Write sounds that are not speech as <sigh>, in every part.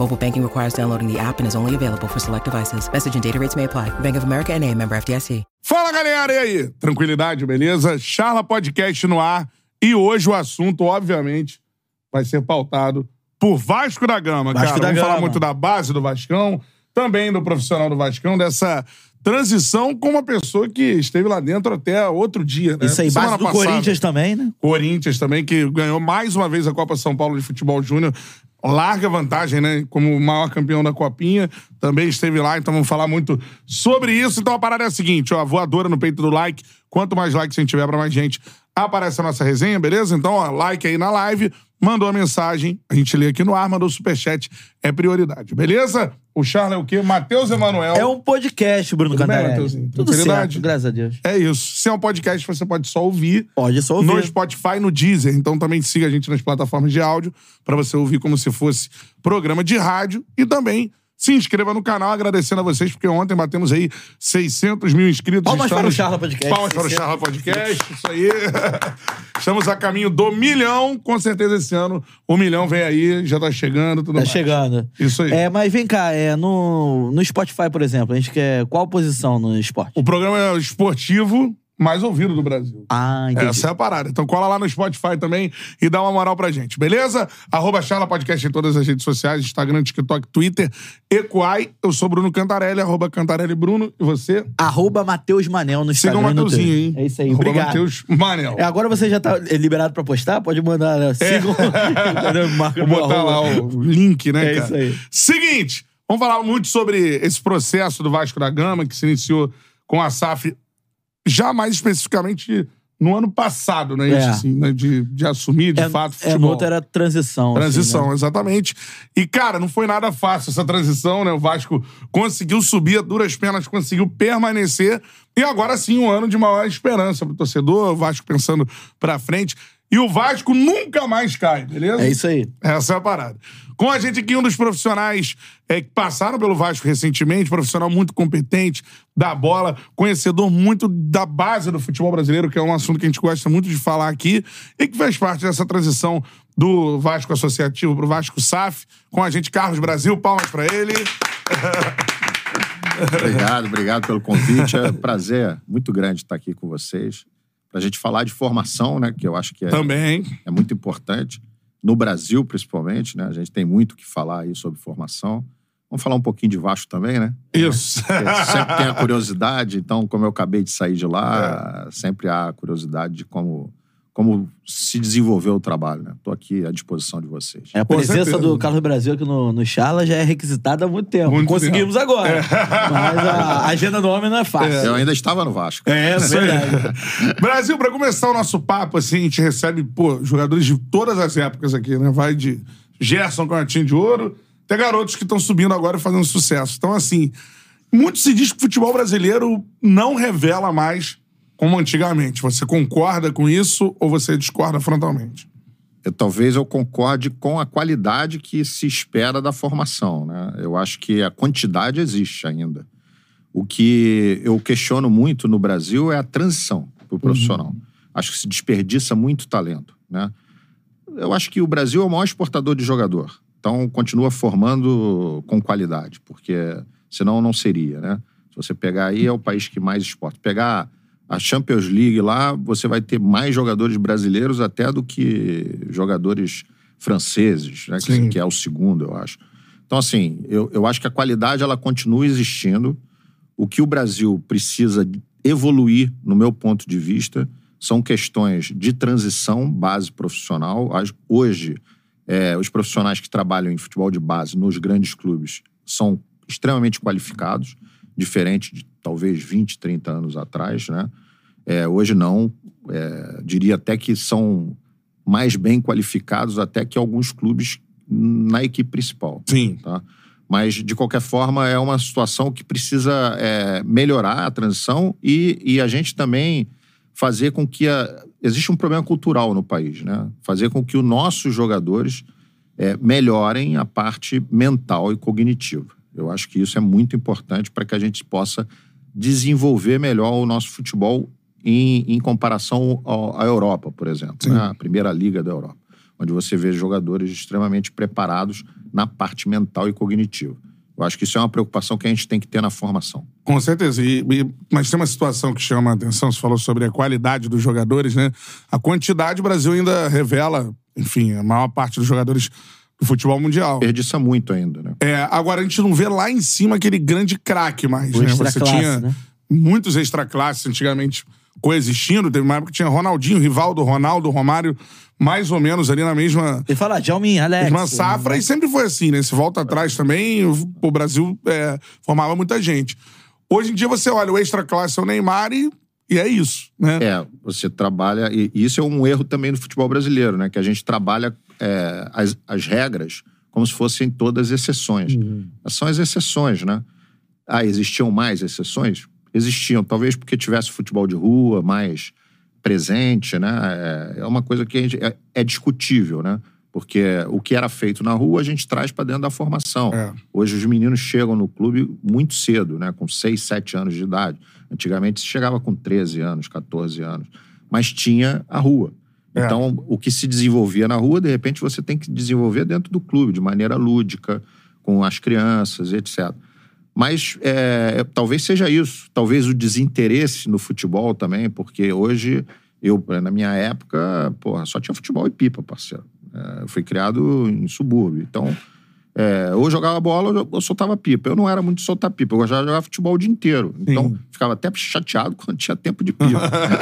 Mobile banking requires downloading the app and is only available for select devices. Message and data rates may apply. Bank of America and a member FDIC. Fala galera, e aí? Tranquilidade, beleza? Charla Podcast no ar. E hoje o assunto, obviamente, vai ser pautado por Vasco da Gama, Vasco cara. da Vamos falar Gama. muito da base do Vascão, também do profissional do Vascão, dessa transição com uma pessoa que esteve lá dentro até outro dia, né? Isso aí, Semana base do passada. Corinthians também, né? Corinthians também, que ganhou mais uma vez a Copa São Paulo de Futebol Júnior. Larga vantagem, né? Como o maior campeão da Copinha. Também esteve lá, então vamos falar muito sobre isso. Então a parada é a seguinte, ó, voadora no peito do like. Quanto mais likes a gente tiver pra mais gente, aparece a nossa resenha, beleza? Então, ó, like aí na live, mandou a mensagem, a gente lê aqui no ar, mandou o superchat, é prioridade, beleza? O Charles é o quê? Matheus Emanuel. É um podcast, Bruno Tudo bem, Cantarelli. Matheusinho? Tudo certo, graças a Deus. É isso. Se é um podcast, você pode só ouvir. Pode só ouvir. No Spotify, no Deezer. Então também siga a gente nas plataformas de áudio pra você ouvir como se fosse programa de rádio. E também se inscreva no canal, agradecendo a vocês, porque ontem batemos aí 600 mil inscritos. Palmas para Estamos- o Charla Podcast. Palmas para o 600. Charla Podcast. Isso aí. <laughs> Estamos a caminho do milhão. Com certeza esse ano o milhão vem aí, já tá chegando, tudo Tá mais. chegando. Isso aí. É, mas vem cá, é, no, no Spotify, por exemplo, a gente quer qual posição no esporte? O programa é esportivo mais ouvido do Brasil. Ah, entendi. Essa é a parada. Então cola lá no Spotify também e dá uma moral pra gente, beleza? Arroba Charla Podcast em todas as redes sociais, Instagram, TikTok, Twitter, Equai. Eu sou Bruno Cantarelli, arroba Cantarelli Bruno. E você? Arroba Matheus Manel no Siga Instagram. o no Mateuzinho, Twitter. hein? É isso aí, Arroba obrigado. Matheus Manel. É, agora você já tá liberado pra postar? Pode mandar, né? Sigam. <laughs> Marca Vou botar lá arroba. o link, né, É cara? isso aí. Seguinte, vamos falar muito sobre esse processo do Vasco da Gama, que se iniciou com a SAF já mais especificamente no ano passado, né? É. Assim, né? De, de assumir, de É, fato, é, futebol. no outro era transição. assim, Transição, né? exatamente. E, cara, não foi nada fácil essa transição, né? O Vasco conseguiu subir a duras penas, conseguiu permanecer. E agora sim, um ano de maior esperança pro torcedor, o Vasco pensando pra frente. E o Vasco nunca mais cai, beleza? É isso aí. Essa é a parada. Com a gente aqui, um dos profissionais é, que passaram pelo Vasco recentemente, profissional muito competente, da bola, conhecedor muito da base do futebol brasileiro, que é um assunto que a gente gosta muito de falar aqui, e que faz parte dessa transição do Vasco Associativo pro Vasco SAF. Com a gente, Carlos Brasil, palmas pra ele. <laughs> Obrigado, obrigado pelo convite. É um prazer muito grande estar aqui com vocês. Pra gente falar de formação, né? Que eu acho que é, Também. é muito importante. No Brasil, principalmente, né? A gente tem muito o que falar aí sobre formação. Vamos falar um pouquinho de Vasco também, né? Isso. Sempre tem a curiosidade. Então, como eu acabei de sair de É. lá, sempre há a curiosidade de como, como se desenvolveu o trabalho, né? Tô aqui à disposição de vocês. É, a Com presença certeza. do Carlos Brasil aqui no, no Charla já é requisitada há muito tempo. Muito Conseguimos tempo. agora. Mas a agenda do homem não é fácil. Eu ainda estava no Vasco. É, isso <laughs> aí. Brasil, pra começar o nosso papo, assim, a gente recebe, pô, jogadores de todas as épocas aqui, né? Vai de Gerson com a tinha de ouro, até garotos que estão subindo agora e fazendo sucesso. Então, assim, muito se diz que o futebol brasileiro não revela mais como antigamente. Você concorda com isso ou você discorda frontalmente? eu, talvez eu concorde com a qualidade que se espera da formação. Né? Eu acho que a quantidade existe ainda. O que eu questiono muito no Brasil é a transição para o profissional. Acho que se desperdiça muito talento. Né? Eu acho que o Brasil é o maior exportador de jogador. Então, continua formando com qualidade, porque senão não seria. Né? Se você pegar aí, é o país que mais exporta. Pegar a Champions League lá, você vai ter mais jogadores brasileiros até do que jogadores franceses, né? que, que é o segundo, eu acho. Então, assim, eu, eu acho que a qualidade ela continua existindo. O que o Brasil precisa evoluir, no meu ponto de vista, são questões de transição, base profissional. Hoje, é, os profissionais que trabalham em futebol de base nos grandes clubes são extremamente qualificados, diferente de talvez 20, 30 anos atrás, né? É, hoje não. É, diria até que são mais bem qualificados até que alguns clubes na equipe principal Sim. tá? Mas, de qualquer forma, é uma situação que precisa é, melhorar a transição e, e a gente também fazer com que... A... Existe um problema cultural no país, né? Fazer com que os nossos jogadores é, melhorem a parte mental e cognitiva. Eu acho que isso é muito importante para que a gente possa desenvolver melhor o nosso futebol em, em comparação ao- à Europa, por exemplo, né? a primeira liga da Europa, onde você vê jogadores extremamente preparados na parte mental e cognitiva. Eu acho que isso é uma preocupação que a gente tem que ter na formação. Com certeza. E- e- mas tem uma situação que chama a atenção, você falou sobre a qualidade dos jogadores, né? A quantidade, o Brasil ainda revela, enfim, a maior parte dos jogadores do futebol mundial. Perdiça muito ainda, né? É, agora a gente não vê lá em cima aquele grande craque mais, O né? Você extraclasse, tinha né? muitos extraclasses antigamente coexistindo. Teve uma época que tinha Ronaldinho, Rivaldo, Ronaldo, Romário, mais ou menos ali na mesma Ele fala, Djalmin, Alex. mesma safra, e sempre foi assim, né? Se volta atrás também, o, o Brasil é, formava muita gente. Hoje em dia você olha o extra classe é o Neymar e, e é isso, né? É, você trabalha. E e isso é um erro também no futebol brasileiro, né? Que a gente trabalha é, as, as regras como se fossem todas exceções. São as exceções, né? Ah, existiam mais exceções? Existiam, talvez porque tivesse futebol de rua mais presente, né? É, é uma coisa que gente, é, é discutível, né? Porque o que era feito na rua a gente traz para dentro da formação. É. Hoje os meninos chegam no clube muito cedo, né? Com 6, 7 anos de idade. Antigamente se chegava com 13 anos, 14 anos. Mas tinha a rua. É. Então, o que se desenvolvia na rua, de repente, você tem que desenvolver dentro do clube, de maneira lúdica, com as crianças, etc. Mas é, talvez seja isso. Talvez o desinteresse no futebol também, porque hoje, eu, na minha época, porra, só tinha futebol e pipa, parceiro. É, eu fui criado em subúrbio. Então, é, ou jogava bola ou eu soltava pipa. Eu não era muito de soltar pipa, eu gostava de jogar futebol o dia inteiro. Então, Sim. ficava até chateado <laughs> quando tinha tempo de pipa.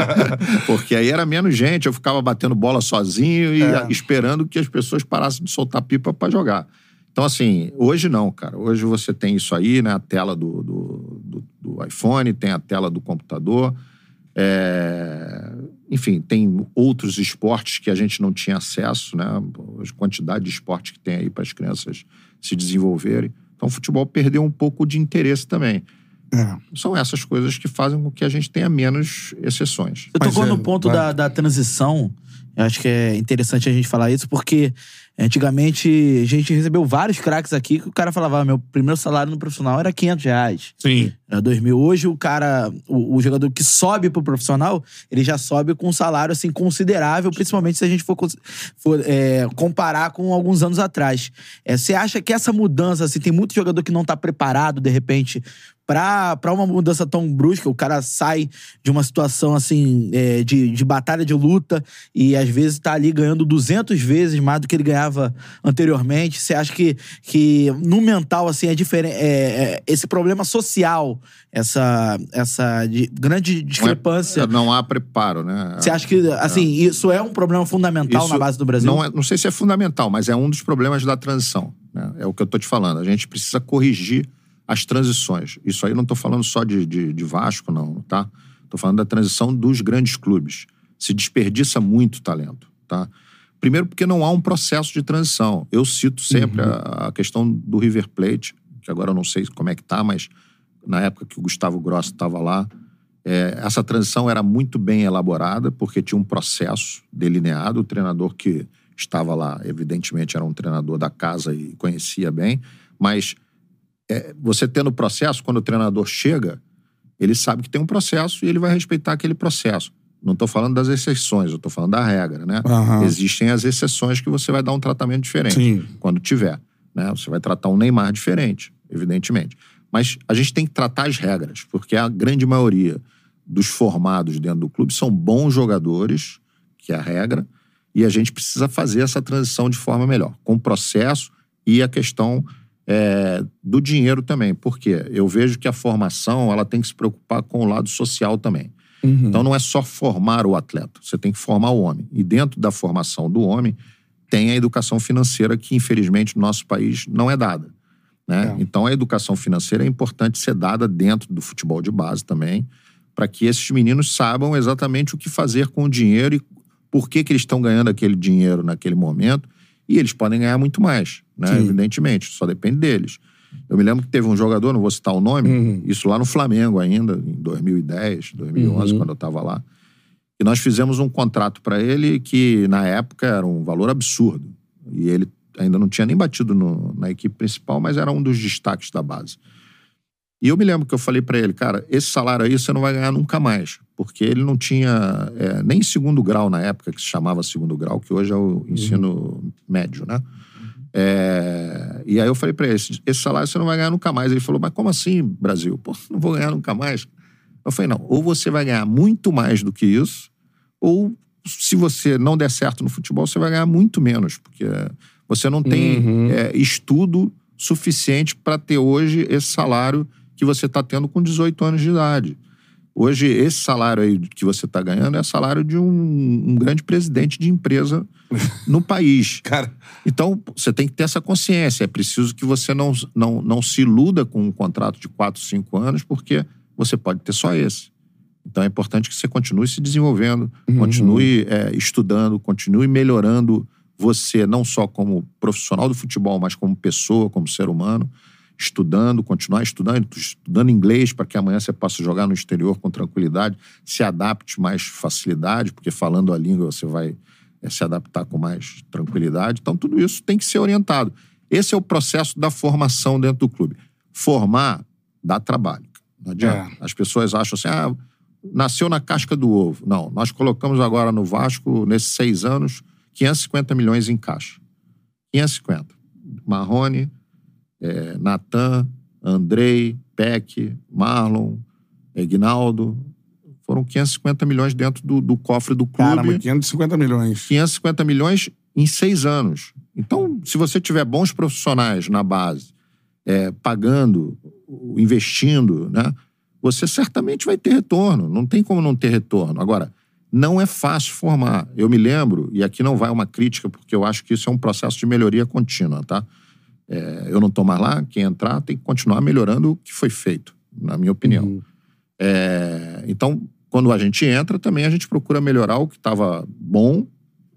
<laughs> Porque aí era menos gente, eu ficava batendo bola sozinho e É. esperando que as pessoas parassem de soltar pipa para jogar. Então, assim, hoje não, cara. Hoje você tem isso aí, né? A tela do, do, do- do iPhone, tem a tela do computador. É, Enfim, tem outros esportes que a gente não tinha acesso, né? A quantidade de esportes que tem aí para as crianças se desenvolverem. Então, o futebol perdeu um pouco de interesse também. É. São essas coisas que fazem com que a gente tenha menos exceções. Você Mas tocou é, no ponto vai. da, da transição. Eu acho que é interessante a gente falar isso, porque antigamente a gente recebeu vários craques aqui que o cara falava: ah, meu primeiro salário no profissional era 500 reais. Sim. Era 2 mil. Hoje, o cara, o, o jogador que sobe pro profissional, ele já sobe com um salário assim considerável, principalmente se a gente for, for, é, comparar com alguns anos atrás. É, Você acha que essa mudança, assim, tem muito jogador que não tá preparado, de repente, pra, pra uma mudança tão brusca? O cara sai de uma situação, assim, é, de, de batalha de luta e às vezes tá ali ganhando 200 vezes mais do que ele ganhava anteriormente. Você acha que, que no mental, assim, é diferente. esse problema social, essa, essa de- grande discrepância. Não há preparo, né? Você acha que, assim, isso é um problema fundamental Isso na base do Brasil? Não, é- não sei se é fundamental, mas é um dos problemas da transição. né? É o que eu tô te falando. A gente precisa corrigir as transições. Isso aí eu não tô falando só de, de, de Vasco, não, tá? Tô falando da transição dos grandes clubes. Se desperdiça muito talento, tá? Primeiro porque não há um processo de transição. Eu cito sempre a, a questão do River Plate, que agora eu não sei como é que tá, mas na época que o Gustavo Grosso estava lá, é, essa transição era muito bem elaborada, porque tinha um processo delineado. O treinador que estava lá, evidentemente, era um treinador da casa e conhecia bem, mas é, você tendo o processo, quando o treinador chega, ele sabe que tem um processo e ele vai respeitar aquele processo. Não estou falando das exceções, eu estou falando da regra, né? Aham. Existem as exceções que você vai dar um tratamento diferente Sim. quando tiver. Né? Você vai tratar um Neymar diferente, evidentemente. Mas a gente tem que tratar as regras, porque a grande maioria dos formados dentro do clube são bons jogadores, que é a regra, e a gente precisa fazer essa transição de forma melhor, com o processo e a questão é, do dinheiro também. Porque eu vejo que a formação ela tem que se preocupar com o lado social também. Então não é só formar o atleta, você tem que formar o homem. E dentro da formação do homem tem a educação financeira que, infelizmente, no nosso país não é dada. Né? É. Então a educação financeira é importante ser dada dentro do futebol de base também, para que esses meninos saibam exatamente o que fazer com o dinheiro e por que, que eles estão ganhando aquele dinheiro naquele momento. E eles podem ganhar muito mais, né? Sim. evidentemente, só depende deles. Eu me lembro que teve um jogador, não vou citar o nome, Uhum. isso lá no Flamengo ainda, em 2010, 2011, Uhum. quando eu estava lá. E nós fizemos um contrato para ele que, na época, era um valor absurdo. E ele ainda não tinha nem batido no- na equipe principal, mas era um dos destaques da base. E eu me lembro que eu falei para ele, cara, esse salário aí você não vai ganhar nunca mais. Porque ele não tinha é, nem segundo grau na época, que se chamava segundo grau, que hoje é o ensino médio, né? É, e aí eu falei pra ele, esse, esse salário você não vai ganhar nunca mais. Ele falou, mas como assim, Brasil? Pô, <laughs> não vou ganhar nunca mais. Eu falei, não, ou você vai ganhar muito mais do que isso, ou se você não der certo no futebol, você vai ganhar muito menos, porque você não tem Uhum. é, estudo suficiente para ter hoje esse salário que você está tendo com 18 anos de idade. Hoje, esse salário aí que você está ganhando é salário de um, um grande presidente de empresa <laughs> no país. Cara, Então, você tem que ter essa consciência. É preciso que você não, não, não se iluda com um contrato de 4, 5 anos, porque você pode ter só esse. Então, é importante que você continue se desenvolvendo, continue é, estudando, continue melhorando você, não só como profissional do futebol, mas como pessoa, como ser humano, estudando, continuar estudando, estudando inglês para que amanhã você possa jogar no exterior com tranquilidade, se adapte mais facilidade, porque falando a língua você vai é, se adaptar com mais tranquilidade. Então, tudo isso tem que ser orientado. Esse é o processo da formação dentro do clube. Formar dá trabalho. Não adianta. As pessoas acham assim, ah, nasceu na casca do ovo. Não, nós colocamos agora no Vasco, nesses seis anos, 550 milhões em caixa. 550. Marrone, é, Natan, Andrei, Peck, Marlon, Egnaldo. Foram 550 milhões dentro do, do cofre do clube. caramba, 550 milhões. 550 milhões em seis anos. Então, se você tiver bons profissionais na base, é, pagando, investindo, né, você certamente vai ter retorno. Não tem como não ter retorno. Agora, não é fácil formar. Eu me lembro, e aqui não vai uma crítica, porque eu acho que isso é um processo de melhoria contínua, tá? É, eu não estou mais lá, quem entrar tem que continuar melhorando o que foi feito, na minha opinião. Uhum. É, então, quando a gente entra, também a gente procura melhorar o que estava bom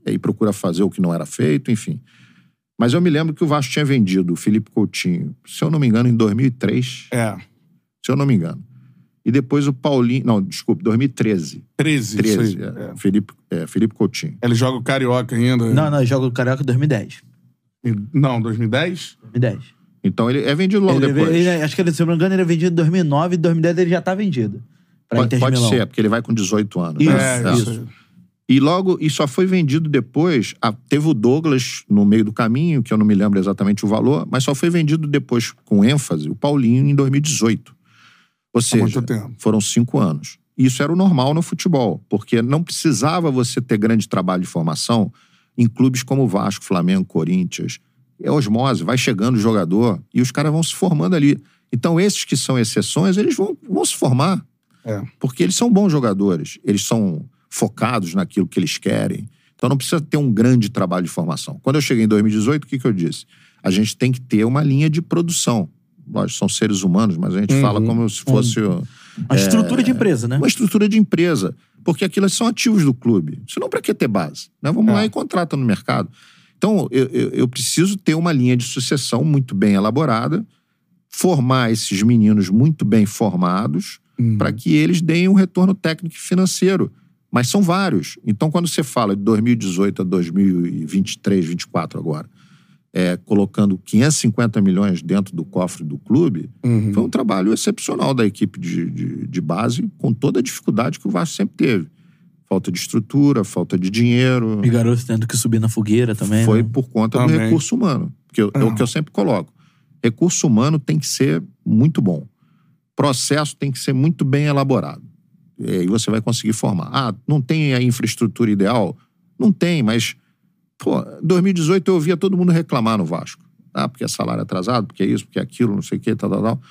e procura fazer o que não era feito, enfim. Mas eu me lembro que o Vasco tinha vendido o Felipe Coutinho, se eu não me engano, em 2003. É, Se eu não me engano. E depois o Paulinho. Não, desculpe, 2013. 13. 13. isso aí. é, É. Felipe, é, Felipe Coutinho. Ele joga o Carioca ainda. Não, não, joga o Carioca em 2010. Não, 2010? 2010. Então ele é vendido logo Ele- depois. ele- acho que, ele, se eu não me engano, ele é vendido em 2009 e em 2010 ele já tá vendido. Pode pode ser, porque ele vai com 18 anos. Isso, né? é, É. isso. E logo, e só foi vendido depois. ah, teve o Douglas no meio do caminho, que eu não me lembro exatamente o valor, mas só foi vendido depois, com ênfase, o Paulinho em 2018. Ou seja, foram cinco anos. Isso era o normal no futebol, porque não precisava você ter grande trabalho de formação em clubes como Vasco, Flamengo, Corinthians. É osmose, vai chegando o jogador e os caras vão se formando ali. Então, esses que são exceções, eles vão, vão se formar É. porque eles são bons jogadores, eles são focados naquilo que eles querem. Então não precisa ter um grande trabalho de formação. Quando eu cheguei em 2018, o que, que eu disse? A gente tem que ter uma linha de produção. Lógico, são seres humanos, mas a gente Uhum. fala como se fosse o- Uma estrutura de empresa, né? uma estrutura de empresa. Porque aquilo são ativos do clube. Senão, para que ter base? Né? Vamos É. lá e contrata no mercado. Então, eu, eu, eu preciso ter uma linha de sucessão muito bem elaborada, formar esses meninos muito bem formados, Uhum. para que eles deem um retorno técnico e financeiro. Mas são vários. Então, quando você fala de 2018 a 2023, 2024 agora, é, colocando 550 milhões dentro do cofre do clube, Uhum. foi um trabalho excepcional da equipe de, de, de base, com toda a dificuldade que o Vasco sempre teve. Falta de estrutura, falta de dinheiro. E garoto tendo que subir na fogueira também. Foi né? por conta do Também. recurso humano. Que eu- é o Ah. que eu sempre coloco. Recurso humano tem que ser muito bom. Processo tem que ser muito bem elaborado. E aí você vai conseguir formar. Ah, não tem a infraestrutura ideal? Não tem, mas. Pô, 2018 eu ouvia todo mundo reclamar no Vasco. Ah, porque é salário atrasado, porque é isso, porque é aquilo, não sei o quê, tal, tal, tal.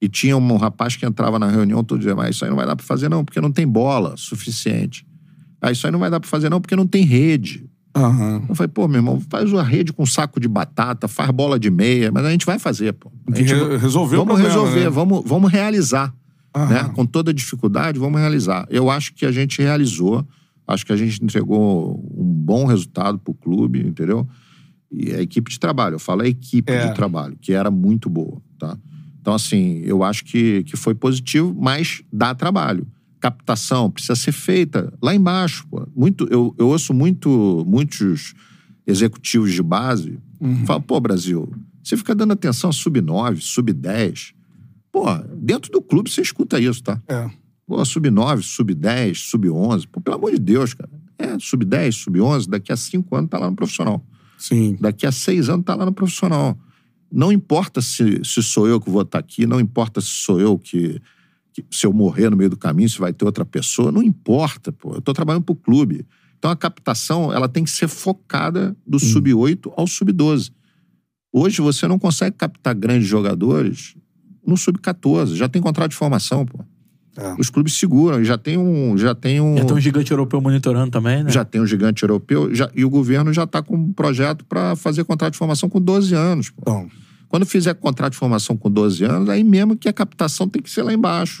E tinha um rapaz que entrava na reunião todo dia, mas isso aí não vai dar pra fazer não, porque não tem bola suficiente. Ah, isso aí não vai dar pra fazer não, porque não tem rede. Aham. Eu falei, pô, meu irmão, faz uma rede com saco de batata, faz bola de meia, mas a gente vai fazer, pô. A gente re- resolver o vamos problema, resolver, né? vamos, vamos realizar. Aham. Né? Com toda dificuldade, vamos realizar. Eu acho que a gente realizou, acho que a gente entregou um bom resultado pro clube, entendeu? E a equipe de trabalho, eu falo a equipe É. de trabalho, que era muito boa, tá? Então, assim, eu acho que, que foi positivo, mas dá trabalho. Captação precisa ser feita lá embaixo, pô. Muito, eu, eu ouço muito, muitos executivos de base Uhum. falam, pô, Brasil, você fica dando atenção a sub-9, sub-10. Pô, dentro do clube você escuta isso, tá? É. Pô, sub-9, sub-10, sub-11. Pô, pelo amor de Deus, cara. É, sub-10, sub-11, daqui a cinco anos tá lá no profissional. Sim. Daqui a seis anos tá lá no profissional. Não importa se, se sou eu que vou estar aqui, não importa se sou eu que, que- Se eu morrer no meio do caminho, se vai ter outra pessoa, não importa, pô. Eu tô trabalhando pro clube. Então a captação, ela tem que ser focada do sub-8 ao sub-12. Hoje você não consegue captar grandes jogadores no sub-14. Já tem contrato de formação, pô. É. Os clubes seguram, já tem um. Já tem um. Já tem um gigante europeu monitorando também, né? Já tem um gigante europeu já- e o governo já está com um projeto para fazer contrato de formação com 12 anos. pô. Então, Quando fizer contrato de formação com 12 anos, aí mesmo que a captação tem que ser lá embaixo.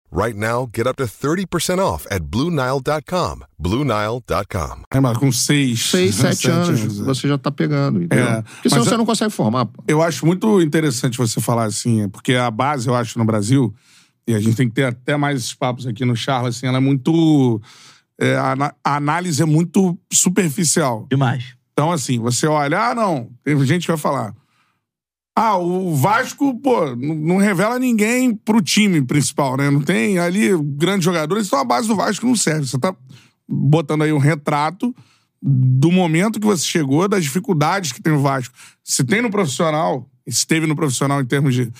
Right now, get up to 30% off at BlueNile.com. BlueNile.com. é, mas com seis. 6, 7 anos, é. você já está pegando, entendeu? É, Porque senão você a- não consegue formar. pô. Eu acho muito interessante você falar assim, é porque a base, eu acho, no Brasil, e a gente tem que ter até mais esses papos aqui no Charles, assim, ela é muito. é, a, a análise é muito superficial. Demais. Então, assim, você olha, ah, não, tem gente que vai falar. Ah, o Vasco, pô, não revela ninguém pro time principal, né? Não tem ali grandes jogadores, então a base do Vasco não serve. Você tá botando aí um retrato do momento que você chegou, das dificuldades que tem o Vasco. Se tem no profissional, se teve no profissional em termos de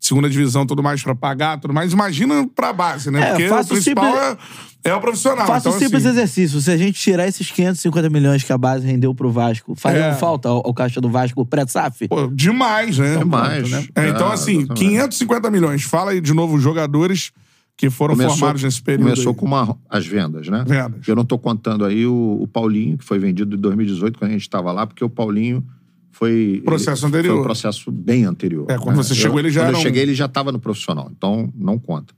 segunda divisão, tudo mais pra pagar, tudo mais, imagina pra base, né? É, Porque o principal simples- é, é o profissional. Faça então, um simples assim, exercício. Se a gente tirar esses 550 milhões que a base rendeu pro Vasco, faria É. falta ao, ao caixa do Vasco pré-SAF? Demais, né? Demais. Pronto, né? É, então, É, assim, exatamente. 550 milhões. Fala aí de novo os jogadores que foram formados nesse período. começou aí. com uma, as vendas, né? Vendas. Eu não estou contando aí o, o Paulinho, que foi vendido em 2018, quando a gente estava lá, porque o Paulinho foi. Processo ele- anterior. Foi um processo bem anterior. É, quando você Eu- chegou, ele já Quando eu um- cheguei, ele já estava no profissional, então não conta.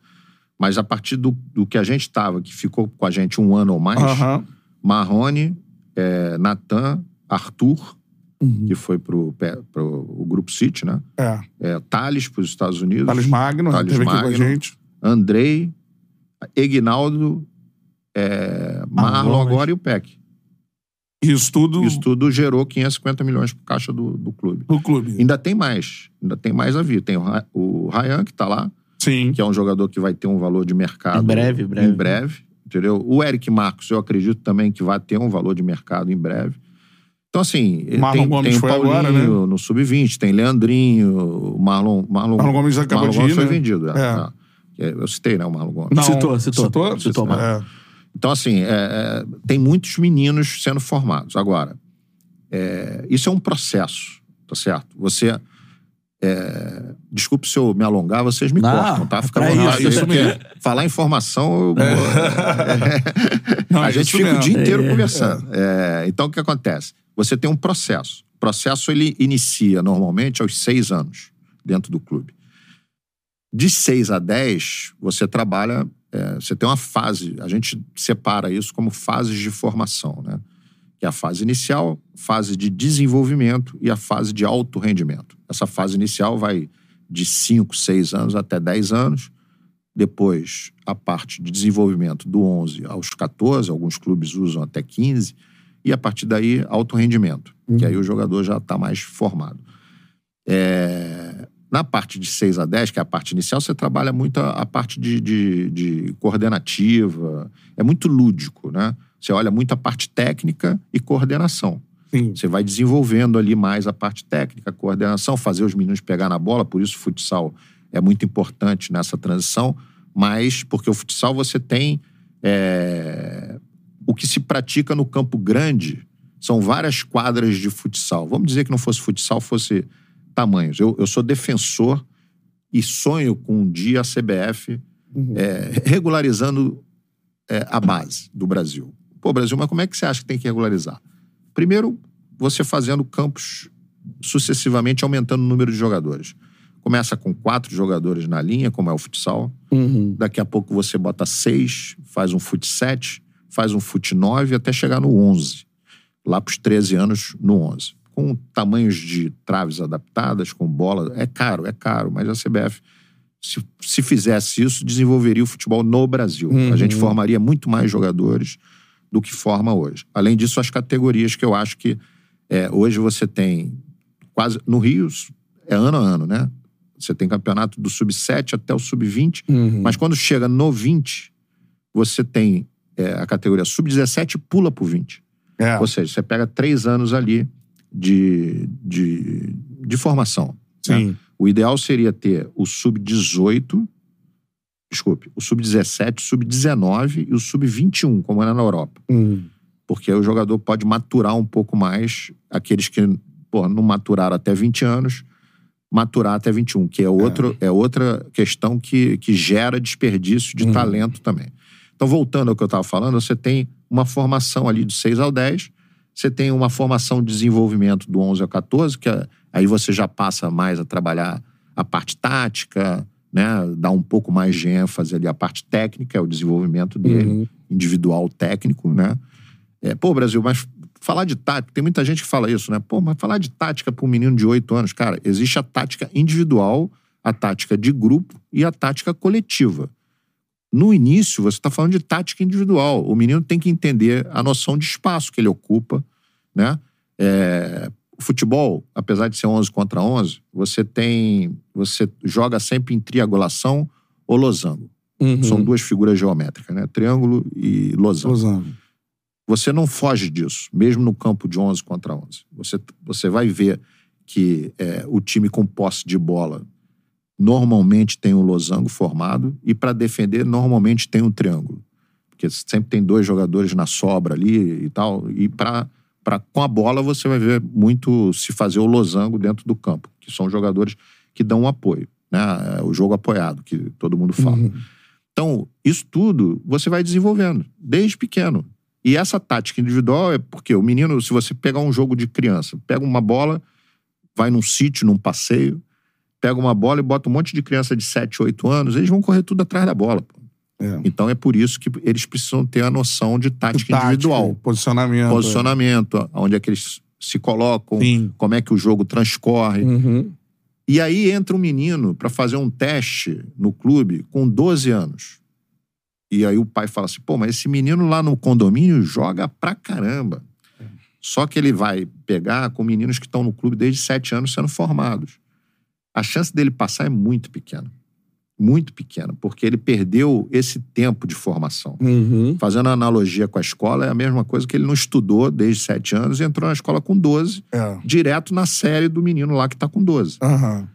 Mas a partir do, do que a gente estava, que ficou com a gente um ano ou mais, Aham. Marrone, é, Natan, Arthur, Uhum. que foi pro, pro o Grupo City, né? É. É, Thales para os Estados Unidos. Thales Magno, né? Thales teve aqui com a Magno. gente. Andrei, Egnaldo, é, Marlon Gomes. agora e o PEC. Isso tudo Isso tudo gerou 550 milhões pro caixa do, do clube. do clube. Ainda tem mais. Ainda tem mais a vir. Tem o, o Ryan, que tá lá, Sim. que é um jogador que vai ter um valor de mercado. Em breve, breve. Em breve, entendeu? O Eric Marcos, eu acredito também que vai ter um valor de mercado em breve. Então, assim, Marlon tem, Gomes tem o foi Paulinho agora, né? no Sub-20, tem Leandrinho, o Marlon... Marlon, Marlon Gomes acabou Marlon de Gomes ir, foi né? vendido. é, É. é. Eu citei, né, o Marlon Gomes. Não, Citou, citou. Citou? Citou, mano. É. Então, assim, é, é, tem muitos meninos sendo formados. Agora, é, isso é um processo, tá certo? Você. é, desculpe se eu me alongar, vocês me Não, cortam, tá? é Fica vontade. isso, isso mesmo. Falar informação, eu, <laughs> Não, a é gente fica o mesmo. dia inteiro É, conversando. É, então, o que acontece? Você tem um processo. O processo ele inicia normalmente aos seis anos dentro do clube. De seis a dez, você trabalha é, você tem uma fase, a gente separa isso como fases de formação, né? Que é a fase inicial, fase de desenvolvimento e a fase de alto rendimento. Essa fase inicial vai de 5, 6 anos até 10 anos. Depois, a parte de desenvolvimento do 11 aos 14, alguns clubes usam até 15. E a partir daí, alto rendimento, que aí o jogador já está mais formado. É, na parte de 6 a 10, que é a parte inicial, você trabalha muito a, a parte de, de, de, coordenativa. É muito lúdico, né? Você olha muito a parte técnica e coordenação. Sim. Você vai desenvolvendo ali mais a parte técnica, a coordenação, fazer os meninos pegar na bola. Por isso o futsal é muito importante nessa transição. Mas porque o futsal você tem... É, o que se pratica no campo grande são várias quadras de futsal. Vamos dizer que não fosse futsal, fosse tamanhos. Eu, eu sou defensor e sonho com um dia a CBF uhum. é, regularizando é, a base do Brasil. Pô, Brasil, mas como é que você acha que tem que regularizar? Primeiro, você fazendo campos sucessivamente aumentando o número de jogadores. Começa com quatro jogadores na linha, como é o futsal. Uhum. Daqui a pouco você bota seis, faz um fut sete, faz um fut nove até chegar no onze. Lá para os 13 anos, no 11 com tamanhos de traves adaptadas, com bola. É caro, é caro, mas a CBF, se, se fizesse isso, desenvolveria o futebol no Brasil. Uhum. A gente formaria muito mais jogadores do que forma hoje. Além disso, as categorias que eu acho que é, hoje você tem quase. No Rio, é ano a ano, né? Você tem campeonato do sub-7 até o sub-20, uhum. mas quando chega no 20, você tem é, a categoria sub-17 pula pro 20. É. Ou seja, você pega três anos ali de, de, de formação. Né? Sim. Né? O ideal seria ter o sub-18, desculpe, o sub-17, o sub-19 e o sub-21, como era na Europa. Uhum. Porque aí o jogador pode maturar um pouco mais aqueles que pô, não maturaram até 20 anos, maturar até 21, que é, outro, é. é outra questão que, que gera desperdício de uhum. talento também. Então, voltando ao que eu estava falando, você tem uma formação ali de 6 ao 10, você tem uma formação de desenvolvimento do 11 ao 14, que aí você já passa mais a trabalhar a parte tática, né? Dá um pouco mais de ênfase ali a parte técnica, é o desenvolvimento dele, uhum. individual técnico, né? É, pô, Brasil, mas falar de tática, tem muita gente que fala isso, né? Pô, mas falar de tática para um menino de 8 anos, cara, existe a tática individual, a tática de grupo e a tática coletiva. No início, você está falando de tática individual. O menino tem que entender a noção de espaço que ele ocupa, né? É, o futebol, apesar de ser 11 contra 11, você tem, você joga sempre em triangulação ou losango. Uhum. São duas figuras geométricas, né? Triângulo e losango. losango. Você não foge disso, mesmo no campo de 11 contra 11. Você, você vai ver que é, o time com posse de bola normalmente tem um losango formado e para defender normalmente tem um triângulo. Porque sempre tem dois jogadores na sobra ali e tal. E para com a bola você vai ver muito se fazer o losango dentro do campo, que são jogadores que dão um apoio, né? É o jogo apoiado que todo mundo fala. Uhum. Então, isso tudo você vai desenvolvendo desde pequeno. E essa tática individual é porque o menino, se você pegar um jogo de criança, pega uma bola, vai num sítio, num passeio, pega uma bola e bota um monte de criança de 7, 8 anos, eles vão correr tudo atrás da bola. Pô. É. Então é por isso que eles precisam ter a noção de tática, Tática, individual. Posicionamento. Posicionamento, onde é que eles se colocam, Sim. como é que o jogo transcorre. Uhum. E aí entra um menino para fazer um teste no clube com 12 anos. E aí o pai fala assim: pô, mas esse menino lá no condomínio joga pra caramba. Só que ele vai pegar com meninos que estão no clube desde 7 anos sendo formados a chance dele passar é muito pequena. Muito pequena, porque ele perdeu esse tempo de formação. Uhum. Fazendo analogia com a escola, é a mesma coisa que ele não estudou desde 7 anos e entrou na escola com 12, É. direto na série do menino lá que tá com 12. Aham.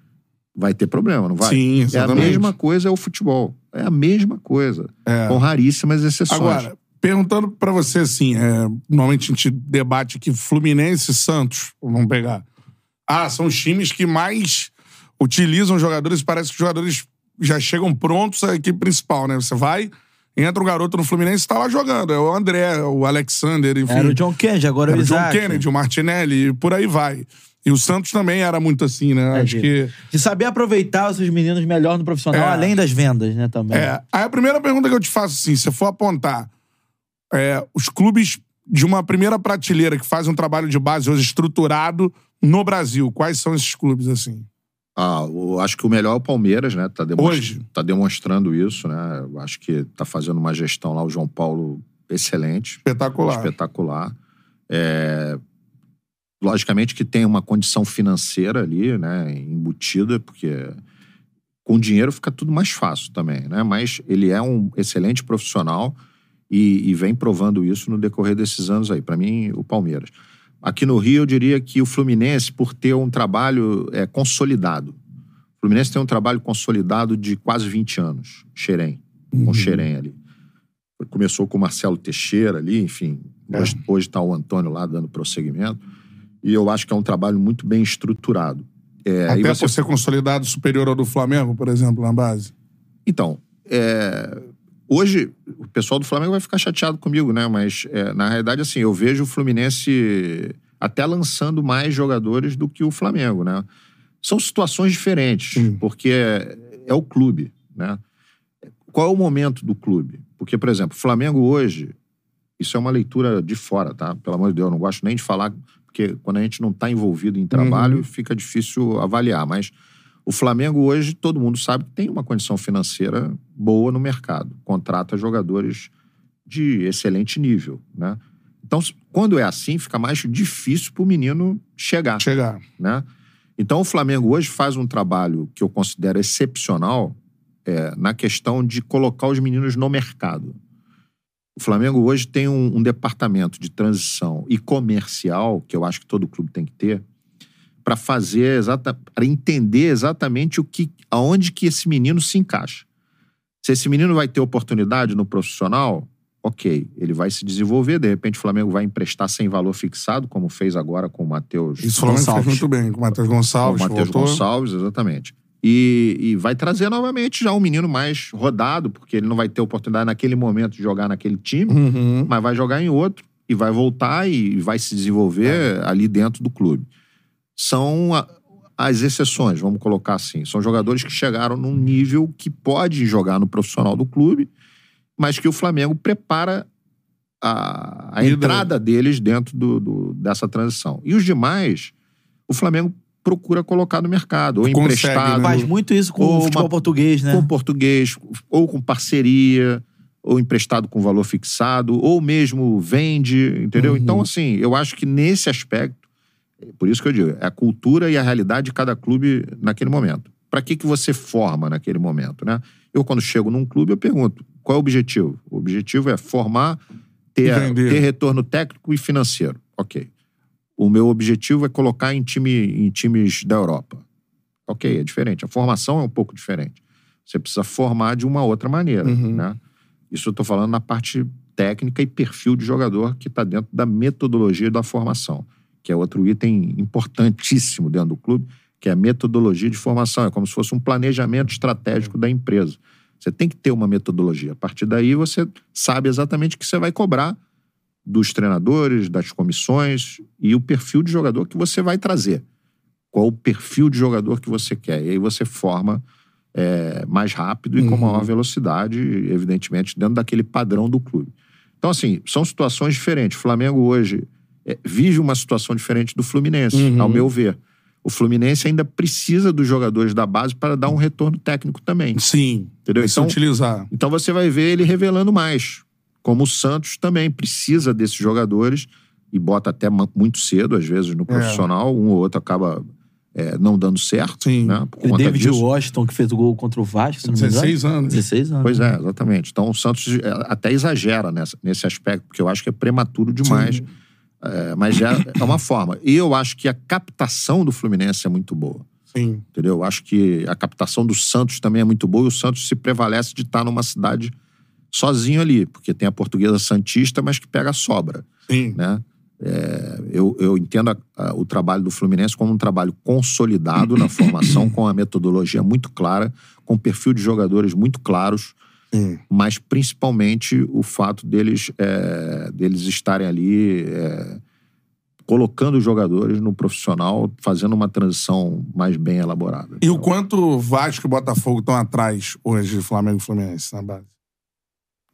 Vai ter problema, não vai? Sim, É a exatamente. mesma coisa é o futebol. É a mesma coisa. É. Com raríssimas exceções. Agora, perguntando pra você assim, é, normalmente a gente debate aqui Fluminense e Santos, vamos pegar. Ah, são os times que mais utilizam jogadores e parece que os jogadores já chegam prontos à equipe principal, né? Você vai entra um garoto no Fluminense e tá lá jogando. É o André, o Alexander, enfim. Era o John Kennedy, agora é Era o o John Isaac. Kennedy, o Martinelli, e por aí vai. E o Santos também era muito assim, né? É, Acho de- que. De saber aproveitar os seus meninos melhor no profissional, É. além das vendas, né, também. É. Aí a primeira pergunta que eu te faço, assim, se você for apontar é, os clubes de uma primeira prateleira que fazem um trabalho de base hoje estruturado no Brasil, quais são esses clubes, assim? Ah, eu acho que o melhor é o Palmeiras, né? Tá, Hoje? tá demonstrando isso, né? Eu acho que tá fazendo uma gestão lá, o João Paulo, excelente. Espetacular. Espetacular. É, Logicamente que tem uma condição financeira ali, né? Embutida, porque com dinheiro fica tudo mais fácil também, né? Mas ele é um excelente profissional e, e vem provando isso no decorrer desses anos aí. Para mim, o Palmeiras. Aqui no Rio, eu diria que o Fluminense, por ter um trabalho é, consolidado. O Fluminense tem um trabalho consolidado de quase 20 anos. Xerém, com o Xerém ali. Começou com o Marcelo Teixeira ali, enfim. Hoje, hoje tá o Antônio lá dando prosseguimento. E eu acho que é um trabalho muito bem estruturado. É, Até você por ser consolidado superior ao do Flamengo, por exemplo, na base. Então, é, hoje o pessoal do Flamengo vai ficar chateado comigo, né? Mas é, na realidade, assim, eu vejo o Fluminense até lançando mais jogadores do que o Flamengo, né? São situações diferentes, porque é, é o clube, né? Qual é o momento do clube? Porque, por exemplo, o Flamengo hoje, isso é uma leitura de fora, tá? Pelo amor de Deus, eu não gosto nem de falar, porque quando a gente não está envolvido em trabalho, fica difícil avaliar. Mas o Flamengo hoje, todo mundo sabe que tem uma condição financeira boa no mercado. Contrata jogadores de excelente nível, né? Então, quando é assim, fica mais difícil para o menino chegar, Chegar. né? Então, o Flamengo hoje faz um trabalho que eu considero excepcional é, na questão de colocar os meninos no mercado. O Flamengo hoje tem um, um departamento de transição e comercial, que eu acho que todo clube tem que ter, para fazer exata, para entender exatamente o que, aonde que esse menino se encaixa. Se esse menino vai ter oportunidade no profissional, ok, ele vai se desenvolver. De repente, o Flamengo vai emprestar sem valor fixado, como fez agora com o Matheus Isso o Flamengo fez Gonçalves. muito bem, com o Matheus Gonçalves. o Matheus. Gonçalves, exatamente. E, e vai trazer novamente já um menino mais rodado, porque ele não vai ter oportunidade naquele momento de jogar naquele time, Uhum. mas vai jogar em outro e vai voltar e vai se desenvolver ali dentro do clube. São a- as exceções, vamos colocar assim. São jogadores que chegaram num nível que pode jogar no profissional do clube, mas que o Flamengo prepara a, a entrada deles dentro do- do- dessa transição. E os demais, o Flamengo procura colocar no mercado, ou Consegue, emprestado, né? Faz muito isso com o futebol uma- português, né? com português, ou com parceria, ou emprestado com valor fixado, ou mesmo vende, entendeu? Uhum. Então, assim, eu acho que nesse aspecto, por isso que eu digo, é a cultura e a realidade de cada clube naquele momento. Para que, que você forma naquele momento, né? Eu, quando chego num clube, eu pergunto, qual é o objetivo? O objetivo é formar, ter, ter retorno técnico e financeiro. Ok. O meu objetivo é colocar em, time, em times da Europa. Ok, é diferente. A formação é um pouco diferente. Você precisa formar de uma outra maneira, Uhum. né? Isso eu estou falando na parte técnica e perfil de jogador que está dentro da metodologia da formação, que é outro item importantíssimo dentro do clube, que é a metodologia de formação. É como se fosse um planejamento estratégico da empresa. Você tem que ter uma metodologia. A partir daí, você sabe exatamente o que você vai cobrar dos treinadores, das comissões e o perfil de jogador que você vai trazer. Qual o perfil de jogador que você quer. E aí você forma é, mais rápido e com maior velocidade, evidentemente, dentro daquele padrão do clube. Então, assim, são situações diferentes. O Flamengo hoje vive uma situação diferente do Fluminense, Uhum. ao meu ver. O Fluminense ainda precisa dos jogadores da base para dar um retorno técnico também. Sim. Entendeu? Então, utilizar. então você vai ver ele revelando mais. Como o Santos também precisa desses jogadores e bota até muito cedo, às vezes, no profissional. Um ou outro acaba é, não dando certo. Sim. Né, por O conta David disso. Washington, que fez o gol contra o Vasco, se não me engano. 16 anos. 16 anos. Pois é, exatamente. Então o Santos é, até exagera nessa, nesse aspecto, porque eu acho que é prematuro demais. É, mas já é uma forma. E eu acho que a captação do Fluminense é muito boa. Sim. Entendeu? Eu acho que a captação do Santos também é muito boa e o Santos se prevalece de estar numa cidade sozinho ali, porque tem a portuguesa Santista, mas que pega a sobra, Sim. né? É, eu, eu entendo a- a- o trabalho do Fluminense como um trabalho consolidado na formação, com a metodologia muito clara, com perfil de jogadores muito claros, Sim. mas principalmente o fato deles, é, deles estarem ali é, colocando os jogadores no profissional, fazendo uma transição mais bem elaborada. E o quanto o Vasco e o Botafogo estão atrás hoje de Flamengo e Fluminense na base?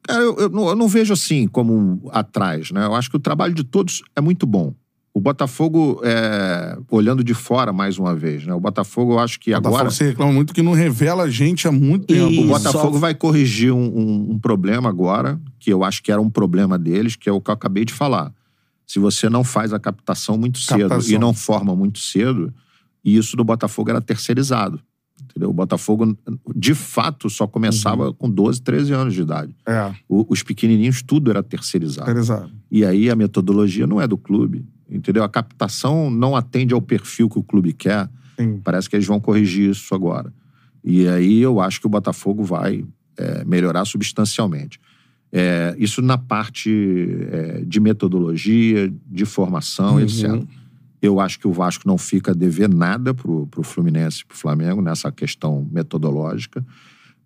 Cara, eu, eu não, eu não vejo assim como atrás, né? Eu acho que o trabalho de todos é muito bom. O Botafogo, é, olhando de fora mais uma vez, né? O Botafogo, eu acho que O Botafogo agora. se reclama muito que não revela gente há muito E- tempo. O. Botafogo Só- vai corrigir um, um- um problema agora, que eu acho que era um problema deles, que é o que eu acabei de falar. Se você não faz a captação muito cedo Captação. e não forma muito cedo, e isso do Botafogo era terceirizado. Entendeu? O Botafogo, de fato, só começava Uhum. com 12, 13 anos de idade. É, O- os pequenininhos, tudo era terceirizado. interessado. E aí a metodologia não é do clube, entendeu? A captação não atende ao perfil que o clube quer. Sim. Parece que eles vão corrigir isso agora. E aí eu acho que o Botafogo vai é, melhorar substancialmente. É, isso na parte é, de metodologia, de formação, Uhum. etc. Eu acho que o Vasco não fica a dever nada pro, pro Fluminense e pro Flamengo nessa questão metodológica,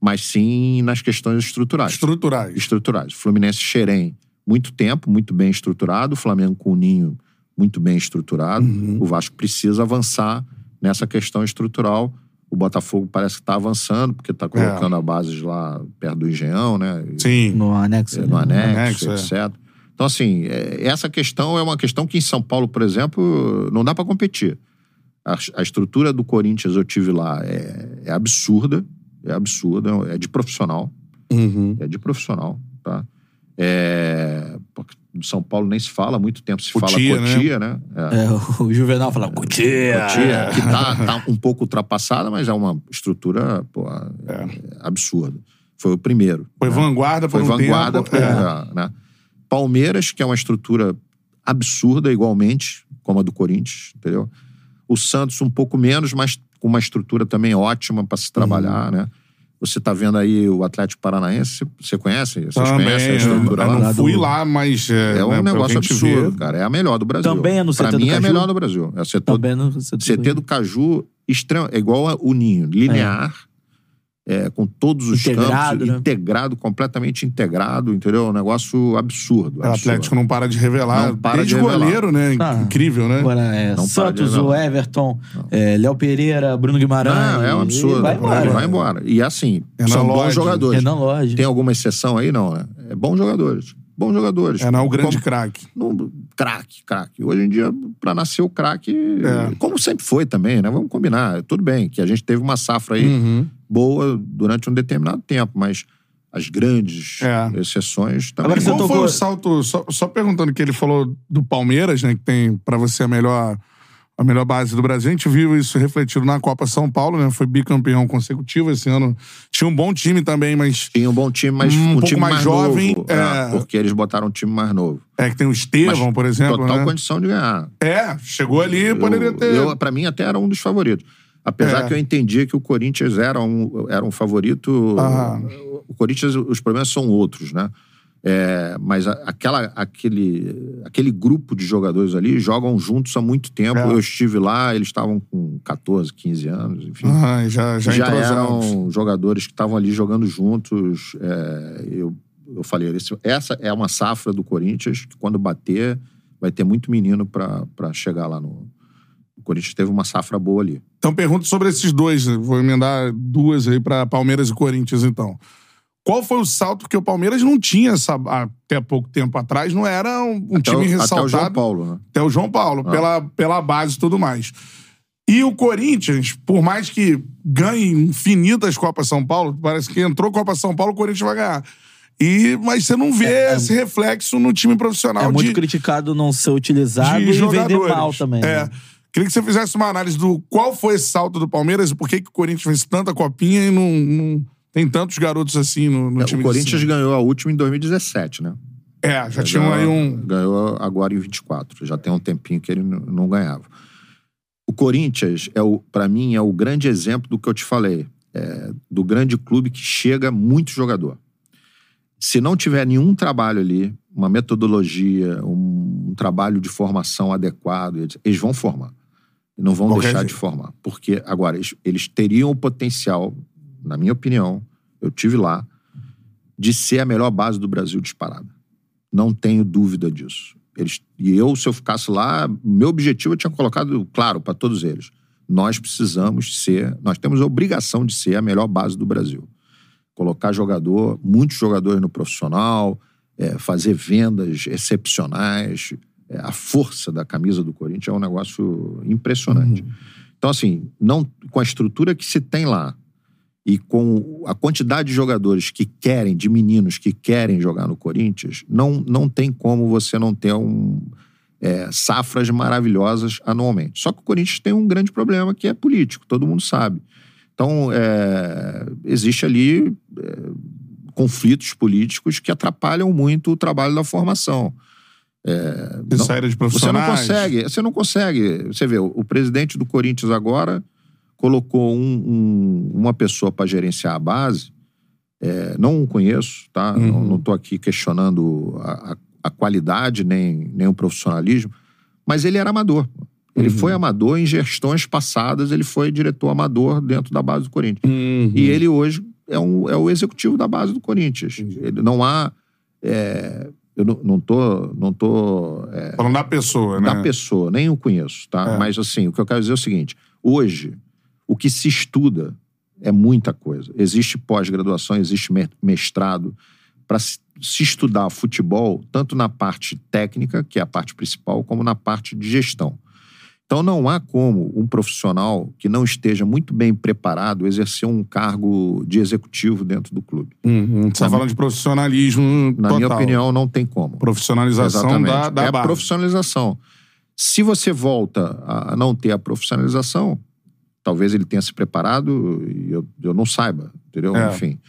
mas sim nas questões estruturais Estruturais. estruturais. Fluminense Xerém, muito tempo, muito bem estruturado. O Flamengo com o Ninho, muito bem estruturado. Uhum. O Vasco precisa avançar nessa questão estrutural. O Botafogo parece que está avançando, porque está colocando a base lá perto do Engenhão, né? Sim. No anexo. É, né? no anexo, anexo, é. etc. Então, assim, é, essa questão é uma questão que em São Paulo, por exemplo, não dá para competir. A, a estrutura do Corinthians, eu tive lá, é, é absurda, é absurda, é de profissional Uhum. é de profissional, tá? É, porque do São Paulo nem se fala, há muito tempo se fala Cotia, né? Né? É. É, o <laughs> Juvenal fala, Cotia! Cotia, que tá, tá um pouco ultrapassada, mas é uma estrutura pô, é, absurda. Foi o primeiro. Foi né? vanguarda por Foi um vanguarda. tempo. por- é. é, né? Palmeiras, que é uma estrutura absurda igualmente, como a do Corinthians, entendeu? O Santos um pouco menos, mas com uma estrutura também ótima para se Uhum. trabalhar, né? Você tá vendo aí o Atlético Paranaense, você conhece? Vocês Também, conhecem a eu, estrutura eu lá? não fui lá, mas... É, É um né, negócio absurdo, vê. cara. É a melhor do Brasil. Também é no pra CT do mim é a melhor do Brasil. É setor, Também no CT do CT do Caju extremo, é igual a- o Ninho, linear, é, com todos os Integrado, campos, né? integrado, completamente integrado, entendeu? Um negócio absurdo. O Atlético absurdo. não para de revelar. Não para Desde de revelar. goleiro, né? Ah. Incrível, né? Agora é Não para Santos, o. Everton, é, Léo Pereira, Bruno Guimarães. Não, é um absurdo. Vai embora. Vai embora. E assim, Renan são bons Lodge. jogadores. Renan Lodge. Tem alguma exceção aí? Não, né? É bons jogadores. Bons jogadores. É, não é o grande craque. Craque, craque. Hoje em dia, pra nascer o craque, É. como sempre foi também, né? Vamos combinar. Tudo bem que a gente teve uma safra aí Uhum. Boa durante um determinado tempo, mas as grandes É. exceções também. Agora Qual foi tocou- o salto, só, só perguntando que ele falou do Palmeiras, né? Que tem pra você a melhor, a melhor base do Brasil. A gente viu isso refletido na Copa São Paulo, né? Foi bicampeão consecutivo esse ano. Tinha um bom time também, mas Tinha um bom time, mas Um um, pouco time mais mais, jovem, novo. é. porque eles botaram um time mais novo. é que tem o Estevão, Mas por exemplo, Total né? condição de ganhar. É, chegou ali, poderia eu, ter. eu, pra mim, até era um dos favoritos. Apesar É. que eu entendia que o Corinthians era um, era um favorito. O Corinthians, os problemas são outros, né? É, mas a- aquela, aquele, aquele grupo de jogadores ali jogam juntos há muito tempo. É. Eu estive lá, eles estavam com 14, 15 anos, enfim. Ah, já, já, já eram jogadores que estavam ali jogando juntos. é, eu, eu falei, esse- essa é uma safra do Corinthians que quando bater vai ter muito menino pra chegar lá no. O Corinthians teve uma safra boa ali. Então pergunto sobre esses dois. né? Vou emendar duas aí pra Palmeiras e Corinthians, então. Qual foi o salto que o Palmeiras não tinha essa, até pouco tempo atrás? Não era um, um Até o- time Até o ressaltado. João Paulo, né? Até o João Paulo, Ah. pela, pela base e tudo mais. E o Corinthians, por mais que ganhe infinitas Copas São Paulo, parece que entrou Copa São Paulo, o Corinthians vai ganhar. E, mas você não vê esse reflexo no time profissional É muito de, criticado não ser utilizado de e vender jogadores. mal também. É. né? Queria que você fizesse uma análise do qual foi esse salto do Palmeiras e por que, que o Corinthians fez tanta copinha e não, não tem tantos garotos assim no, no É, time o Corinthians ganhou a última em 2017, né? É, já tinham aí um. Ganhou agora em 24. Já tem um tempinho que ele não ganhava. O Corinthians, é para mim, é o grande exemplo do que eu te falei. É, do grande clube que chega muito jogador. Se não tiver nenhum trabalho ali, uma metodologia, um, um trabalho de formação adequado, eles vão formar. E não vão Qualquer deixar jeito. de formar. Porque, agora, eles, eles teriam o potencial, na minha opinião, eu tive lá, de ser a melhor base do Brasil disparada. Não tenho dúvida disso. Eles, e eu, se eu ficasse lá, meu objetivo eu tinha colocado claro para todos eles. Nós precisamos ser, nós temos a obrigação de ser a melhor base do Brasil. Colocar jogador, muitos jogadores no profissional, é, fazer vendas excepcionais. É, a força da camisa do Corinthians é um negócio impressionante. Uhum. Então, assim, não, com a estrutura que se tem lá, e com a quantidade de jogadores que querem, de meninos que querem jogar no Corinthians, não, não tem como você não ter um, é, safras maravilhosas anualmente. Só que o Corinthians tem um grande problema que é político, todo mundo sabe. Então, é, existe ali é, conflitos políticos que atrapalham muito o trabalho da formação. É, não, saída de profissionais. Você não consegue, você não consegue. Você vê, o, o presidente do Corinthians agora colocou um, um, uma pessoa para gerenciar a base. É, não o conheço, tá? Uhum. Não estou aqui questionando a, a, a, qualidade nem, nem o profissionalismo, mas ele era amador. Ele uhum. foi amador em gestões passadas, ele foi diretor amador dentro da base do Corinthians. Uhum. E ele hoje é, um, é o executivo da base do Corinthians. Ele não há. É, eu não, tô. Não tô é, Falando da pessoa, né? Da pessoa, nem o conheço, tá? É. Mas assim, o que eu quero dizer é o seguinte: hoje, o que se estuda é muita coisa. Existe pós-graduação, existe mestrado. Para se estudar futebol, tanto na parte técnica, que é a parte principal, como na parte de gestão. Então não há como um profissional que não esteja muito bem preparado exercer um cargo de executivo dentro do clube. Uhum. Você está falando de profissionalismo Na total. minha opinião, não tem como. Profissionalização Exatamente. da, da É base. profissionalização. Se você volta a não ter a profissionalização, talvez ele tenha se preparado e eu, eu não saiba, entendeu? É. Enfim.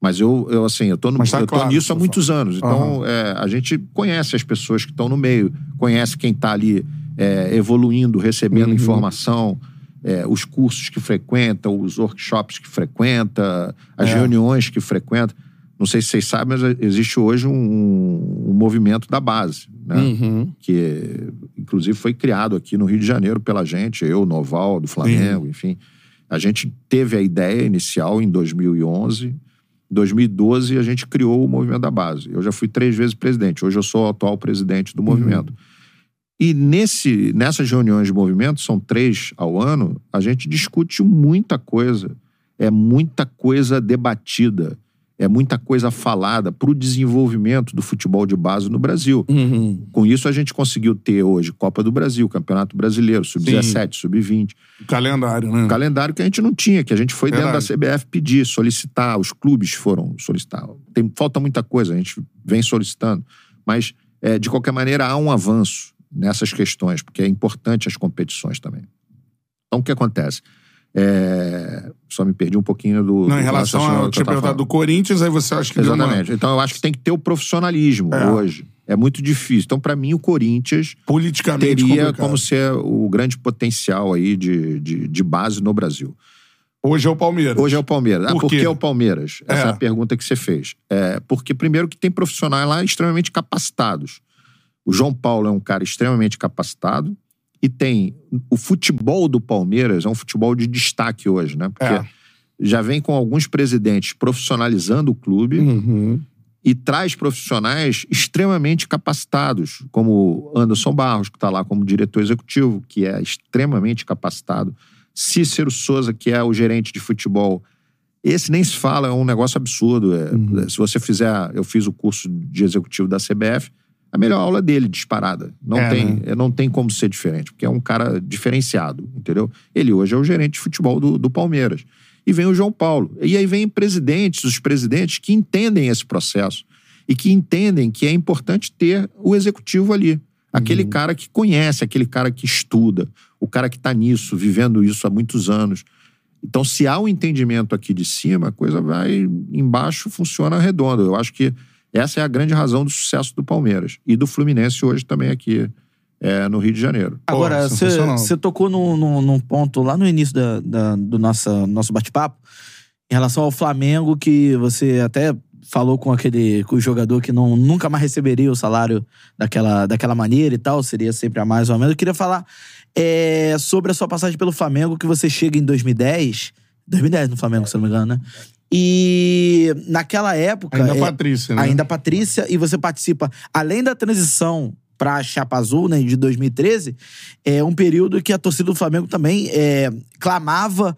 Mas eu, eu assim, eu tô, no, tá eu tô claro, nisso há muitos anos. Então, uhum. é, a gente conhece as pessoas que estão no meio, conhece quem está ali é, evoluindo, recebendo uhum. informação, é, os cursos que frequenta, os workshops que frequenta, as é. reuniões que frequenta. Não sei se vocês sabem, mas existe hoje um, um movimento da base, né? Uhum. Que, inclusive, foi criado aqui no Rio de Janeiro pela gente, eu, Noval, do Flamengo, enfim. A gente teve a ideia inicial em 2011. Em 2012, a gente criou o movimento da base. Eu já fui três vezes presidente. Hoje eu sou o atual presidente do movimento. Uhum. E nesse, nessas reuniões de movimento, são três ao ano, a gente discute muita coisa. É muita coisa debatida é muita coisa falada para o desenvolvimento do futebol de base no Brasil. Uhum. Com isso, a gente conseguiu ter hoje Copa do Brasil, Campeonato Brasileiro, Sub-17, Sub-20. Calendário, né? calendário que a gente não tinha, que a gente foi Verdade. dentro da CBF pedir, solicitar, os clubes foram solicitar. Tem, falta muita coisa, a gente vem solicitando. Mas, é, de qualquer maneira, há um avanço nessas questões, porque é importante as competições também. Então, o que acontece? É... Só me perdi um pouquinho do. Não, em relação ao tinha perguntado do Corinthians, aí você acha que. Exatamente. Uma... Então eu acho que tem que ter o profissionalismo é. hoje. É muito difícil. Então, para mim, o Corinthians politicamente teria complicado. como ser o grande potencial aí de, de, de, base no Brasil. Hoje é o Palmeiras. Hoje é o Palmeiras. Por ah, por que é o Palmeiras? Essa é. é a pergunta que você fez. É, porque, primeiro, que tem profissionais lá extremamente capacitados. O João Paulo é um cara extremamente capacitado e tem o futebol do Palmeiras, é um futebol de destaque hoje, né? Porque é. já vem com alguns presidentes profissionalizando o clube uhum. e traz profissionais extremamente capacitados, como Anderson Barros, que está lá como diretor executivo, que é extremamente capacitado. Cícero Souza, que é o gerente de futebol. Esse nem se fala, é um negócio absurdo. É, uhum. Se você fizer. Eu fiz o curso de executivo da CBF a melhor aula dele, disparada. Não, é, tem, né? não tem como ser diferente, porque é um cara diferenciado, entendeu? Ele hoje é o gerente de futebol do, do Palmeiras. E vem o João Paulo. E aí vem presidentes, os presidentes que entendem esse processo e que entendem que é importante ter o executivo ali. Aquele uhum. cara que conhece, aquele cara que estuda, o cara que está nisso, vivendo isso há muitos anos. Então, se há um entendimento aqui de cima, a coisa vai embaixo, funciona redondo. Eu acho que essa é a grande razão do sucesso do Palmeiras e do Fluminense hoje também aqui é, no Rio de Janeiro. Agora, você tocou num, num, num, ponto lá no início da, da, do nossa, nosso bate-papo, em relação ao Flamengo, que você até falou com aquele com o jogador que não, nunca mais receberia o salário daquela, daquela maneira e tal, seria sempre a mais ou menos. Eu queria falar é, sobre a sua passagem pelo Flamengo, que você chega em 2010. 2010 no Flamengo, se não me engano, né? E naquela época. Ainda é, Patrícia, né? Ainda Patrícia, e você participa, além da transição pra Chapa Azul, né, de 2013, é um período que a torcida do Flamengo também é, clamava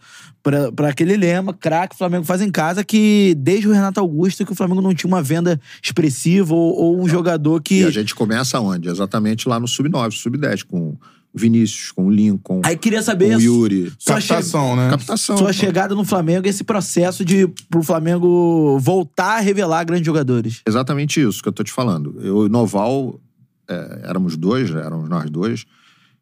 pra aquele lema, craque, o Flamengo faz em casa, que desde o Renato Augusto que o Flamengo não tinha uma venda expressiva ou, ou um jogador que... E a gente começa onde? Exatamente lá no Sub-9, Sub-10, com Vinícius, com o Lincoln, Aí queria com saber o Yuri. sua, che- Captação, né? Captação. sua pô. chegada no Flamengo e esse processo de pro Flamengo voltar a revelar grandes jogadores. Exatamente isso que eu tô te falando. Eu e Noval é, éramos dois, éramos nós dois,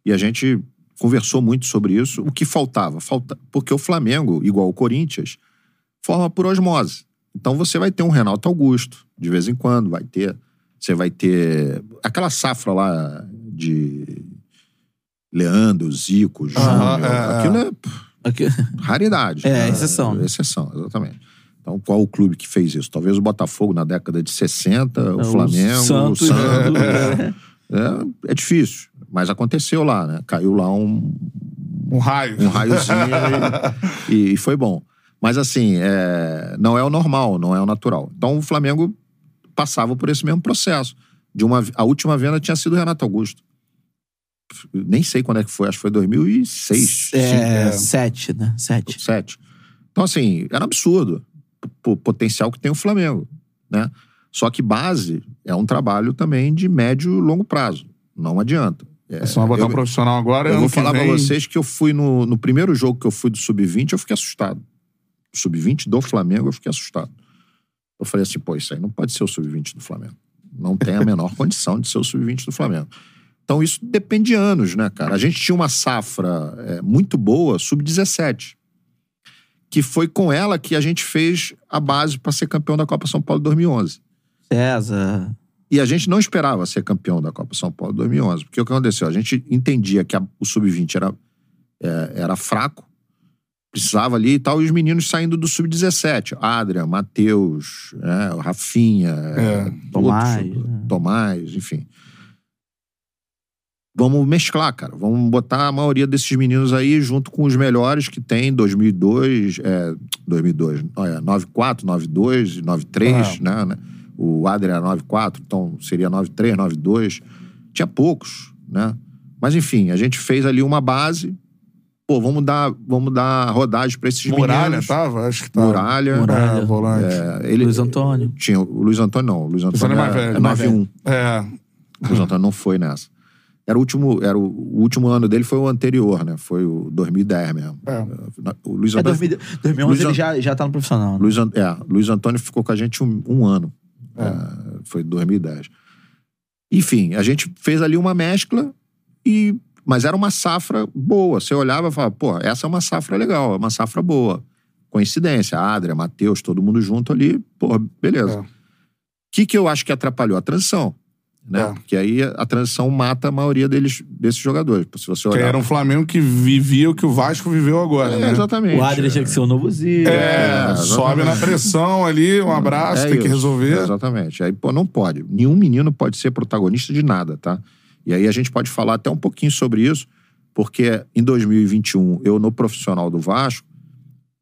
e a gente conversou muito sobre isso. O que faltava? Falta... Porque o Flamengo, igual o Corinthians, forma por osmose. Então você vai ter um Renato Augusto, de vez em quando, vai ter. Você vai ter aquela safra lá de Leandro, Zico, Júnior. É, é. Aquilo é Aqui- raridade. É, né? exceção? Exceção, exatamente. Então, qual o clube que fez isso? Talvez o Botafogo na década de 60, o o Flamengo, Santos, o Santos. né? <laughs> É, é difícil, mas aconteceu lá, né? Caiu lá um, Um raio. um raiozinho <laughs> e, e foi bom. Mas assim, é, não é o normal, não é o natural. Então o Flamengo passava por esse mesmo processo. De uma, a última venda tinha sido o Renato Augusto. Nem sei quando é que foi, acho que foi 2006. É, sete, né? Sete. Sete. Então, assim, era absurdo o potencial que tem o Flamengo, né? Só que base é um trabalho também de médio e longo prazo. Não adianta. É, É só botar eu, um profissional agora. eu vou que falar pra vem- vocês que eu fui no, no primeiro jogo que eu fui do Sub-20, eu fiquei assustado. Sub-20 do Flamengo, eu fiquei assustado. Eu falei assim, pô, isso aí não pode ser o Sub-20 do Flamengo. Não tem a menor <laughs> condição de ser o Sub-20 do Flamengo. Então isso depende de anos, né, cara? A gente tinha uma safra é, muito boa, Sub-17. Que foi com ela que a gente fez a base para ser campeão da Copa São Paulo 2011. César. E a gente não esperava ser campeão da Copa São Paulo 2011. Porque o que aconteceu? A gente entendia que a- o Sub-20 era, é, era fraco, precisava ali e tal, e os meninos saindo do Sub-17. Adria, Matheus, né, Rafinha, É, outros, Tomás, né? Tomás, enfim. Vamos mesclar, cara. Vamos botar a maioria desses meninos aí junto com os melhores que tem 2002, é, 2002, olha, 94, 92, 93, né, né? O Adria era 94, então seria 93, 92. Tinha poucos, né? Mas enfim, a gente fez ali uma base. Pô, vamos dar, vamos dar rodagem pra esses Muralha meninos. tava? Acho que tava. Muralha. Muralha. É, volante. É, ele, Luiz Antônio. Tinha o Luiz Antônio, não. O Luiz Esse ano Antônio é mais é, velho, é mais 9-1. É. O Luiz Antônio não foi nessa. Era o último, era o, o último ano dele foi o anterior, né? Foi o 2010 mesmo. É. O Luiz É, Antônio, 2000 2011 Luiz ele An- já, já tá no profissional. né? Luiz, An- é, Luiz Antônio ficou com a gente um, um ano. É, foi 2010. Enfim, a gente fez ali uma mescla e mas era uma safra boa. Você olhava e falava, pô, essa é uma safra legal, é uma safra boa. Coincidência, Adria, Matheus, todo mundo junto ali, pô, beleza. É. O que, que eu acho que atrapalhou? A transição. Né? É. Porque aí a transição mata a maioria deles, desses jogadores. Se você Que olhar. era um Flamengo que vivia o que o Vasco viveu agora, É, né? exatamente. O Adria tinha que ser o novo Zico. É, É, sobe na pressão ali, um abraço, É tem que isso, resolver. Exatamente. Aí, pô, não pode. Nenhum menino pode ser protagonista de nada, tá? E aí a gente pode falar até um pouquinho sobre isso, porque em 2021, eu no profissional do Vasco,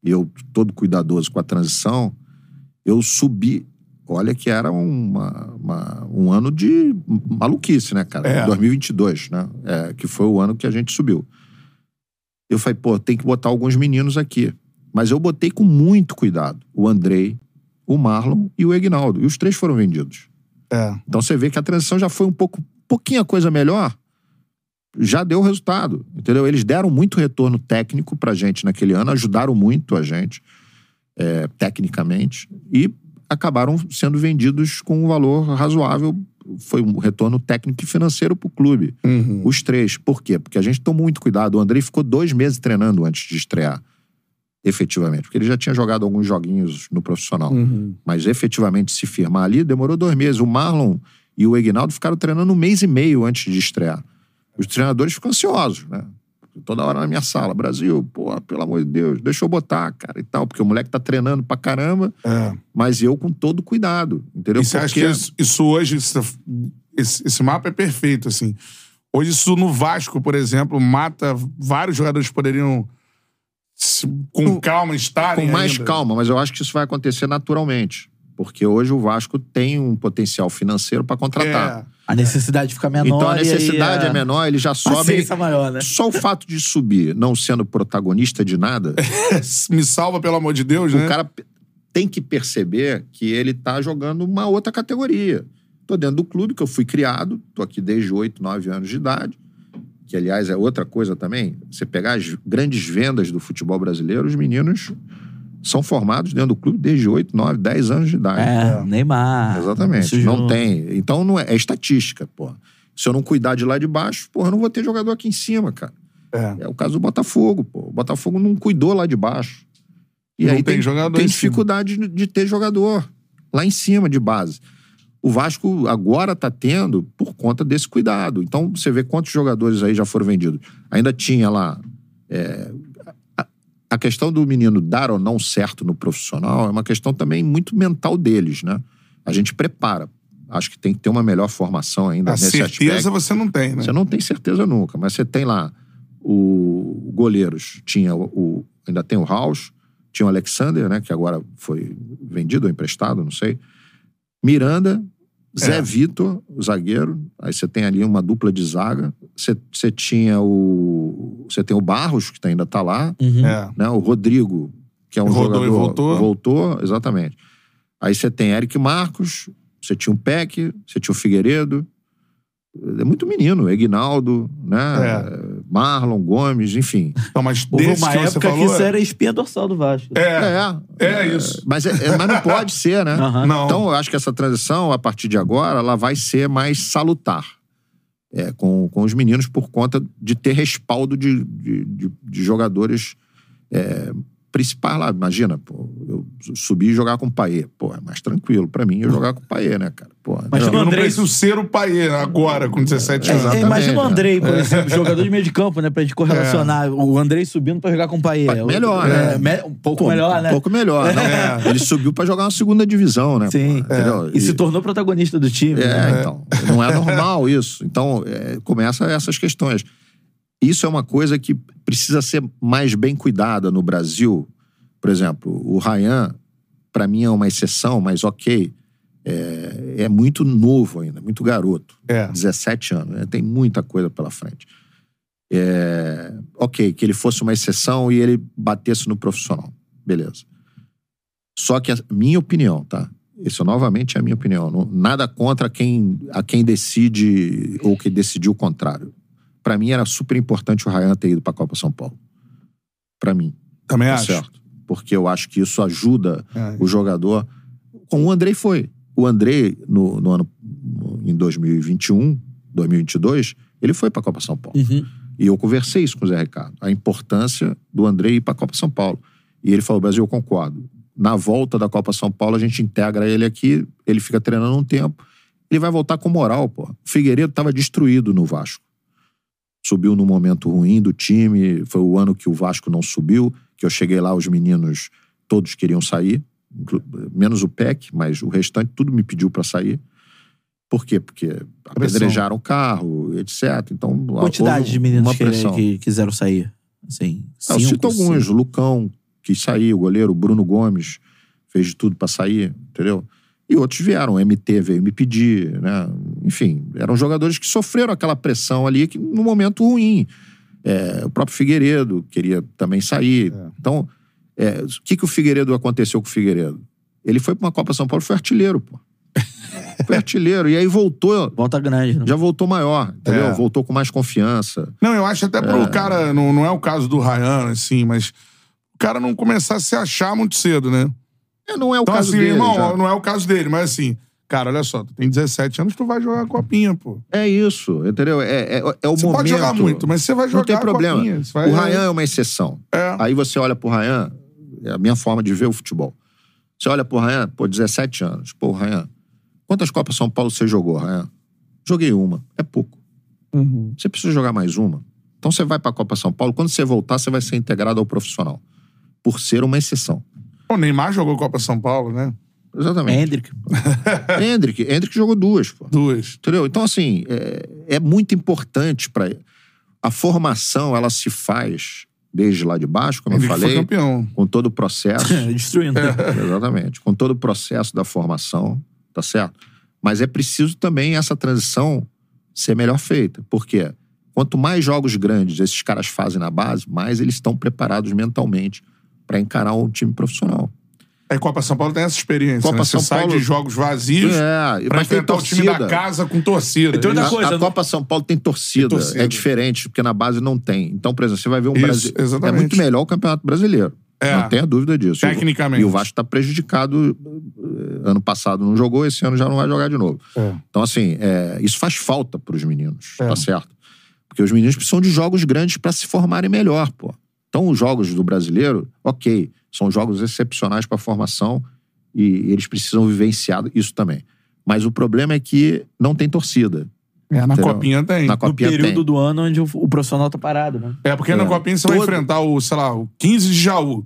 eu todo cuidadoso com a transição, eu subi. Olha que era uma, uma- um ano de maluquice, né, cara? É. 2022, né? É, que foi o ano que a gente subiu. Eu falei, pô, tem que botar alguns meninos aqui. Mas eu botei com muito cuidado. O Andrei, o Marlon e o Egnaldo. E os três foram vendidos. É. Então você vê que a transição já foi um pouco, pouquinho coisa melhor, já deu resultado, entendeu? Eles deram muito retorno técnico pra gente naquele ano, ajudaram muito a gente, é, tecnicamente, e acabaram sendo vendidos com um valor razoável. Foi um retorno técnico e financeiro pro clube. Uhum. Os três. Por quê? Porque a gente tomou muito cuidado. O Andrei ficou dois meses treinando antes de estrear, efetivamente. Porque ele já tinha jogado alguns joguinhos no profissional. Uhum. Mas efetivamente se firmar ali demorou dois meses. O Marlon e o Egnaldo ficaram treinando um mês e meio antes de estrear. Os treinadores ficam ansiosos, né? Toda hora na minha sala. Brasil, pô, pelo amor de Deus, deixa eu botar, cara, e tal. Porque o moleque tá treinando pra caramba, É. mas eu com todo cuidado, entendeu? E você acha que Porque- isso, isso hoje, isso- esse, esse mapa é perfeito, assim. Hoje, isso no Vasco, por exemplo, mata vários jogadores que poderiam com calma estarem com mais ainda. calma, mas eu acho que isso vai acontecer naturalmente. Porque hoje o Vasco tem um potencial financeiro para contratar. É. A necessidade fica menor. Então a e necessidade a é menor, ele já sobe. paciência maior, né? Só o fato de subir, não sendo protagonista de nada, <laughs> Me salva, pelo amor de Deus, né? o cara tem que perceber que ele tá jogando uma outra categoria. Tô dentro do clube que eu fui criado, tô aqui desde 8, 9 anos de idade, que aliás é outra coisa também. Você pegar as grandes vendas do futebol brasileiro, os meninos são formados dentro do clube desde 8, 9, 10 anos de idade. É, Neymar. Exatamente. Não tem. Então não é, é estatística, pô. Se eu não cuidar de lá de baixo, porra, eu não vou ter jogador aqui em cima, cara. É. É o caso do Botafogo, pô. O Botafogo não cuidou lá de baixo. E Não aí tem tem, jogador tem em cima. dificuldade de- de ter jogador lá em cima de base. O Vasco agora tá tendo por conta desse cuidado. Então você vê quantos jogadores aí já foram vendidos. Ainda tinha lá. é, a, questão do menino dar ou não certo no profissional é uma questão também muito mental deles, né? A gente prepara. Acho que tem que ter uma melhor formação ainda A nesse certeza aspecto. você não tem, né? Você não tem certeza nunca, mas você tem lá o goleiros. Tinha o, o- ainda tem o Raus, tinha o Alexander, né, que agora foi vendido ou emprestado, não sei. Miranda, Zé É. Vitor, zagueiro. Aí você tem ali uma dupla de zaga. Você, você tinha o você tem o Barros que ainda tá lá, Uhum. É. né? O Rodrigo, que é um Rodou e jogador voltou. voltou, exatamente. Aí você tem Eric Marcos, você tinha o Peck, você tinha o Figueiredo. É muito menino, Egnaldo, né? Marlon Gomes, enfim. Então, mas Houve uma que época que falou... isso era espinha dorsal do Vasco. É, É, é isso. Mas, é- é- mas não pode <laughs> ser, né? Aham. Não. Então, eu acho que essa transição, a partir de agora, ela vai ser mais salutar é, com, com os meninos por conta de ter respaldo de, de, de- de jogadores é, principais lá. Imagina, pô, eu subir e jogar com o Paê. Pô, é mais tranquilo pra mim eu jogar com o Paê, né, cara? Pô, Mas não, eu não Andrei- preciso ser o Paê agora, com 17 É, anos. Exatamente, imagina o né? Andrei, por exemplo, jogador de meio de campo, né? Pra gente correlacionar. O Andrei subindo pra jogar com o Paê. Melhor, É, né? me- Um pouco Pô, melhor, né? Um pouco melhor. Não, É. Ele subiu pra jogar uma segunda divisão, né? Sim. pô, entendeu? E se tornou protagonista do time. É, né? então. Não é normal isso. Então, é, começa essas questões. Isso é uma coisa que precisa ser mais bem cuidada no Brasil. Por exemplo, o Ryan, para mim, é uma exceção, mas ok. É, é muito novo ainda, muito garoto. É. 17 anos, né? tem muita coisa pela frente. É, ok, que ele fosse uma exceção e ele batesse no profissional. Beleza. Só que a minha opinião, tá? Isso novamente é a minha opinião. Não- nada contra quem, a quem decide ou que decidiu o contrário. Pra mim era super importante o Ryan ter ido pra Copa São Paulo. Pra mim. Também Tá acho. certo. Porque eu acho que isso ajuda É. o jogador. Como o Andrei foi. O Andrei, no, no ano, no- em 2021, 2022, ele foi pra Copa São Paulo. Uhum. E eu conversei isso com o Zé Ricardo. A importância do Andrei ir pra Copa São Paulo. E ele falou: Brasil, eu concordo. Na volta da Copa São Paulo, a gente integra ele aqui, ele fica treinando um tempo. Ele vai voltar com moral, pô. O Figueiredo tava destruído no Vasco. Subiu num momento ruim do time. Foi o ano que o Vasco não subiu, que eu cheguei lá, os meninos todos queriam sair, menos o PEC, mas o restante tudo me pediu pra sair. Por quê? Porque apedrejaram o carro, etc. Então, Quantidade de meninos que, que quiseram sair. Assim, Ah, eu cinco, cito alguns. seis. O Lucão, que saiu, o goleiro, o Bruno Gomes, fez de tudo pra sair, entendeu? E outros vieram, o MT veio me pedir, né? Enfim, eram jogadores que sofreram aquela pressão ali que, no momento ruim. É, o próprio Figueiredo queria também sair. Então, é, o que, que o Figueiredo aconteceu com o Figueiredo? Ele foi pra uma Copa São Paulo e foi artilheiro, pô. <laughs> Foi artilheiro. E aí voltou, Volta grande, né? já voltou maior, entendeu? É. Voltou com mais confiança. Não, eu acho até pro cara, não, não é o caso do Ryan, assim, mas o cara não começar a se achar muito cedo, né? É, não é o Então, caso assim, dele. irmão, já. não é o caso dele, mas assim, cara, olha só, tu tem 17 anos, tu vai jogar a copinha, pô. É isso, entendeu? É, é, é o Você momento. pode jogar muito, mas você vai jogar Não tem problema. copinha. Você vai- O Ryan é uma exceção. É. Aí você olha pro Ryan, é a minha forma de ver o futebol. Você olha pro Ryan, pô, 17 anos. Pô, Ryan, quantas Copas São Paulo você jogou, Ryan? Joguei uma. É pouco. Uhum. Você precisa jogar mais uma. Então você vai pra Copa São Paulo, quando você voltar, você vai ser integrado ao profissional. Por ser uma exceção. O Neymar jogou Copa São Paulo, né? Exatamente. Hendrick. <laughs> Hendrick. Hendrick jogou duas, pô. Duas. Entendeu? Então, assim, é, é muito importante para A formação, ela se faz desde lá de baixo, como eu Henrique foi falei, campeão. com todo o processo. <laughs> Destruindo. Exatamente. Com todo o processo da formação, tá certo? Mas é preciso também essa transição ser melhor feita. Por quê? Quanto mais jogos grandes esses caras fazem na base, mais eles estão preparados mentalmente para encarar um time profissional. É, Copa São Paulo tem essa experiência. Copa né? Você São sai Paulo- de jogos vazios É, pra enfrentar o time da casa com torcida. Então, outra A- coisa, a, não- Copa São Paulo tem torcida, Tem torcida. É diferente, porque na base não tem. Então, por exemplo, você vai ver um Isso, Brasil. É muito melhor o Campeonato Brasileiro. É. Não tenha dúvida disso. Tecnicamente. E o Vasco está prejudicado. eh, Ano passado não jogou, esse ano já não vai jogar de novo. É. Então, assim, é, isso faz falta para os meninos, É. tá certo? Porque os meninos precisam de jogos grandes para se formarem melhor, pô. Então, os jogos do brasileiro, ok, são jogos excepcionais para a formação e eles precisam vivenciar isso também. Mas o problema é que não tem torcida. É, na Entendeu? Copinha tem. Na No Copinha período tem. do ano onde o, o profissional tá parado, né? É, porque na Copinha você vai Todo- enfrentar o, sei lá, o 15 de Jaú.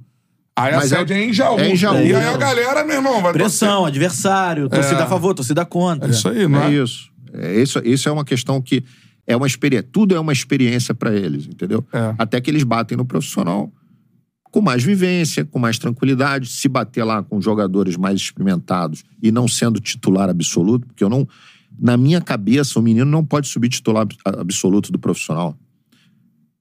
Aí a Mas é- sede é, em Jaú. é em Jaú. E aí a galera, meu irmão, vai Pressão, adversário, torcida É. a favor, torcida contra. torcer. É isso aí, não É é? isso. É isso. Isso é uma questão que é uma experiência. Tudo é uma experiência para eles, entendeu? É. Até que eles batem no profissional com mais vivência, com mais tranquilidade. Se bater lá com jogadores mais experimentados e não sendo titular absoluto, porque eu não. Na minha cabeça, o menino não pode subir titular ab- absoluto do profissional.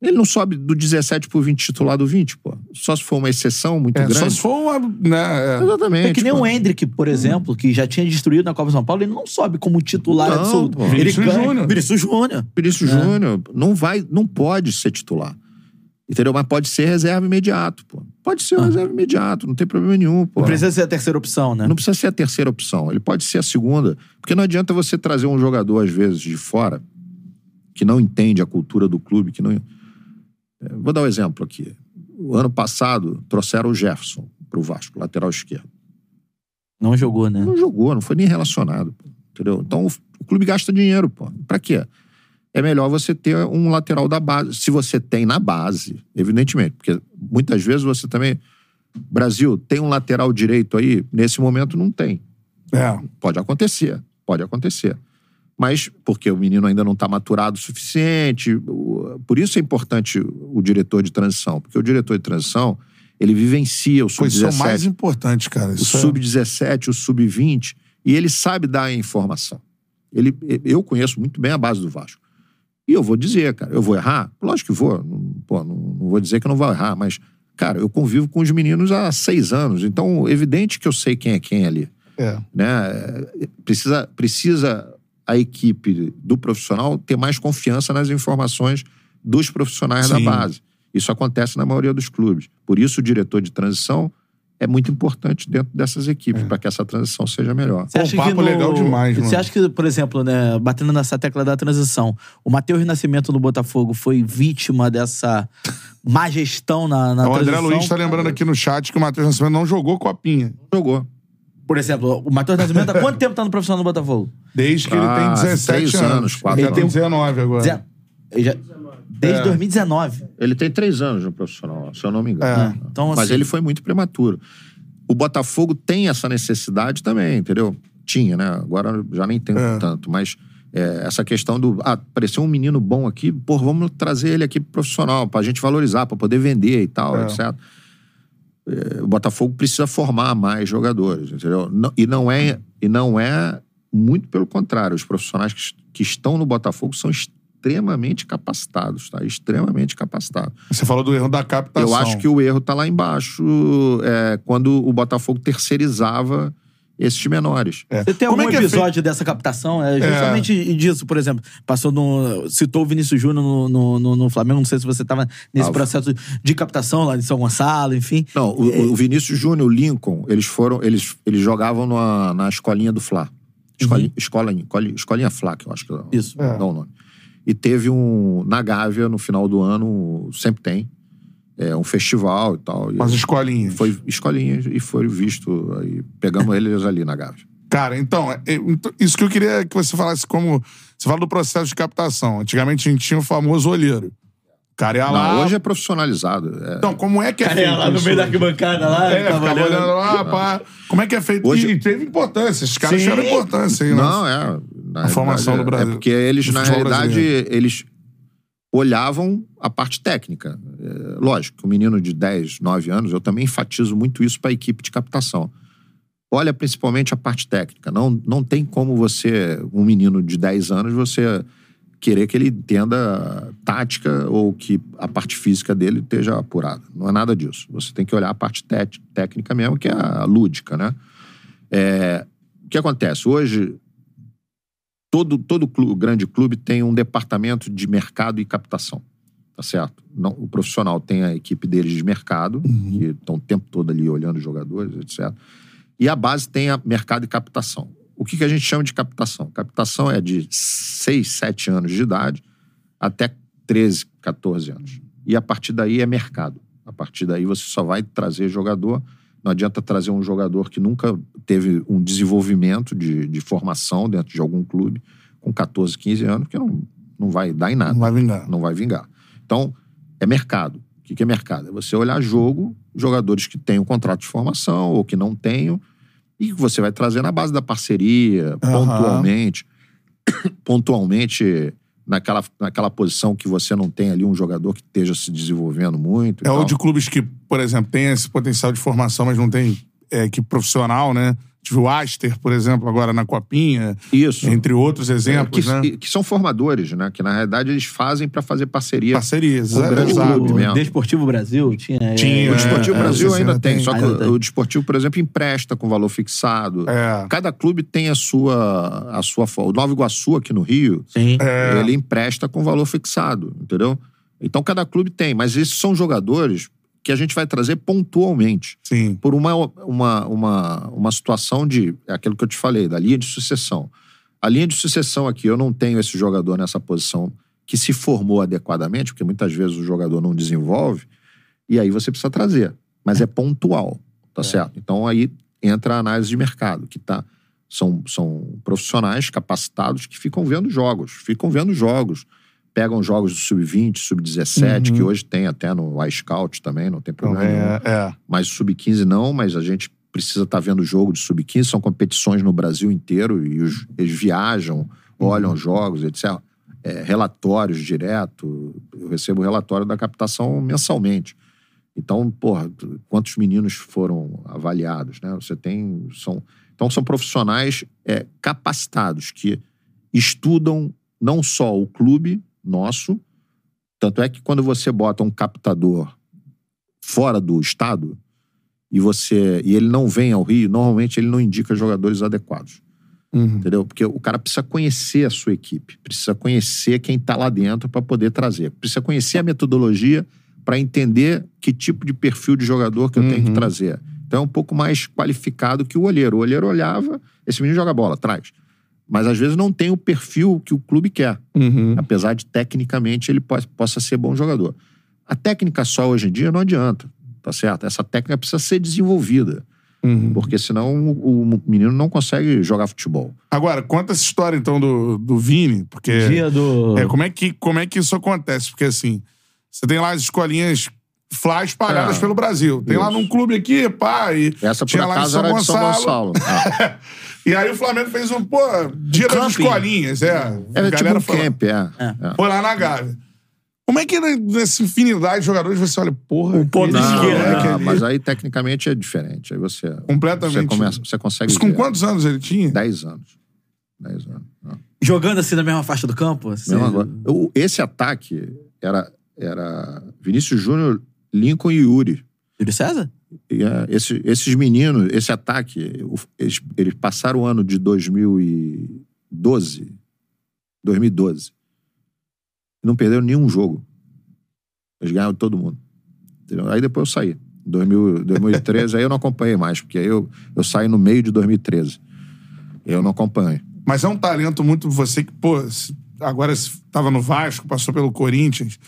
Ele não sobe do 17 pro 20 titular do 20, pô. Só se for uma exceção muito É, grande. só se for uma. Né, é. Exatamente. É que nem pô. o Hendrick, por exemplo, que já tinha destruído na Copa São Paulo, ele não sobe como titular Não, absoluto. pô. Ele Júnior. Vinícius Júnior. Vinícius É. Júnior não vai, não pode ser titular. Entendeu? Mas pode ser reserva imediato, pô. Pode ser um reserva imediato, não tem problema nenhum, pô. Ah. Não precisa ser a terceira opção, né? Não precisa ser a terceira opção, ele pode ser a segunda. Porque não adianta você trazer um jogador, às vezes, de fora, que não entende a cultura do clube, que não. É, Vou dar um exemplo aqui. O ano passado, trouxeram o Jefferson pro Vasco, lateral esquerdo. Não jogou, né? Não jogou, não foi nem relacionado. pô. Entendeu? Então o, o clube gasta dinheiro, pô. Pra quê? É melhor você ter um lateral da base. Se você tem na base, evidentemente. Porque muitas vezes você também. Brasil, tem um lateral direito aí? Nesse momento não tem. É. Pode acontecer, pode acontecer. Mas porque o menino ainda não está maturado o suficiente. Por isso é importante o diretor de transição. Porque o diretor de transição, ele vivencia o Pô, isso é o sub-17 mais importante, cara. o é- sub-17, o sub-20, e ele sabe dar a informação. Ele, eu conheço muito bem a base do Vasco. E eu vou dizer, cara, eu vou errar? Lógico que vou. Não, pô, não, não vou dizer que eu não vou errar, mas, cara, eu convivo com os meninos há seis anos, então é evidente que eu sei quem é quem ali. É. Né? É, Precisa, precisa a equipe do profissional ter mais confiança nas informações dos profissionais da Sim. base. Isso acontece na maioria dos clubes. Por isso, o diretor de transição é muito importante dentro dessas equipes, para que essa transição seja melhor. Você Pô, acha papo que no... legal demais, Você mano. acha que, por exemplo, né, batendo nessa tecla da transição, o Matheus Renascimento no Botafogo foi vítima dessa má gestão na, na o André transição? Luiz tá lembrando aqui no chat que o Matheus Nascimento não jogou Copinha. Jogou. Por exemplo, o Matheus Renascimento há quanto tempo tá no profissional no Botafogo? Desde que ele Ah, tem 17 três anos. anos, quatro ele anos. tem 19 agora. Ele já- Desde É. 2019. Ele tem três anos no profissional, se eu não me engano. É. Então, Mas assim- ele foi muito prematuro. O Botafogo tem essa necessidade também, entendeu? Tinha, né? Agora já nem tem É. tanto. Mas é, essa questão do. Ah, apareceu um menino bom aqui, pô, vamos trazer ele aqui pro profissional, pra gente valorizar, pra poder vender e tal, É. etc. É, o Botafogo precisa formar mais jogadores, entendeu? E, não é, e não é. Muito pelo contrário, os profissionais que, que estão no Botafogo são extremamente capacitados, tá? Extremamente capacitados. Você falou do erro da captação. Eu acho que o erro tá lá embaixo, é, quando o Botafogo terceirizava esses menores. Você tem Como algum é que é episódio dessa captação? É justamente disso, por exemplo. Passou no. Citou o Vinícius Júnior no, no, no- no Flamengo. Não sei se você estava nesse Ah, processo de captação lá de São Gonçalo, enfim. Não, o, o Vinícius Júnior, o Lincoln, eles foram, eles, eles jogavam na, na escolinha do Fla. Escolinha, escolinha, escolinha, escolinha Fla, que eu acho que é- Isso. dá o nome. E teve um, na Gávea, no final do ano, sempre tem, é, um festival e tal. Umas escolinhas. Foi escolinha e foi visto, aí pegamos eles ali na Gávea. Cara, então, é- é- então, isso que eu queria que você falasse como. Você fala do processo de captação. Antigamente a gente tinha o famoso olheiro. O cara ia lá. Não, hoje é profissionalizado. é- Então, como é que é Cara, feito? lá no meio da arquibancada lá. É, tava ficava olhando. olhando lá, pá. Como é que é feito? Hoje- E teve importância. Esses caras Sim. tiveram importância aí, né? Não, é. Na A formação do Brasil- É porque eles, na realidade, brasileiro. eles olhavam a parte técnica. É, lógico, um menino de 10, 9 anos, eu também enfatizo muito isso para a equipe de captação. Olha principalmente a parte técnica. Não, não tem como você, um menino de 10 anos, você querer que ele entenda tática ou que a parte física dele esteja apurada. Não é nada disso. Você tem que olhar a parte técnica mesmo, que é a lúdica, né? É, o que acontece? Hoje, todo, todo clube, grande clube tem um departamento de mercado e captação. Tá certo? Não, o profissional tem a equipe deles de mercado, uhum. que estão o tempo todo ali olhando os jogadores, etc. E a base tem a mercado e captação. O que, que a gente chama de captação? Captação é de 6, 7 anos de idade até 13, 14 anos. E a partir daí é mercado. A partir daí você só vai trazer jogador. Não adianta trazer um jogador que nunca teve um desenvolvimento de, de formação dentro de algum clube com 14, 15 anos, porque não, não vai dar em nada. Não vai vingar. Não vai vingar. Então, é mercado. O que é mercado? É você olhar jogo, jogadores que têm um contrato de formação ou que não tenham, e que você vai trazer na base da parceria, uhum. pontualmente. <coughs> pontualmente naquela, naquela posição que você não tem ali um jogador que esteja se desenvolvendo muito. É ou de clubes que, por exemplo, tem esse potencial de formação, mas não tem é, equipe profissional, né? Tive o Aster, por exemplo, agora na Copinha. Isso. Entre outros exemplos, é, que, né? Que são formadores, né? Que na realidade eles fazem para fazer parceria. Parcerias, com o grande clube mesmo. O Desportivo Brasil tinha. É, tinha o Desportivo é, Brasil ainda tem, tem. só que o, o Desportivo, por exemplo, empresta com valor fixado. É. Cada clube tem a sua. A sua o Nova Iguaçu, aqui no Rio, é. ele empresta com valor fixado, entendeu? Então cada clube tem, mas esses são jogadores que a gente vai trazer pontualmente. Sim. Por uma, uma, uma, uma situação de. É aquilo que eu te falei, da linha de sucessão. A linha de sucessão aqui, eu não tenho esse jogador nessa posição que se formou adequadamente, porque muitas vezes o jogador não desenvolve, e aí você precisa trazer. Mas é pontual, tá é. certo? Então aí entra a análise de mercado, que tá. São, são profissionais capacitados que ficam vendo jogos, ficam vendo jogos pegam jogos do sub-20, sub-17, uhum. que hoje tem até no iScout também, não tem problema é, é. Mas sub-15 não, mas a gente precisa estar tá vendo jogo de sub-15, são competições no Brasil inteiro e os, eles viajam, olham uhum. jogos, etc. É, relatórios direto, eu recebo relatório da captação mensalmente. Então, porra, quantos meninos foram avaliados, né? Você tem, são, então são profissionais é, capacitados que estudam não só o clube, nosso. Tanto é que quando você bota um captador fora do estado e você e ele não vem ao Rio, normalmente ele não indica jogadores adequados. Uhum. Entendeu? Porque o cara precisa conhecer a sua equipe, precisa conhecer quem está lá dentro para poder trazer, precisa conhecer a metodologia para entender que tipo de perfil de jogador que eu uhum. tenho que uhum. trazer. Então é um pouco mais qualificado que o olheiro. O olheiro olhava, esse menino joga bola, traz mas às vezes não tem o perfil que o clube quer. Uhum. Apesar de tecnicamente ele possa ser bom jogador. A técnica só hoje em dia não adianta, tá certo? Essa técnica precisa ser desenvolvida. Uhum. Porque senão o, menino não consegue jogar futebol. Agora, conta essa história então do, do Vini, porque. Dia do. É, como, é que, como é que isso acontece? Porque assim, você tem lá as escolinhas flash pagadas é. pelo Brasil. Tem isso. lá num clube aqui, pá, e Essa por acaso era de São Gonçalo. Ah. <laughs> e aí o Flamengo fez um, pô, dia um das escolinhas, é. Era tipo um foi camp, é. é. Foi lá na Gávea. Como é que nessa infinidade de jogadores você olha, porra, o ponto não, esquerdo. Não, mas aí tecnicamente é diferente. Aí você. Completamente. Você, começa, você consegue. Isso com quantos anos ele tinha? Dez anos. Dez anos. Não. Jogando assim na mesma faixa do campo? Assim... Esse ataque era, era Vinícius Júnior, Lincoln e Yuri. Júlio César? É, esse, esses meninos, esse ataque, eles, eles passaram o ano de 2012, 2012, não perderam nenhum jogo. Eles ganharam todo mundo. Entendeu? Aí depois eu saí. 2000, 2013, aí eu não acompanhei mais, porque aí eu, eu saí no meio de 2013. Eu não acompanho. Mas é um talento muito você que, pô, agora estava no Vasco, passou pelo Corinthians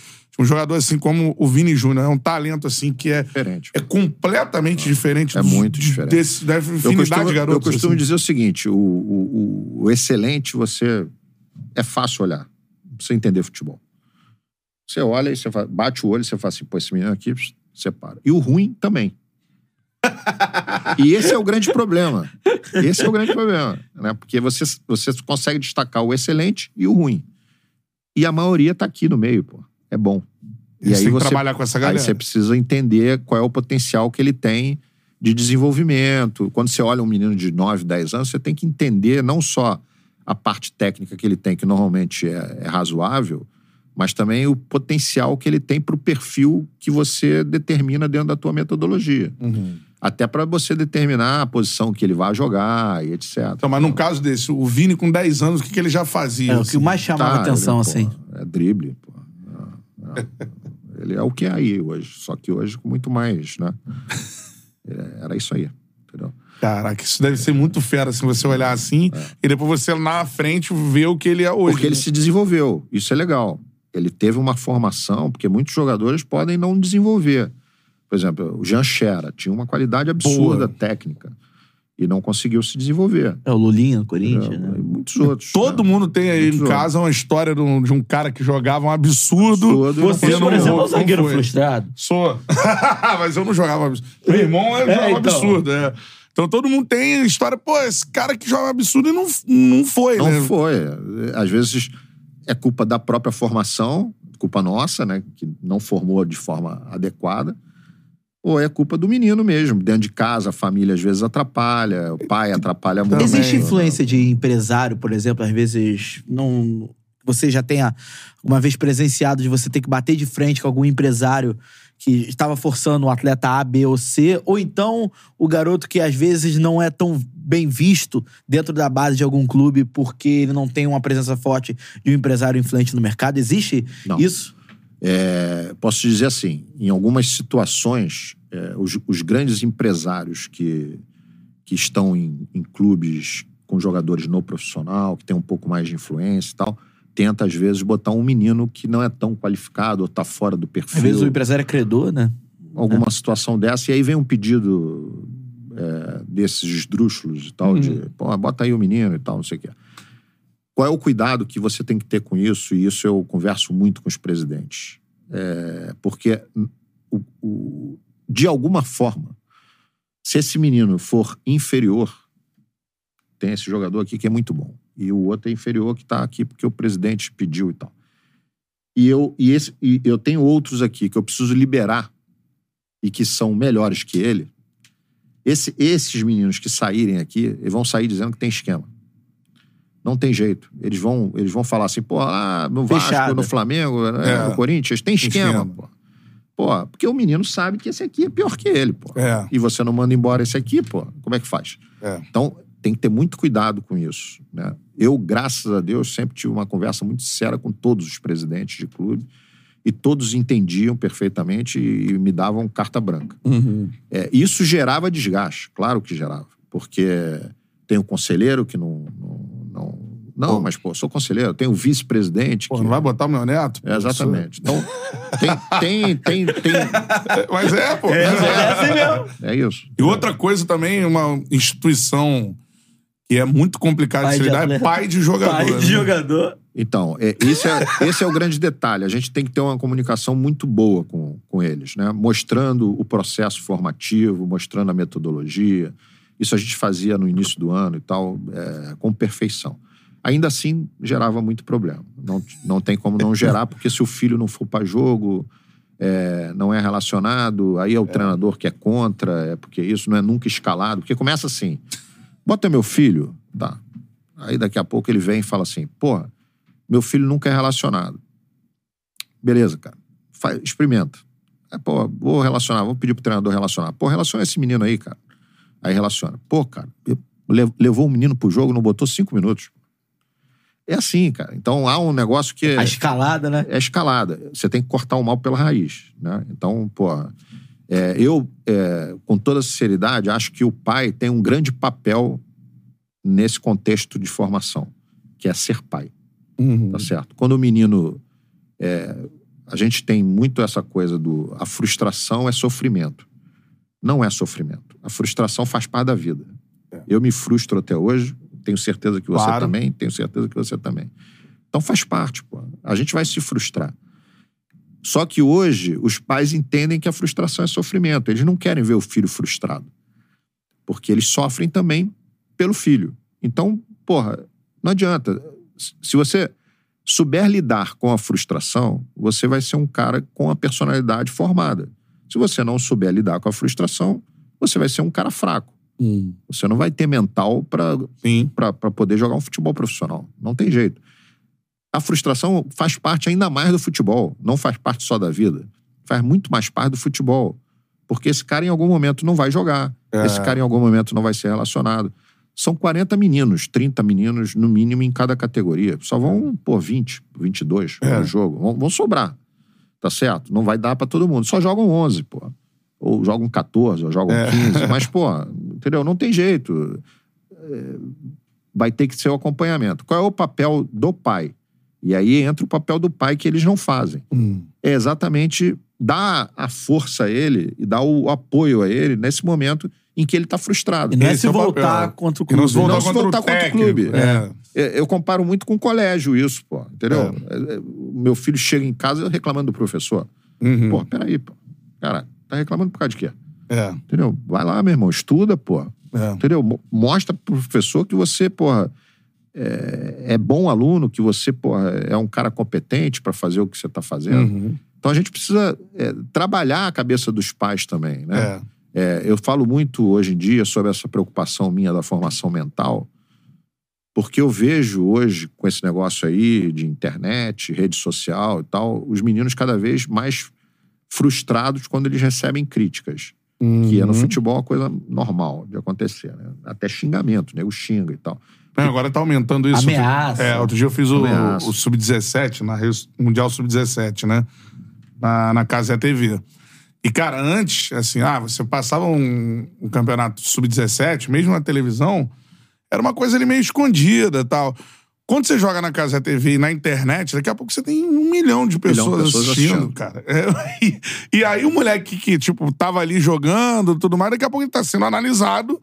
um jogador assim como o Vini Júnior. É um talento assim que é, diferente. é completamente é. diferente. É muito diferente. Desse, da infinidade costumo, de garotos. Eu costumo assim. dizer o seguinte: o, o, o, excelente você. É fácil olhar. Não precisa entender futebol. Você olha e você bate o olho e você fala assim: pô, esse menino aqui separa. E o ruim também. e esse é o grande problema. Esse é o grande problema. Né? Porque você, você consegue destacar o excelente e o ruim. E a maioria tá aqui no meio, pô. É bom. Eles têm que trabalhar com essa galera. Aí você precisa entender qual é o potencial que ele tem de desenvolvimento. Quando você olha um menino de 9, 10 anos, você tem que entender não só a parte técnica que ele tem, que normalmente é, é razoável, mas também o potencial que ele tem para o perfil que você determina dentro da tua metodologia. Uhum. Até para você determinar a posição que ele vai jogar e etc. Então, mas num caso desse, o Vini com 10 anos, o que, que ele já fazia? É, o assim? que mais chamava Tá, atenção, ele, assim. pô, é drible, pô. É. <laughs> ele é o que é aí hoje, só que hoje com muito mais, né? <laughs> É, Era isso aí, entendeu? Caraca, isso deve ser muito fera, assim, você olhar assim e depois você na frente ver o que ele é hoje. Porque ele né? se desenvolveu. Isso é legal. Ele teve uma formação, porque muitos jogadores podem não desenvolver. Por exemplo, o Jean Xera tinha uma qualidade absurda Boa. técnica e não conseguiu se desenvolver. É o Lulinha no Corinthians, né? Muitos outros. Todo né? mundo tem aí Muitos em outros. casa uma história de um, de um cara que jogava um absurdo. Absurdo, não Você, não por exemplo, é um zagueiro não frustrado. Sou. <laughs> Mas eu não jogava absurdo. Meu irmão é, joga um então. absurdo, é. Então todo mundo tem história, pô, esse cara que joga absurdo e não, não foi, Não né? foi. Às vezes é culpa da própria formação, culpa nossa, né? Que não formou de forma adequada. Ou é culpa do menino mesmo. Dentro de casa, a família às vezes atrapalha, o pai atrapalha muito. Existe influência de empresário, por exemplo, às vezes não você já tenha uma vez presenciado de você ter que bater de frente com algum empresário que estava forçando o atleta A, B ou C, ou então o garoto que às vezes não é tão bem visto dentro da base de algum clube porque ele não tem uma presença forte de um empresário influente no mercado. Existe Não. isso? É, posso dizer assim, em algumas situações, é, os, os grandes empresários que, que estão em, em clubes com jogadores no profissional, que tem um pouco mais de influência e tal, tenta às vezes botar um menino que não é tão qualificado ou tá fora do perfil. Às vezes o empresário é credor, né? alguma situação dessa, e aí vem um pedido é, desses esdrúxulos e tal, de pô, bota aí o menino e tal, não sei o quê. Qual é o cuidado que você tem que ter com isso? E isso eu converso muito com os presidentes. É, porque, o- o- de alguma forma, se esse menino for inferior, tem esse jogador aqui que é muito bom, e o outro é inferior que está aqui porque o presidente pediu e tal. E eu, e esse, e eu tenho outros aqui que eu preciso liberar e que são melhores que ele, esse- esses meninos que saírem aqui, eles vão sair dizendo que tem esquema. Não tem jeito. Eles vão, eles vão falar assim, pô, ah, no Vasco, Fechada. no Flamengo, né, É. no Corinthians, tem esquema, Esquema. pô. Pô, porque o menino sabe que esse aqui é pior que ele, pô. É. E você não manda embora esse aqui, pô. Como é que faz? É. Então, tem que ter muito cuidado com isso. Né? Eu, graças a Deus, sempre tive uma conversa muito séria com todos os presidentes de clube e todos entendiam perfeitamente e me davam carta branca. É, isso gerava desgaste, claro que gerava, porque tem o conselheiro que não. Não, não, não, mas, pô, sou conselheiro, tem o vice-presidente. Pô, que- não vai botar o meu neto? É, exatamente. Então, tem, tem, tem, tem. <laughs> Mas é, pô. É assim mesmo. É isso. E outra coisa também, uma instituição que é muito complicada de se lidar, é pai de jogador. Pai né? de jogador. Então, é, esse, é, esse é o grande detalhe. A gente tem que ter uma comunicação muito boa com, com eles, né? Mostrando o processo formativo, mostrando a metodologia. Isso a gente fazia no início do ano e tal, é, com perfeição. Ainda assim, gerava muito problema. Não, não tem como não gerar, porque se o filho não for para jogo, é, não é relacionado, aí é o treinador que é contra, é porque isso não é nunca escalado. Porque começa assim: bota meu filho, tá. Aí daqui a pouco ele vem e fala assim: porra, meu filho nunca é relacionado. Beleza, cara. Faz, experimenta. É, pô, vou relacionar, vou pedir pro treinador relacionar. Pô, relaciona esse menino aí, cara. Aí relaciona. Pô, cara, levou o menino pro jogo, não botou cinco minutos. É assim, cara. Então há um negócio que. A escalada, né? é escalada. Você tem que cortar o mal pela raiz, né? Então, pô, é, eu, é, com toda sinceridade, acho que o pai tem um grande papel nesse contexto de formação, que é ser pai, Uhum. tá certo? Quando o menino... é, a gente tem muito essa coisa do... A frustração é sofrimento. Não é sofrimento. A frustração faz parte da vida. Eu me frustro até hoje, tenho certeza que você Claro. também, tenho certeza que você também. Então faz parte, pô. A gente vai se frustrar. Só que hoje os pais entendem que a frustração é sofrimento. Eles não querem ver o filho frustrado. Porque eles sofrem também pelo filho. Então, porra, não adianta. Se você souber lidar com a frustração, você vai ser um cara com a personalidade formada. Se você não souber lidar com a frustração, você vai ser um cara fraco. Hum. Você não vai ter mental para para poder jogar um futebol profissional. Não tem jeito. A frustração faz parte ainda mais do futebol, não faz parte só da vida. Faz muito mais parte do futebol. Porque esse cara em algum momento não vai jogar. É. Esse cara em algum momento não vai ser relacionado. São 40 meninos, 30 meninos no mínimo em cada categoria. Só vão, pô, 20, 22 É. no jogo. Vão, vão sobrar. Tá certo? Não vai dar pra todo mundo. Só jogam 11, pô. Ou jogam 14, ou jogam É. 15. Mas, <laughs> pô, entendeu? Não tem jeito vai ter que ser o acompanhamento. Qual é o papel do pai? E aí entra o papel do pai que eles não fazem. Hum. É exatamente dar a força a ele e dar o apoio a ele nesse momento em que ele está frustrado. E não é se é voltar papel. contra o E clube. não se voltar Não se contra, voltar o contra o clube. É. É, Eu comparo muito com o colégio isso, pô. Entendeu? É, é, O meu filho chega em casa reclamando do professor. Uhum. Pô, peraí, pô. Cara, tá reclamando por causa de quê? É. Entendeu? Vai lá, meu irmão, estuda, pô. É. Entendeu? Mo- Mostra pro professor que você, porra, é, é bom aluno, que você, porra, é um cara competente para fazer o que você tá fazendo. Uhum. Então a gente precisa é, trabalhar a cabeça dos pais também, né? É. É, eu falo muito hoje em dia sobre essa preocupação minha da formação mental, porque eu vejo hoje, com esse negócio aí de internet, rede social e tal, os meninos cada vez mais frustrados quando eles recebem críticas. Que é no Uhum. futebol uma coisa normal de acontecer, né? Até xingamento, né? O xinga e tal. É, agora tá aumentando isso. Ameaça. É, outro dia eu fiz o, o Sub-17, na Rio- Mundial Sub-17, né? Na, na Casa TV. E, cara, antes, assim, ah, você passava um, um campeonato Sub-17, mesmo na televisão, era uma coisa ali meio escondida e tal. Quando você joga na Casa TV e na internet, daqui a pouco você tem um milhão de pessoas, milhão de pessoas assistindo, assistindo. cara. É, <laughs> e, e aí o moleque que, tipo, tava ali jogando e tudo mais, daqui a pouco ele tá sendo analisado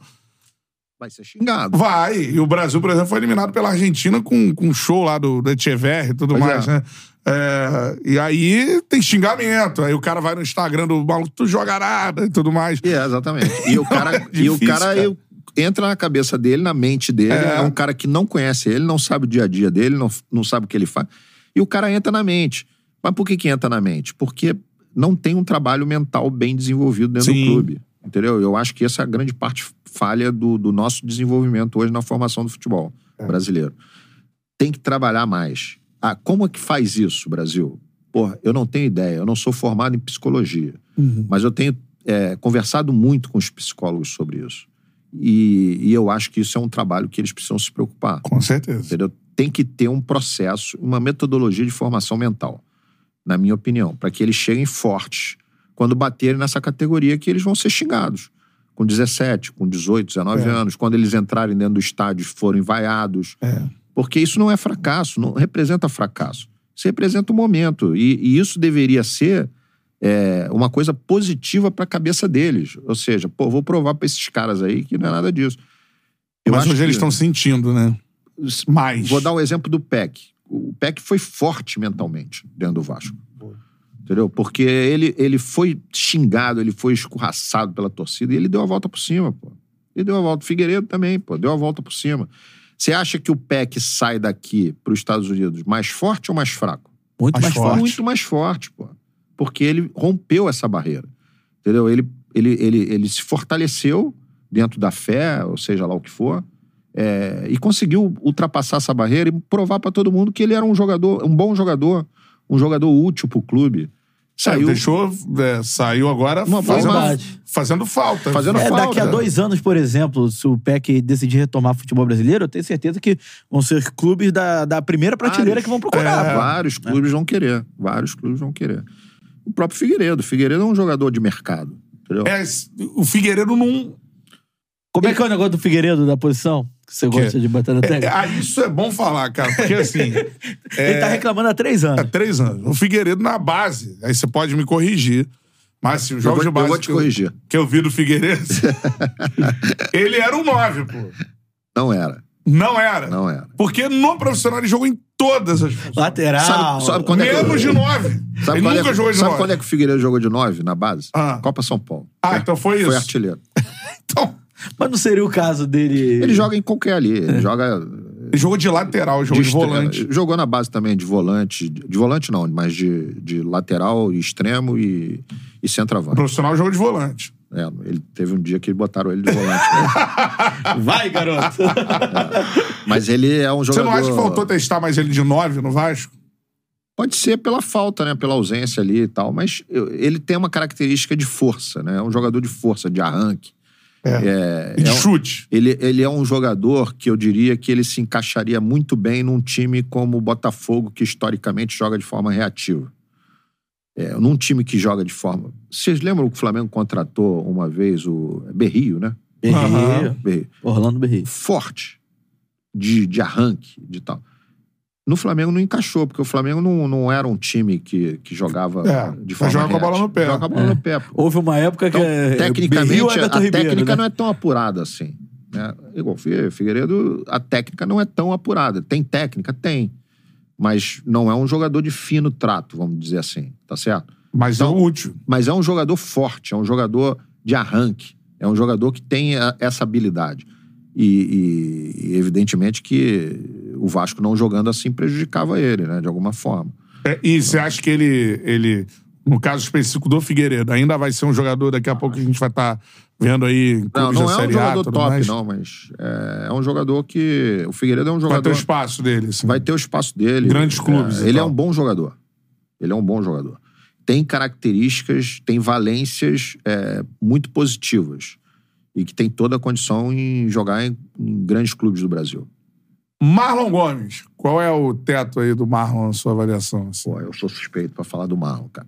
Vai ser xingado. Vai. E o Brasil, por exemplo, foi eliminado pela Argentina com, com um show lá do, do Echeverri e tudo Pois mais, é. né? É, e aí tem xingamento. Aí o cara vai no Instagram do maluco, tu joga nada e tudo mais. É, exatamente. E o <laughs> cara, É e o cara, cara. Entra na cabeça dele, na mente dele. É. É. um cara que não conhece ele, não sabe o dia a dia dele, não, não sabe o que ele faz. E o cara entra na mente. Mas por que, que entra na mente? Porque não tem um trabalho mental bem desenvolvido dentro Sim. do clube. Entendeu? Eu acho que essa é a grande parte falha do, do nosso desenvolvimento hoje na formação do futebol É. brasileiro. Tem que trabalhar mais. Ah, como é que faz isso, Brasil? Porra, eu não tenho ideia. Eu não sou formado em psicologia. Mas eu tenho é, conversado muito com os psicólogos sobre isso. E, e eu acho que isso é um trabalho que eles precisam se preocupar. Com certeza. Entendeu? Tem que ter um processo, uma metodologia de formação mental, na minha opinião, para que eles cheguem fortes quando baterem nessa categoria que eles vão ser xingados. Com 17, com 18, 19 É. anos, quando eles entrarem dentro do estádio forem vaiados. É. Porque isso não é fracasso, não representa fracasso. Isso representa o momento. E, e isso deveria ser é, uma coisa positiva para a cabeça deles. Ou seja, pô, vou provar para esses caras aí que não é nada disso. Eu Mas acho hoje que- eles estão sentindo, né? Mais. Vou dar o exemplo do PEC. O PEC foi forte mentalmente dentro do Vasco. Entendeu? Porque ele, ele foi xingado, ele foi escorraçado pela torcida e ele deu a volta por cima, pô. Ele deu a volta. O Figueiredo também, pô, deu a volta por cima. Você acha que o PEC sai daqui para os Estados Unidos mais forte ou mais fraco? Muito Mais mais, forte. forte. Muito mais forte, pô. Porque ele rompeu essa barreira. Entendeu? Ele, ele, ele, ele se fortaleceu dentro da fé, ou seja lá o que for, é, e conseguiu ultrapassar essa barreira e provar para todo mundo que ele era um jogador, um bom jogador, um jogador útil pro clube. Saiu. Saiu Deixou, é, saiu agora Uma fazendo, verdade. fazendo falta. Fazendo É, falta. daqui a dois anos, por exemplo, se o PEC decidir retomar futebol brasileiro, eu tenho certeza que vão ser clubes da, da primeira prateleira Vários. que vão procurar. É. Vários clubes vão querer. Vários clubes vão querer. O próprio Figueiredo. O Figueiredo é um jogador de mercado. Entendeu? É, o Figueiredo não. Como é que é o negócio do Figueiredo da posição? Que você gosta de bater na É, tecla? ah, isso é bom falar, cara. Porque assim. <laughs> Ele tá reclamando há três Há anos. três anos. O Figueiredo na base. Aí você pode me corrigir. Mas os Eu jogos de base. eu vou te que corrigir. que eu vi do Figueiredo. <laughs> ele era um nove, pô. Não era. Não era. Não era. Porque no profissional ele jogou em todas as funções. Lateral. Sabe- sabe quando é que Menos de nove. Sabe, ele quando, nunca é, jogou de sabe nove. quando é que o Figueiredo jogou de 9 na base? Ah. Copa São Paulo. Ah, então foi Foi isso. artilheiro. <laughs> Então, Mas não seria o caso dele. Ele joga em qualquer ali. É. Ele joga. Ele jogou de lateral, jogou de, extre- volante. Jogou na base também de volante. De, de volante não, mas de, de lateral, extremo e, e O centroavante. profissional jogou de volante. É, ele teve um dia que botaram ele de volante. né? <laughs> Vai, garoto! Mas ele é um Você jogador. não acha que faltou testar mais ele de 9 no Vasco? Pode ser pela falta, né? Pela ausência ali e tal. Mas eu- ele tem uma característica de força, né? É um jogador de força, de arranque. É, E de é um- chute. Ele, ele é um jogador que eu diria que ele se encaixaria muito bem num time como o Botafogo, que historicamente joga de forma reativa. É, num time que joga de forma. Vocês lembram que o Flamengo contratou uma vez o Berrio, né? Berrio. Berrio. Orlando Berrio. Forte, de, de arranque, de tal. No Flamengo não encaixou, porque o Flamengo não, não era um time que, que jogava É, de forma joga com a bola no pé. Joga com a bola É. no pé. pô. Houve uma época que Então, é, tecnicamente, a Ribeiro, técnica né? não é tão apurada assim. Né? Igual Figueiredo, a técnica não é tão apurada. Tem técnica? Tem. Mas não é um jogador de fino trato, vamos dizer assim. Tá certo? Mas Então- é útil. Mas é um jogador forte, é um jogador de arranque. É um jogador que tem a- essa habilidade. E, e- e evidentemente que o Vasco não jogando assim prejudicava ele, né? De alguma forma. É, e você acha que ele, ele, no caso específico do Figueiredo, ainda vai ser um jogador daqui a pouco a gente vai estar vendo aí Não, não é um A, jogador tudo top, mais? não, mas é, é um jogador que. O Figueiredo é um Vai ter jogador. o espaço dele, assim. vai ter o espaço dele. Grandes clubes É, ele é um bom jogador. Ele é um bom jogador. Tem características, tem valências é, muito positivas. E que tem toda a condição em jogar em, em grandes clubes do Brasil. Marlon Gomes. Qual é o teto aí do Marlon na sua avaliação? assim? Pô, eu sou suspeito pra falar do Marlon, cara.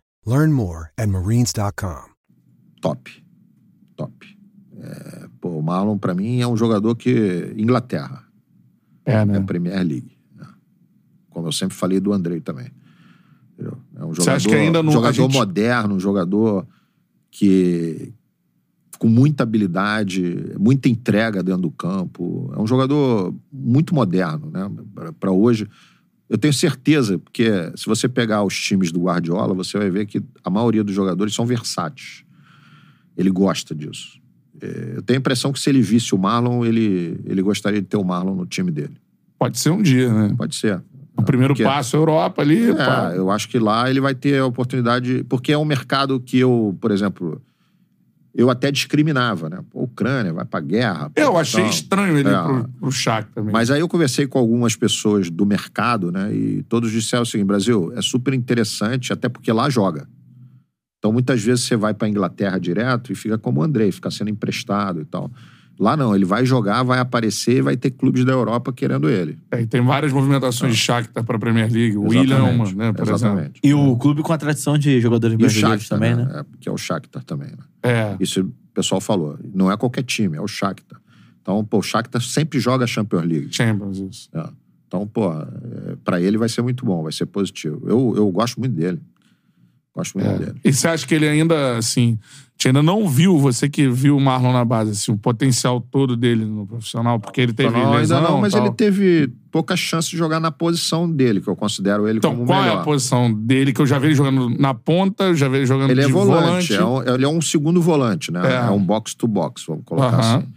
Learn more at marines.com. top. Top. É, pô, o Marlon, pra mim, é um jogador que. Inglaterra. É, É né? a Premier League. né? Como eu sempre falei do Andrei também. Entendeu? É um Você jogador, acha que ainda não- jogador a gente- moderno, um jogador que. com muita habilidade, muita entrega dentro do campo. É um jogador muito moderno, né? Pra- Pra hoje. Eu tenho certeza, porque se você pegar os times do Guardiola, você vai ver que a maioria dos jogadores são versáteis. Ele gosta disso. É, Eu tenho a impressão que se ele visse o Marlon, ele, ele gostaria de ter o Marlon no time dele. Pode ser um dia, né? Pode ser. O primeiro Porque- passo é a Europa ali, É, pá. eu acho que lá ele vai ter a oportunidade. Porque é um mercado que eu, por exemplo, eu até discriminava, né? Pô, Ucrânia vai pra guerra. pô, Eu achei tal. estranho ele É. ir pro, pro Shakhtar também. Mas aí eu conversei com algumas pessoas do mercado, né? E todos disseram o seguinte: Brasil, é super interessante, até porque lá joga. Então muitas vezes você vai pra Inglaterra direto e fica como o Andrei, fica sendo emprestado e tal. Lá não, ele vai jogar, vai aparecer e vai ter clubes da Europa querendo ele. É, e tem várias movimentações de Shakhtar pra Premier League. O William, Ah. Exatamente, né, por exemplo. exatamente. E o clube com a tradição de jogadores E o brasileiros Shakhtar, também, né? né? É, que é o Shakhtar também, né? É. Isso o pessoal falou. Não é qualquer time, é o Shakhtar. Então, pô, o Shakhtar sempre joga a Champions League. Champions, isso. É. Então, pô, é, pra ele vai ser muito bom, vai ser positivo. Eu, eu gosto muito dele. Gosto muito É. dele. E você acha que ele ainda, assim, você ainda não viu, você que viu o Marlon na base, assim, o potencial todo dele no profissional? Porque ele teve não, lesão ainda não, mas tal. ele teve pouca chance de jogar na posição dele, que eu considero ele Então, como qual é melhor. a posição dele? Que eu já vi ele jogando na ponta, eu já vi ele jogando Ele é de volante, É um, ele é um segundo volante, né? É. É, um box-to-box, vamos colocar Aham. assim.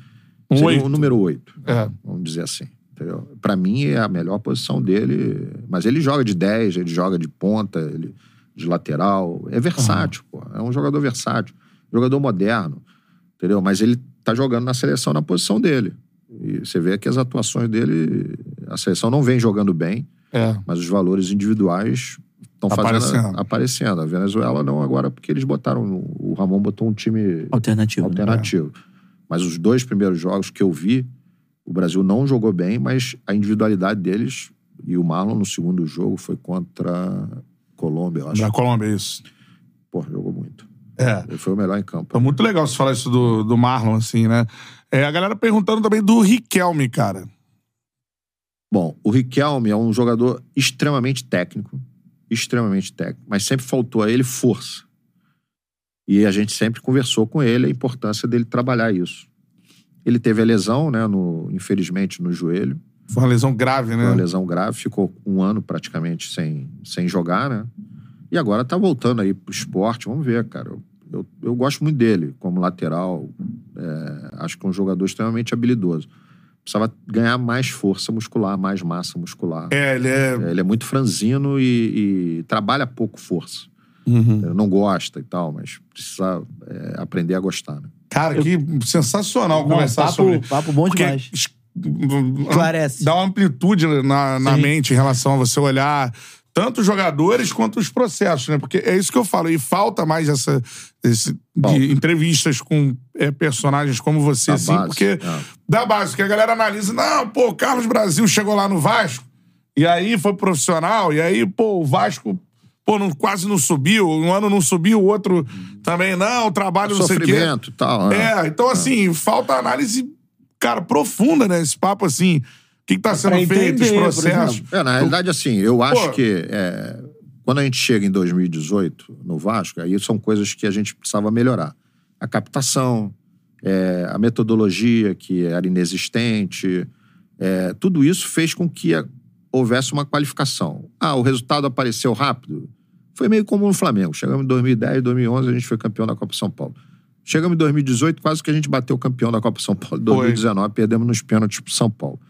Um Seria oito. o número 8, É. vamos dizer assim. Pra mim é a melhor posição dele, mas ele joga de 10, ele joga de ponta, ele, de lateral. É versátil, pô. É um jogador versátil, jogador moderno, entendeu? Mas ele tá jogando na seleção na posição dele. E você vê que as atuações dele, a seleção não vem jogando bem, É. mas os valores individuais estão fazendo Aparecendo. aparecendo. A Venezuela não agora porque eles botaram, o Ramon botou um time Alternativo. né? alternativo. Mas os dois primeiros jogos que eu vi, o Brasil não jogou bem, mas a individualidade deles e o Marlon no segundo jogo foi contra a Colômbia, eu acho. Da Colômbia, isso. Pô. É. Ele foi o melhor em campo. É muito legal você falar isso do, do Marlon, assim, né? É, a galera perguntando também do Riquelme, cara. Bom, o Riquelme é um jogador extremamente técnico, extremamente técnico, mas sempre faltou a ele força. E a gente sempre conversou com ele a importância dele trabalhar isso. Ele teve a lesão, né, no, infelizmente, no joelho. Foi uma lesão grave, Foi né? uma lesão grave, ficou um ano praticamente sem, sem jogar, né? E agora tá voltando aí pro esporte, vamos ver, cara. Eu, eu, eu gosto muito dele como lateral. é, acho que é um jogador extremamente habilidoso. Precisava ganhar mais força muscular, mais massa muscular. É, ele é. É, Ele é muito franzino e, e trabalha pouco força. Uhum. Não gosta e tal, mas precisa é, aprender a gostar. Né? Cara, que sensacional Não, conversar papo- sobre papo bom Porque demais. Esclarece. Dá uma amplitude na, na Sim. mente em relação a você olhar tanto os jogadores quanto os processos, né? Porque é isso que eu falo. E falta mais essa esse, de entrevistas com é, personagens como você, Da assim, base, porque é. da base, que a galera analisa, não, pô, o Carlos Brasil chegou lá no Vasco, e aí foi profissional, e aí, pô, o Vasco. Pô, não- quase não subiu, um ano não subiu, o outro também não, o trabalho não sei o quê. Sofrimento e tal. né? É, então assim, falta análise, cara, profunda, né? Esse papo assim, o que, que tá sendo Pra feito, os entender, processos. É, na realidade, assim, eu acho Pô. que é, quando a gente chega em 2018 no Vasco, aí são coisas que a gente precisava melhorar. A captação, é, a metodologia que era inexistente, é, tudo isso fez com que a- houvesse uma qualificação. Ah, o resultado apareceu rápido? Foi meio como no Flamengo. Chegamos em 2010, 2011, a gente foi campeão da Copa São Paulo. Chegamos em 2018, quase que a gente bateu o campeão da Copa São Paulo. Em 2019, perdemos nos pênaltis pro São Paulo.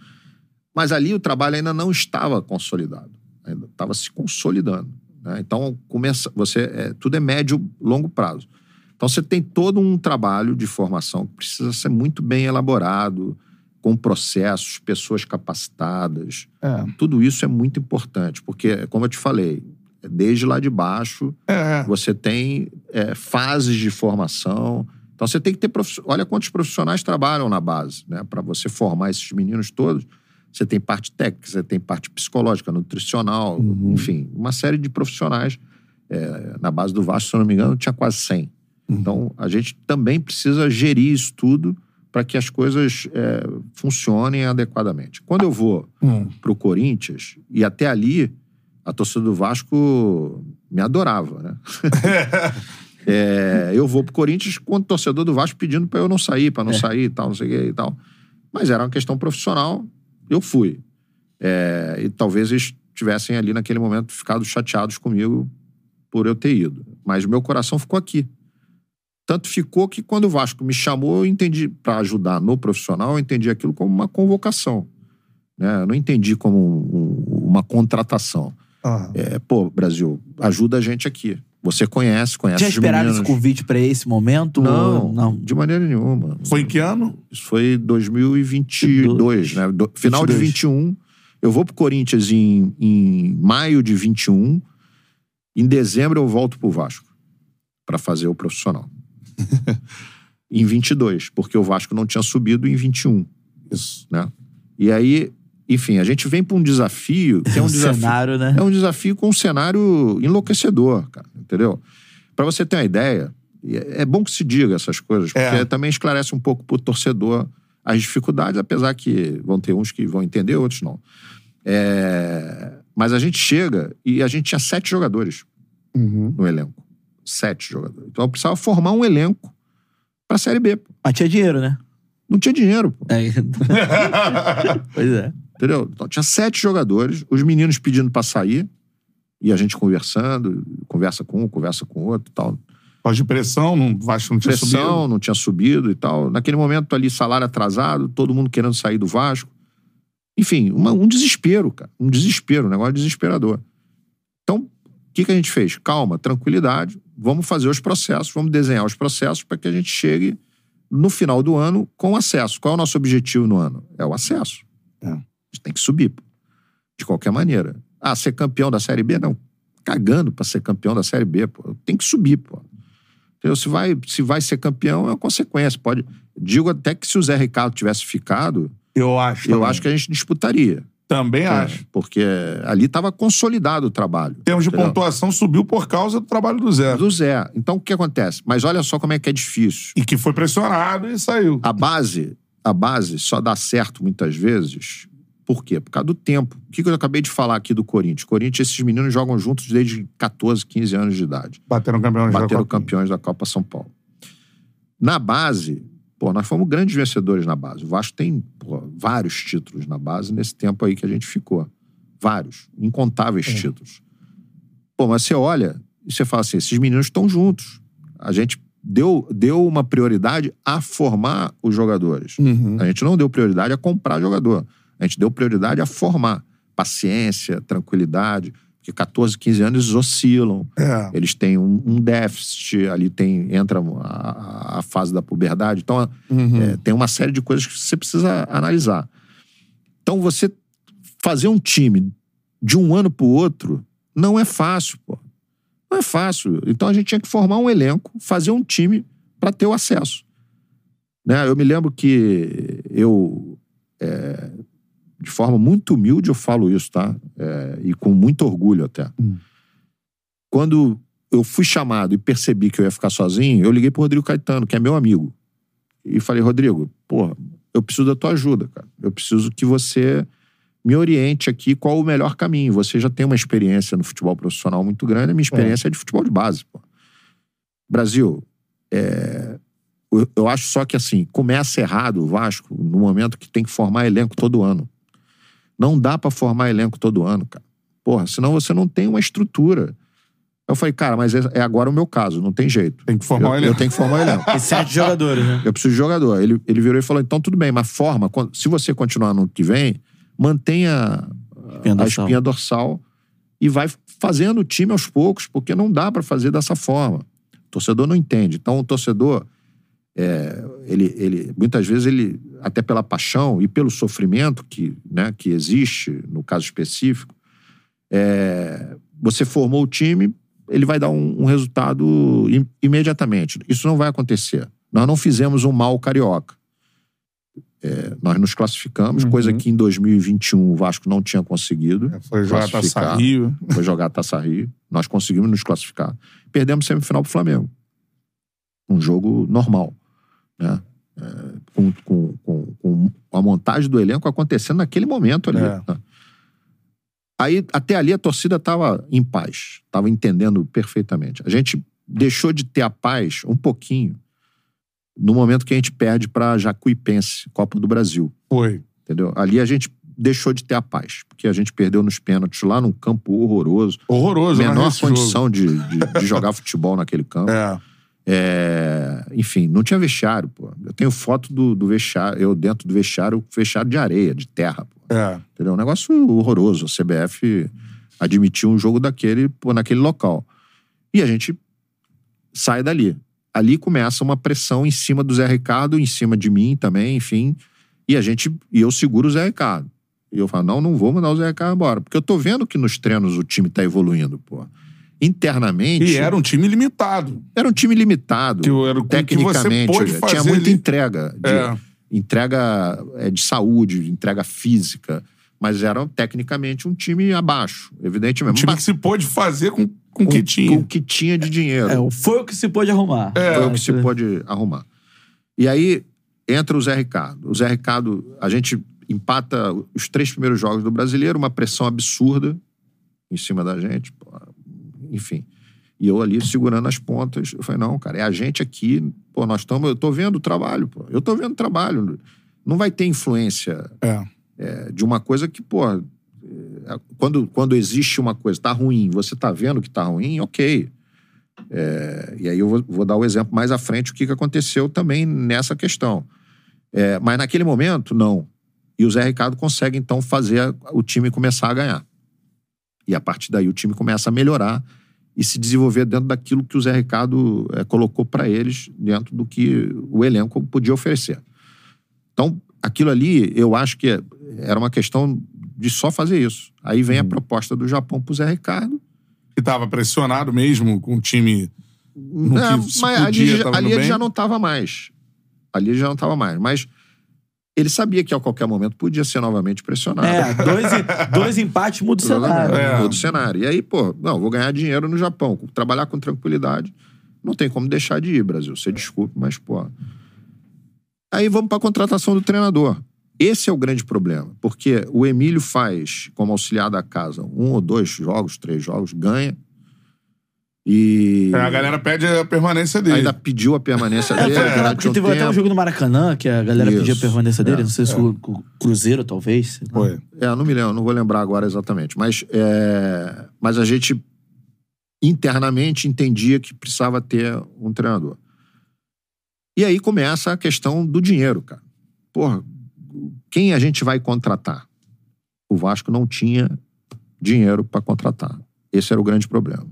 Mas ali o trabalho ainda não estava consolidado, ainda estava se consolidando. né? Então começa, você é, tudo é médio, longo prazo. Então você tem todo um trabalho de formação que precisa ser muito bem elaborado, com processos, pessoas capacitadas. É. Tudo isso é muito importante, porque, como eu te falei, desde lá de baixo É, você tem é, fases de formação. Então você tem que ter. Olha quantos profissionais trabalham na base, né? Para você formar esses meninos todos. Você tem parte técnica, você tem parte psicológica, nutricional, enfim, uma série de profissionais. É, na base do Vasco, se eu não me engano, tinha quase 100. Então a gente também precisa gerir isso tudo para que as coisas é, funcionem adequadamente. Quando eu vou Hum. para o Corinthians, e até ali a torcida do Vasco me adorava, né? <laughs> É, eu vou pro Corinthians com o torcedor do Vasco pedindo para eu não sair, para não sair e tal, não sei o que e tal. Mas era uma questão profissional, eu fui. É, e talvez eles tivessem ali naquele momento ficado chateados comigo por eu ter ido. Mas o meu coração ficou aqui. Tanto ficou que quando o Vasco me chamou, eu entendi, para ajudar no profissional, eu entendi aquilo como uma convocação. Né? Eu não entendi como um- um- uma contratação. Ah. É, pô, Brasil, ajuda a gente aqui. Você conhece, conhece Tinha esperado meninos. esse convite pra esse momento? Não, ou Não. de maneira nenhuma. Foi em que ano? Isso foi 2022, né? Do- final de 22. 21. Eu vou pro Corinthians em, em maio de 21. Em dezembro eu volto pro Vasco para fazer o profissional. <laughs> em 22, porque o Vasco não tinha subido em 21, Isso. né? E aí, enfim, a gente vem para um desafio que é um o <laughs> desafio cenário, né? é um desafio com um cenário enlouquecedor, cara, entendeu? Pra você ter uma ideia, e é é bom que se diga essas coisas, porque É. também esclarece um pouco pro torcedor as dificuldades, apesar que vão ter uns que vão entender, outros não. É, Mas a gente chega e a gente tinha sete jogadores no elenco. Sete jogadores. Então eu precisava formar um elenco pra Série B. pô. Mas tinha dinheiro, né? Não tinha dinheiro, pô. É. <laughs> pois é. Entendeu? Então, tinha sete jogadores, os meninos pedindo pra sair, e a gente conversando, conversa com um, conversa com outro e tal. Pós de pressão, não, Vasco não tinha Pressão, subido. não tinha subido e tal. Naquele momento ali, salário atrasado, todo mundo querendo sair do Vasco. Enfim, uma- um desespero, cara. Um desespero, um negócio desesperador. Então, o que, que a gente fez? Calma, tranquilidade, vamos fazer os processos, vamos desenhar os processos para que a gente chegue no final do ano com acesso. Qual é o nosso objetivo no ano? É o acesso. É. Gente tem que subir, pô. de qualquer maneira. Ah, ser campeão da Série B? Não. Cagando para ser campeão da Série B, pô. Tem que subir, pô. Entendeu? Se vai, se vai ser campeão, é uma consequência. Pode. Digo até que se o Zé Ricardo tivesse ficado, Eu acho. eu também. acho que a gente disputaria. Também É, acho. Porque ali estava consolidado o trabalho. Em termos de pontuação, subiu por causa do trabalho do Zé. Do Zé. Então, o que acontece? Mas olha só como é que é difícil. E que foi pressionado e saiu. A base, a base só dá certo muitas vezes Por quê? Por causa do tempo. O que eu acabei de falar aqui do Corinthians? Corinthians, esses meninos jogam juntos desde 14, 15 anos de idade. Bateram campeões da Bateram Copa. campeões da Copa São Paulo. Na base, pô, nós fomos grandes vencedores na base. O Vasco tem pô, vários títulos na base nesse tempo aí que a gente ficou. Vários. Incontáveis títulos. Pô, mas você olha e você fala assim: esses meninos estão juntos. A gente deu, deu uma prioridade a formar os jogadores. Uhum. A gente não deu prioridade a comprar jogador. A gente deu prioridade a formar. Paciência, tranquilidade. Porque 14, 15 anos eles oscilam. É. Eles têm um, um déficit, ali tem, entra a, a fase da puberdade. Então, Uhum. é, tem uma série de coisas que você precisa analisar. Então, você fazer um time de um ano pro outro não é fácil, pô. Não é fácil. Então, a gente tinha que formar um elenco, fazer um time para ter o acesso. Né? Eu me lembro que eu, é, de forma muito humilde, eu falo isso, tá? É, e com muito orgulho até. Quando eu fui chamado e percebi que eu ia ficar sozinho, eu liguei pro Rodrigo Caetano, que é meu amigo. E falei, Rodrigo, porra, eu preciso da tua ajuda, cara. Eu preciso que você me oriente aqui qual o melhor caminho. Você já tem uma experiência no futebol profissional muito grande, a minha experiência é, de futebol de base, pô. Brasil, é, eu, eu acho só que assim, começa errado o Vasco no momento que tem que formar elenco todo ano. Não dá pra formar elenco todo ano, cara. Porra, senão você não tem uma estrutura. Eu falei, cara, mas é, é agora o meu caso, não tem jeito. Tem que formar eu, o elenco. Eu tenho que formar o elenco. <laughs> E sete jogadores, né? Eu preciso de jogador. Ele, ele virou e falou: então tudo bem, mas forma. Se você continuar no ano que vem, mantenha Espinha a espinha dorsal e vai fazendo o time aos poucos, porque não dá pra fazer dessa forma. O torcedor não entende. Então, o torcedor, é, ele, ele, muitas vezes, ele, até pela paixão e pelo sofrimento que, né, que existe, no caso específico, é, você formou o time, ele vai dar um, um resultado im- imediatamente. Isso não vai acontecer. Nós não fizemos um mal carioca. É, nós nos classificamos, Uhum. coisa que em 2021 o Vasco não tinha conseguido. Foi jogar Taça. Rio. <laughs> Foi jogar a Taça Rio. Nós conseguimos nos classificar. Perdemos semifinal pro Flamengo. Um jogo normal. Né? É, com, com, com, com a montagem do elenco acontecendo naquele momento ali. É. né? Aí, até ali, a torcida estava em paz. Estava entendendo perfeitamente. A gente deixou de ter a paz um pouquinho no momento que a gente perde para Jacuipense, Copa do Brasil Foi. entendeu? Ali a gente deixou de ter a paz, porque a gente perdeu nos pênaltis lá num campo horroroso. Horroroso, né, menor condição de, de, de jogar futebol naquele campo. É. É, enfim, não tinha vestiário, pô. Eu tenho foto do, do vestiário, eu dentro do vestiário, vestiário de areia, de terra, pô. É. Entendeu? Um negócio horroroso. A CBF admitiu um jogo daquele, pô, naquele local. E a gente sai dali. Ali começa uma pressão em cima do Zé Ricardo, em cima de mim também, enfim. E a gente. E eu seguro o Zé Ricardo. E eu falo, não, não vou mandar o Zé Ricardo embora. Porque eu tô vendo que nos treinos o time tá evoluindo, pô. Internamente. E era um time limitado. Era um time limitado. Que era o que tecnicamente. você pôde tinha muita ali. entrega. De, É. Entrega é, de saúde, entrega física. Mas era tecnicamente um time abaixo, Um evidentemente. time Mas que se pôde fazer com, com o que tinha. Com o que tinha de dinheiro. É, foi o que se pôde arrumar. É. Foi o que se pôde arrumar. E aí entra o Zé Ricardo. O Zé Ricardo, a gente empata os três primeiros jogos do brasileiro, uma pressão absurda em cima da gente. Enfim. E eu ali segurando as pontas. Eu falei, não, cara, é a gente aqui. Pô, nós estamos. Eu tô vendo o trabalho, pô. Eu tô vendo o trabalho. Não vai ter influência É. é, de uma coisa que, pô. é, Quando, quando existe uma coisa, tá ruim, você tá vendo que tá ruim, ok. É, e aí eu vou, vou dar o exemplo mais à frente o que, que aconteceu também nessa questão. É, mas naquele momento, não. E o Zé Ricardo consegue, então, fazer o time começar a ganhar. E a partir daí o time começa a melhorar e se desenvolver dentro daquilo que o Zé Ricardo é, colocou para eles, dentro do que o elenco podia oferecer. Então, aquilo ali, eu acho que era uma questão de só fazer isso. Aí vem a proposta do Japão pro Zé Ricardo. Que tava pressionado mesmo com o time. No É, mas podia, ali, ali ele já não estava mais. Ali ele já não estava mais. Mas ele sabia que a qualquer momento podia ser novamente pressionado. É, dois, <laughs> dois empates muda o cenário. É. Muda o cenário. E aí, pô, não, vou ganhar dinheiro no Japão, trabalhar com tranquilidade. Não tem como deixar de ir, Brasil. Você desculpe, mas, pô. Aí vamos pra contratação do treinador. Esse é o grande problema, porque o Emílio faz, como auxiliar da casa, um ou dois jogos, três jogos, ganha. E É, a galera pede a permanência dele. ainda pediu a permanência dele. É, porque um teve até um jogo no Maracanã que a galera Isso. pediu a permanência dele. É, não sei se o o Cruzeiro, talvez. Foi. É, não me lembro, não vou lembrar agora exatamente. Mas, é, mas a gente internamente entendia que precisava ter um treinador. E aí começa a questão do dinheiro, cara. Porra, quem a gente vai contratar? O Vasco não tinha dinheiro para contratar. Esse era o grande problema.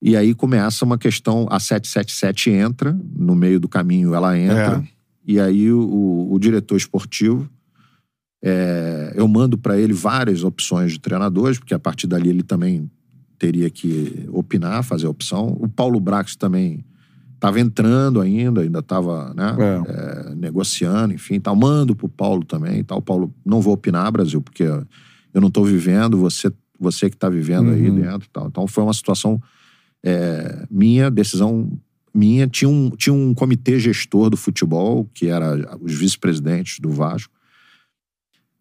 E aí começa uma questão, a 777 entra, no meio do caminho ela entra, É. e aí o, o diretor esportivo é, eu mando para ele várias opções de treinadores, porque a partir dali ele também teria que opinar, fazer a opção. O Paulo Brax também estava entrando ainda, ainda estava né, é, negociando, enfim, tal. Mando pro Paulo também, tal. Paulo, não vou opinar, Brasil, porque eu não estou vivendo, você, você que está vivendo aí dentro, tal. Então foi uma situação é, minha, decisão minha. Tinha um, tinha um comitê gestor do futebol, que era os vice-presidentes do Vasco.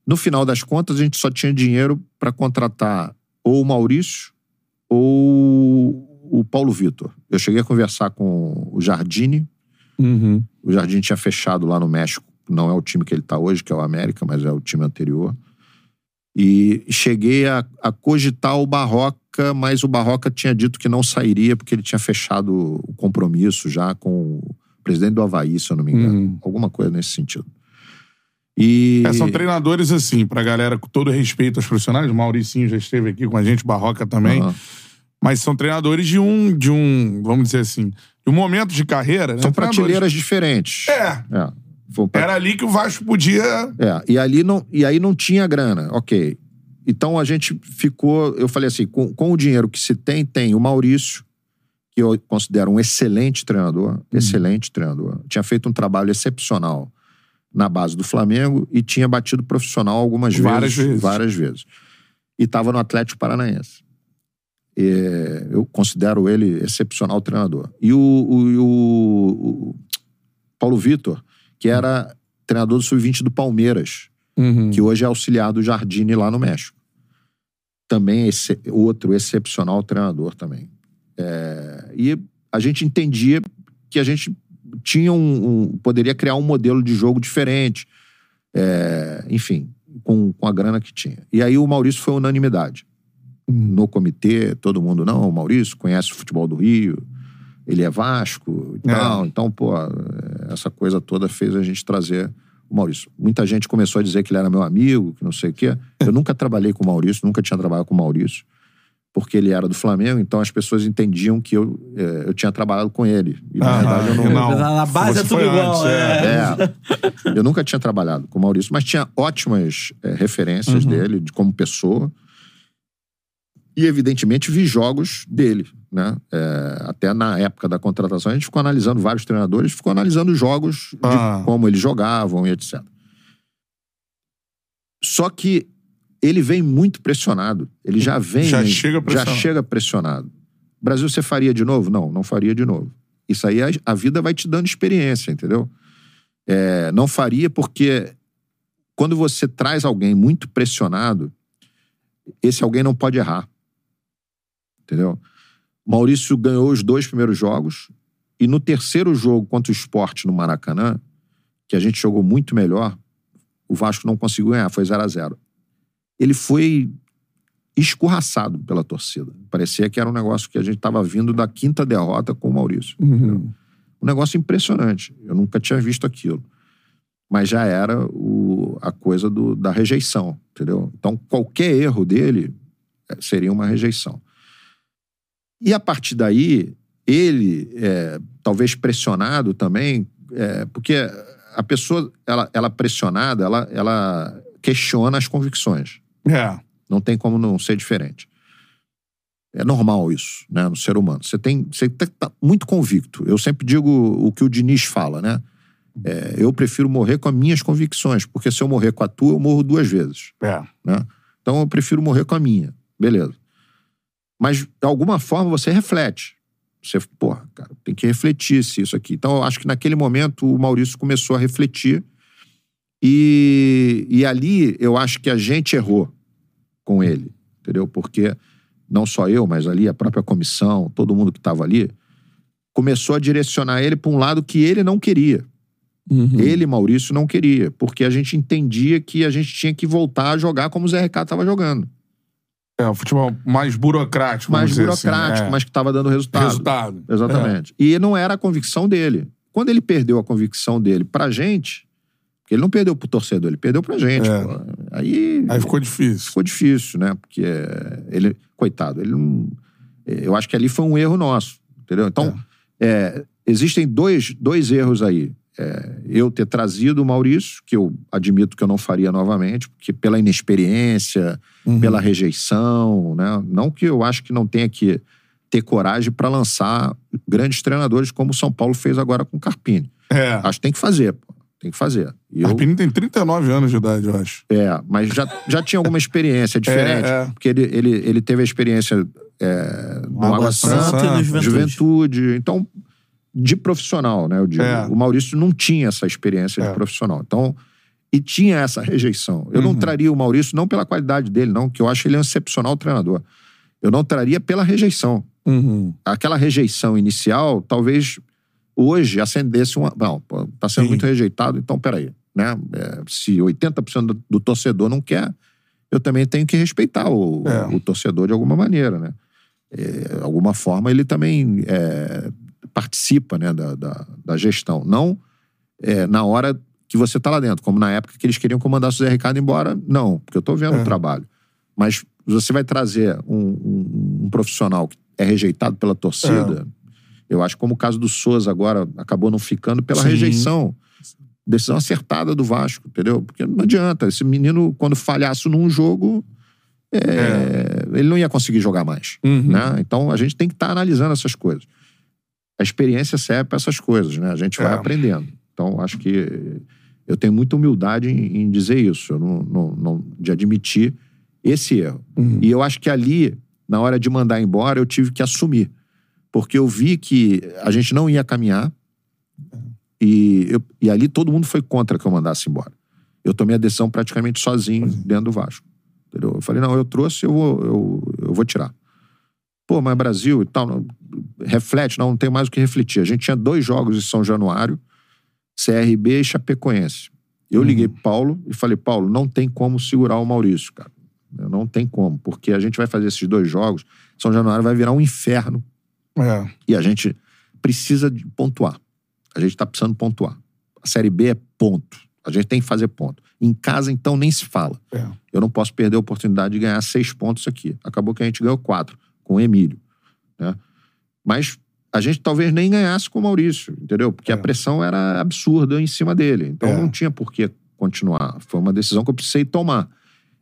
No final das contas, a gente só tinha dinheiro para contratar ou o Maurício ou o Paulo Vitor. Eu cheguei a conversar com o Jardine. Uhum. O Jardine tinha fechado lá no México. Não é o time que ele está hoje, que é o América, mas é o time anterior. E cheguei a, a cogitar o Barroca, mas o Barroca tinha dito que não sairia porque ele tinha fechado o compromisso já com o presidente do Havaí, se eu não me engano. Uhum. Alguma coisa nesse sentido. E... É, são treinadores assim, pra galera, com todo respeito aos profissionais. O Mauricinho já esteve aqui com a gente, o Barroca também. Aham. Mas são treinadores de um, de um, vamos dizer assim, de um momento de carreira. né? São prateleiras diferentes. É. É. Pra- Era ali que o Vasco podia. É, e ali não, e aí não tinha grana, ok. Então a gente ficou, eu falei assim, com, com o dinheiro que se tem, tem o Maurício, que eu considero um excelente treinador, excelente treinador. Tinha feito um trabalho excepcional na base do Flamengo e tinha batido profissional algumas Várias vezes, vezes. várias vezes. E estava no Atlético Paranaense. É, eu considero ele excepcional treinador. E o, o- o- o Paulo Vitor, que era treinador do sub-20 do Palmeiras, que hoje é auxiliar do Jardine lá no México. Também esse, outro excepcional treinador também. É, e a gente entendia que a gente tinha um, um- poderia criar um modelo de jogo diferente, é, enfim, com, com a grana que tinha. E aí o Maurício foi unanimidade. No comitê, todo mundo, não, o Maurício conhece o futebol do Rio, ele é Vasco e É. tal. Então, pô, essa coisa toda fez a gente trazer o Maurício. Muita gente começou a dizer que ele era meu amigo, que não sei o quê. Eu nunca trabalhei com o Maurício, nunca tinha trabalhado com o Maurício, porque ele era do Flamengo, então as pessoas entendiam que eu, eh, eu tinha trabalhado com ele. E, na Ah, verdade, eu não, não. Na, base Você é tudo igual. antes, é. é. Eu nunca tinha trabalhado com o Maurício, mas tinha ótimas é, referências dele de como pessoa. E, evidentemente, vi jogos dele. Né? É, até na época da contratação, a gente ficou analisando vários treinadores, ficou analisando jogos de Ah. como eles jogavam e etc. Só que ele vem muito pressionado. Ele já vem. Já chega já pressionado. chega pressionado. Brasil, você faria de novo? Não, não faria de novo. Isso aí a, a vida vai te dando experiência, entendeu? É, não faria porque quando você traz alguém muito pressionado, esse alguém não pode errar. Entendeu? Maurício ganhou os dois primeiros jogos e no terceiro jogo contra o Sport no Maracanã, que a gente jogou muito melhor, o Vasco não conseguiu ganhar, foi 0 a 0 Ele foi escorraçado pela torcida. Parecia que era um negócio que a gente estava vindo da quinta derrota com o Maurício. Uhum. Um negócio impressionante. Eu nunca tinha visto aquilo. Mas já era o- a coisa do- da rejeição, entendeu? Então, qualquer erro dele eh, seria uma rejeição. E a partir daí, ele, é, talvez pressionado também, é, porque a pessoa, ela, ela pressionada, ela, ela questiona as convicções. É. Não tem como não ser diferente. É normal isso, né, no ser humano. Você tem, você tem que estar muito convicto. Eu sempre digo o que o Diniz fala, né? É, eu prefiro morrer com as minhas convicções, porque se eu morrer com a tua, eu morro duas vezes, É. né? Então eu prefiro morrer com a minha, beleza? Mas de alguma forma você reflete. Você, porra, cara, tem que refletir se isso aqui. Então eu acho que naquele momento o Maurício começou a refletir E, e ali eu acho que a gente errou com ele, entendeu? Porque não só eu, mas ali a própria comissão, todo mundo que estava ali, começou a direcionar ele para um lado que ele não queria. Ele, Maurício, não queria, porque a gente entendia que a gente tinha que voltar a jogar como o Zé Ricardo estava jogando. É, o futebol mais burocrático. Mais assim, burocrático, é. mas que estava dando resultado. Resultado. Exatamente. E não era a convicção dele. Quando ele perdeu a convicção dele pra gente, porque ele não perdeu pro torcedor, ele perdeu pra gente. É. Aí, Aí ficou difícil. ficou difícil, né? Porque é, ele, coitado, ele não. é, Eu acho que ali foi um erro nosso, entendeu? Então, é, existem dois, dois erros aí. É, eu ter trazido o Maurício, que eu admito que eu não faria novamente, porque pela inexperiência, Uhum. pela rejeição, né? Não que eu acho que não tenha que ter coragem para lançar grandes treinadores como o São Paulo fez agora com o Carpini. É. Acho que tem que fazer, pô. Tem que fazer. E eu- Carpini tem 39 anos de idade, eu acho. é, mas já, já tinha alguma experiência <laughs> diferente. É, é. Porque ele, ele, ele teve a experiência é, no Água Água Santa Santa, e no Juventude. Juventude. Então, de profissional, né? Eu digo. É. O Maurício não tinha essa experiência É. de profissional. Então, e tinha essa rejeição. Eu não Uhum. traria o Maurício não pela qualidade dele, não, que eu acho ele um excepcional treinador. Eu não traria pela rejeição. Uhum. Aquela rejeição inicial, talvez hoje acendesse uma. Não, pô, tá sendo Sim. muito rejeitado, então peraí. Né? É, se 80% do, do torcedor não quer, eu também tenho que respeitar o, É. o torcedor de alguma maneira, né? É, alguma forma ele também é, participa né, da, da, da gestão. Não é, na hora que você tá lá dentro, como na época que eles queriam que eu mandasse o Zé Ricardo embora, não, porque eu tô vendo É. o trabalho. Mas você vai trazer um, um- um profissional que é rejeitado pela torcida, eu acho que como o caso do Souza agora acabou não ficando pela Sim. rejeição. Decisão acertada do Vasco, entendeu? Porque não adianta. Esse menino, quando falhasse num jogo, é, ele não ia conseguir jogar mais. Uhum. Né? Então a gente tem que estar analisando essas coisas. A experiência serve para essas coisas, né? A gente vai É. aprendendo. Então acho que eu tenho muita humildade em, em dizer isso, eu não, não- não- de admitir esse erro. Uhum. E eu acho que ali, na hora de mandar embora, eu tive que assumir. Porque eu vi que a gente não ia caminhar e, eu- e ali todo mundo foi contra que eu mandasse embora. Eu tomei a decisão praticamente sozinho dentro do Vasco. Entendeu? Eu falei, não, eu trouxe, eu vou, eu, eu vou tirar. Pô, mas Brasil e tal, não- reflete, não, não tem mais o que refletir. A gente tinha dois jogos em São Januário, CRB e Chapecoense. Eu liguei pro Paulo e falei, Paulo, não tem como segurar o Maurício, cara. Não tem como, porque a gente vai fazer esses dois jogos, São Januário vai virar um inferno É. e a gente precisa de pontuar. A gente tá precisando pontuar. A Série B é ponto. A gente tem que fazer ponto. Em casa, então, nem se fala. É. Eu não posso perder a oportunidade de ganhar seis pontos aqui. Acabou que a gente ganhou quatro, com o Emílio. Né? Mas a gente talvez nem ganhasse com o Maurício, entendeu? Porque É. a pressão era absurda em cima dele. Então É. não tinha por que continuar. Foi uma decisão que eu precisei tomar.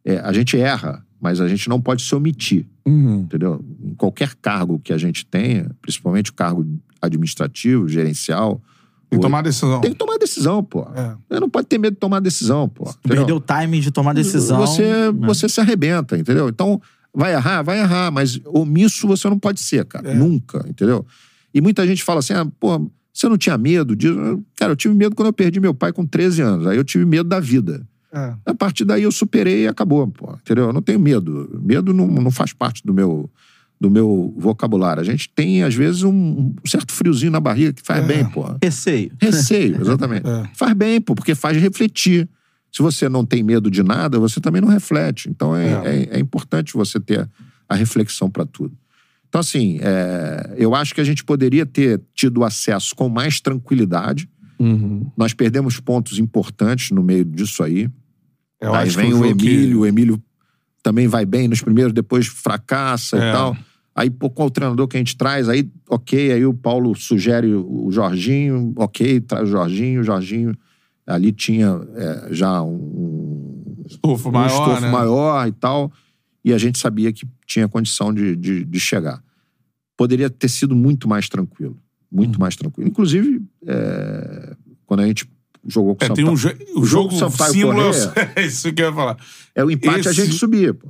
É, a gente erra, mas a gente não pode se omitir Uhum. entendeu? Em qualquer cargo que a gente tenha, principalmente o cargo administrativo, gerencial, Tem que tomar decisão. tem que tomar decisão, pô. É. Você não pode ter medo de tomar decisão, pô. Perdeu o timing de tomar decisão. Você, né? você se arrebenta, entendeu? Então, vai errar, vai errar, mas omisso você não pode ser, cara. É. Nunca, entendeu? E muita gente fala assim, ah, pô, você não tinha medo disso? Cara, eu tive medo quando eu perdi meu pai com 13 anos. Aí eu tive medo da vida. É. A partir daí eu superei e acabou, pô. Entendeu? Eu não tenho medo. Medo não, não faz parte do meu, do meu vocabulário. A gente tem, às vezes, um, um certo friozinho na barriga que faz É. bem, pô. Receio. Receio, <laughs> exatamente. É. Faz bem, pô, porque faz refletir. Se você não tem medo de nada, você também não reflete. Então é, É. é- é importante você ter a reflexão para tudo. Então, assim, é, eu acho que a gente poderia ter tido acesso com mais tranquilidade. Uhum. Nós perdemos pontos importantes no meio disso aí. Eu vem o jogo que- Emílio, o Emílio também vai bem nos primeiros, depois fracassa É. e tal. Aí, pô, qual o treinador que a gente traz? Aí, ok, aí o Paulo sugere o Jorginho, ok, traz o Jorginho, o Jorginho ali tinha é, já um, Estofo um maior, estofo né? maior e tal, e a gente sabia que tinha condição de, de, de chegar. Poderia ter sido muito mais tranquilo, Uhum. muito mais tranquilo. Inclusive, é, quando a gente jogou com o É, tem Sampaio- um jo- o O jogo jogo Sampaio símbolo é Corrêa. <laughs> é isso que eu ia falar. é o empate a esse- gente subir, pô.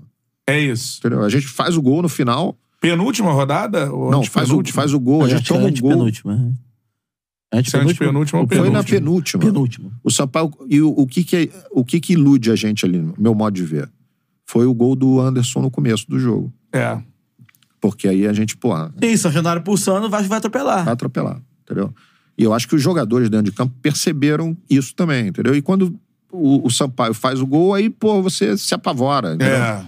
É isso. Entendeu? A gente faz o gol no final. Penúltima rodada? Ou Não, faz o, antepenúltima? faz o gol, a gente que é toma um gol. antepenúltima. Esse é antepenúltimo ou Foi na penúltimo? penúltima. Penúltimo. O Sampaio. E o, o que, que, o que que ilude a gente ali, no meu modo de ver? Foi o gol do Anderson no começo do jogo. É. Porque aí a gente, pô, Sim, São Januário pulsando, o Vasco vai atropelar. vai atropelar, entendeu? E eu acho que os jogadores dentro de campo perceberam isso também, entendeu? E quando o, o Sampaio faz o gol, aí, pô, você se apavora, entendeu? É.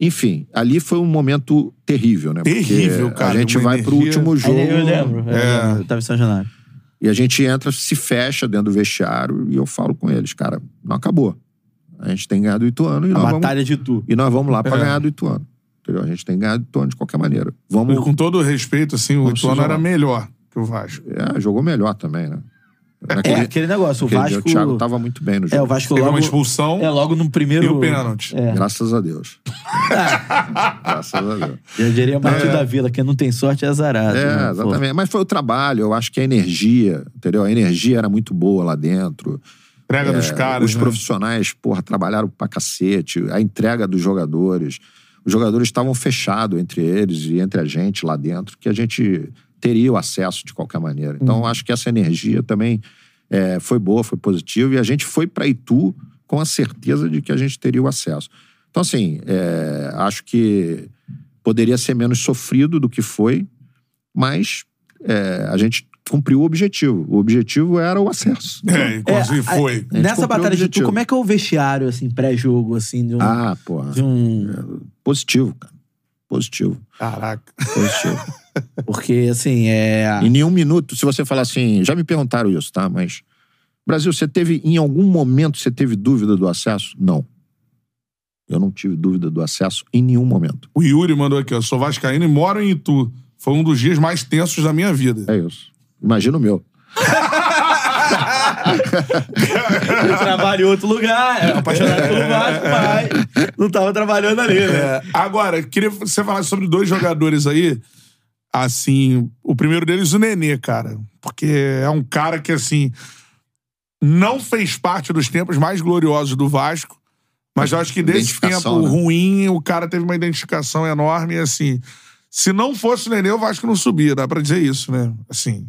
Enfim, ali foi um momento terrível, né? Porque Terrível, cara, A gente vai pro energia- último jogo eu lembro. Eu, É. lembro, eu tava em São Januário. e a gente entra, se fecha dentro do vestiário e eu falo com eles, cara, não acabou. A gente tem ganhado o Ituano e A nós vamos batalha de tu. E nós vamos lá pra É. ganhar do Ituano. Entendeu? A gente tem que ganhar do Ituano de qualquer maneira. Vamos. E com todo o respeito, assim, o Vamos Ituano era melhor que o Vasco. É, jogou melhor também, né? É, aquele negócio. O aquele dia Vasco. o Thiago tava muito bem no jogo. É, o Vasco Teve logo. uma expulsão É, logo no primeiro. e o pênalti. É. Graças a Deus. <laughs> Graças a Deus. Já diria Martinho da Vila, quem não tem sorte é azarado. É, né? Pô. exatamente. Mas foi o trabalho, eu acho que a energia, entendeu? A energia era muito boa lá dentro. Entrega dos É, caras. Os né? profissionais, porra, trabalharam pra cacete. A entrega dos jogadores. Os jogadores estavam fechados entre eles e entre a gente lá dentro, que a gente teria o acesso de qualquer maneira. Então, acho que essa energia também é, foi boa, foi positiva. E a gente foi pra Itu com a certeza de que a gente teria o acesso. Então, assim, é, acho que poderia ser menos sofrido do que foi, mas é, a gente cumpriu o objetivo. O objetivo era o acesso. É, inclusive É, a- foi. gente Nessa batalha de tu, como é que é o vestiário, assim, pré-jogo, assim, de um. Ah, porra. de um... Positivo, cara. Positivo. Caraca. Positivo. <laughs> Porque, assim, é. em nenhum minuto, se você falar assim, já me perguntaram isso, tá? Mas. Brasil, você teve, em algum momento, você teve dúvida do acesso? Não. Eu não tive dúvida do acesso em nenhum momento. O Yuri mandou aqui, ó. Sou vascaíno e moro em Itu. Foi um dos dias mais tensos da minha vida. É isso. Imagina o meu. Trabalha em outro lugar, é apaixonado pelo Vasco, mas não tava trabalhando ali, né? É, agora, queria que você falasse sobre dois jogadores aí. Assim, o primeiro deles, o Nenê, cara. Porque é um cara que, assim, não fez parte dos tempos mais gloriosos do Vasco. Mas eu acho que desse tempo né? ruim, o cara teve uma identificação enorme. E, assim, se não fosse o Nenê, o Vasco não subia. Dá pra dizer isso, né? Assim.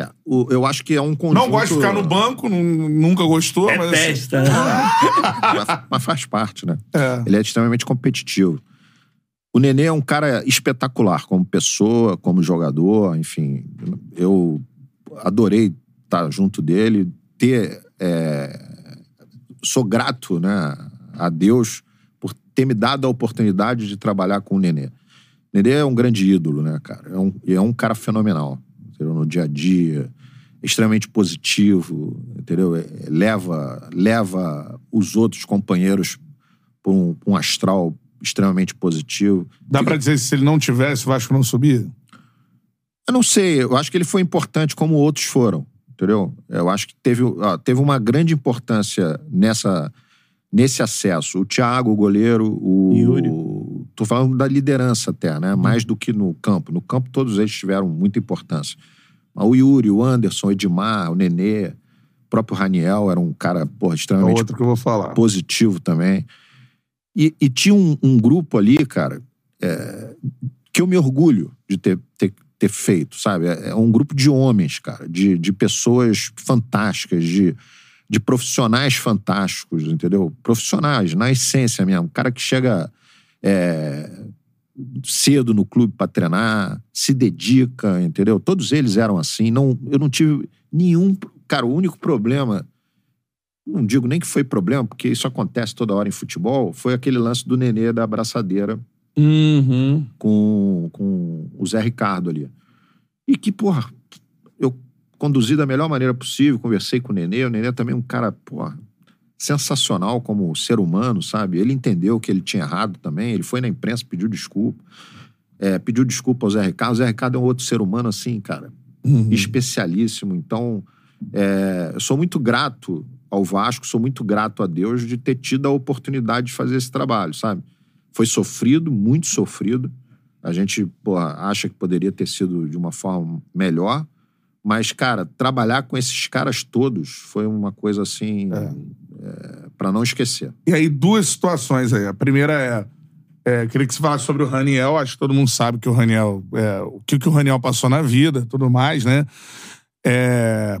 É, o- eu acho que é um conjunto... Não gosta de ficar no banco, nu- nunca gostou, mas. assim, Testa, <laughs> mas, mas faz parte, né? É. Ele é extremamente competitivo. O Nenê é um cara espetacular como pessoa, como jogador, enfim. Eu adorei estar junto dele, ter. é, sou grato né, a Deus por ter me dado a oportunidade de trabalhar com o Nenê. Nenê é um grande ídolo, né, cara? É um, é um cara fenomenal, entendeu? No dia a dia, extremamente positivo, entendeu? É, Leva, leva os outros companheiros por um, um astral extremamente positivo. Dá pra dizer que se ele não tivesse, o Vasco não subia? Eu não sei, eu acho que ele foi importante como outros foram, entendeu? Eu acho que teve, ó, teve uma grande importância nessa, nesse acesso. O Thiago, o goleiro, o. Yuri. Tô falando da liderança até, né? Mais do que no campo. No campo, todos eles tiveram muita importância. O Yuri, o Anderson, o Edmar, o Nenê, o próprio Raniel era um cara, porra, É extremamente outro que eu vou falar. positivo também. E, e tinha um, um grupo ali, cara, é, que eu me orgulho de ter, ter, ter feito, sabe? É, é um grupo de homens, cara, de, de pessoas fantásticas, de, de profissionais fantásticos, entendeu? Profissionais, na essência mesmo. Cara que chega é, cedo no clube para treinar, se dedica, entendeu? Todos eles eram assim. Não, eu não tive nenhum. Cara, o único problema não digo nem que foi problema, porque isso acontece toda hora em futebol, foi aquele lance do Nenê da abraçadeira Uhum. com, com o Zé Ricardo ali. E que, porra, eu conduzi da melhor maneira possível, conversei com o Nenê, o Nenê também é um cara, porra, sensacional como ser humano, sabe? Ele entendeu que ele tinha errado também, ele foi na imprensa, pediu desculpa, é, pediu desculpa ao Zé Ricardo, o Zé Ricardo é um outro ser humano assim, cara, especialíssimo, então é, eu sou muito grato ao Vasco, sou muito grato a Deus de ter tido a oportunidade de fazer esse trabalho, sabe? Foi sofrido, muito sofrido. A gente porra, acha que poderia ter sido de uma forma melhor. Mas, cara, trabalhar com esses caras todos foi uma coisa assim. É. para não esquecer. E aí, duas situações aí. A primeira é. é queria que você falasse sobre o Raniel. Acho que todo mundo sabe que o Raniel. É, o que, que o Raniel passou na vida tudo mais, né? É,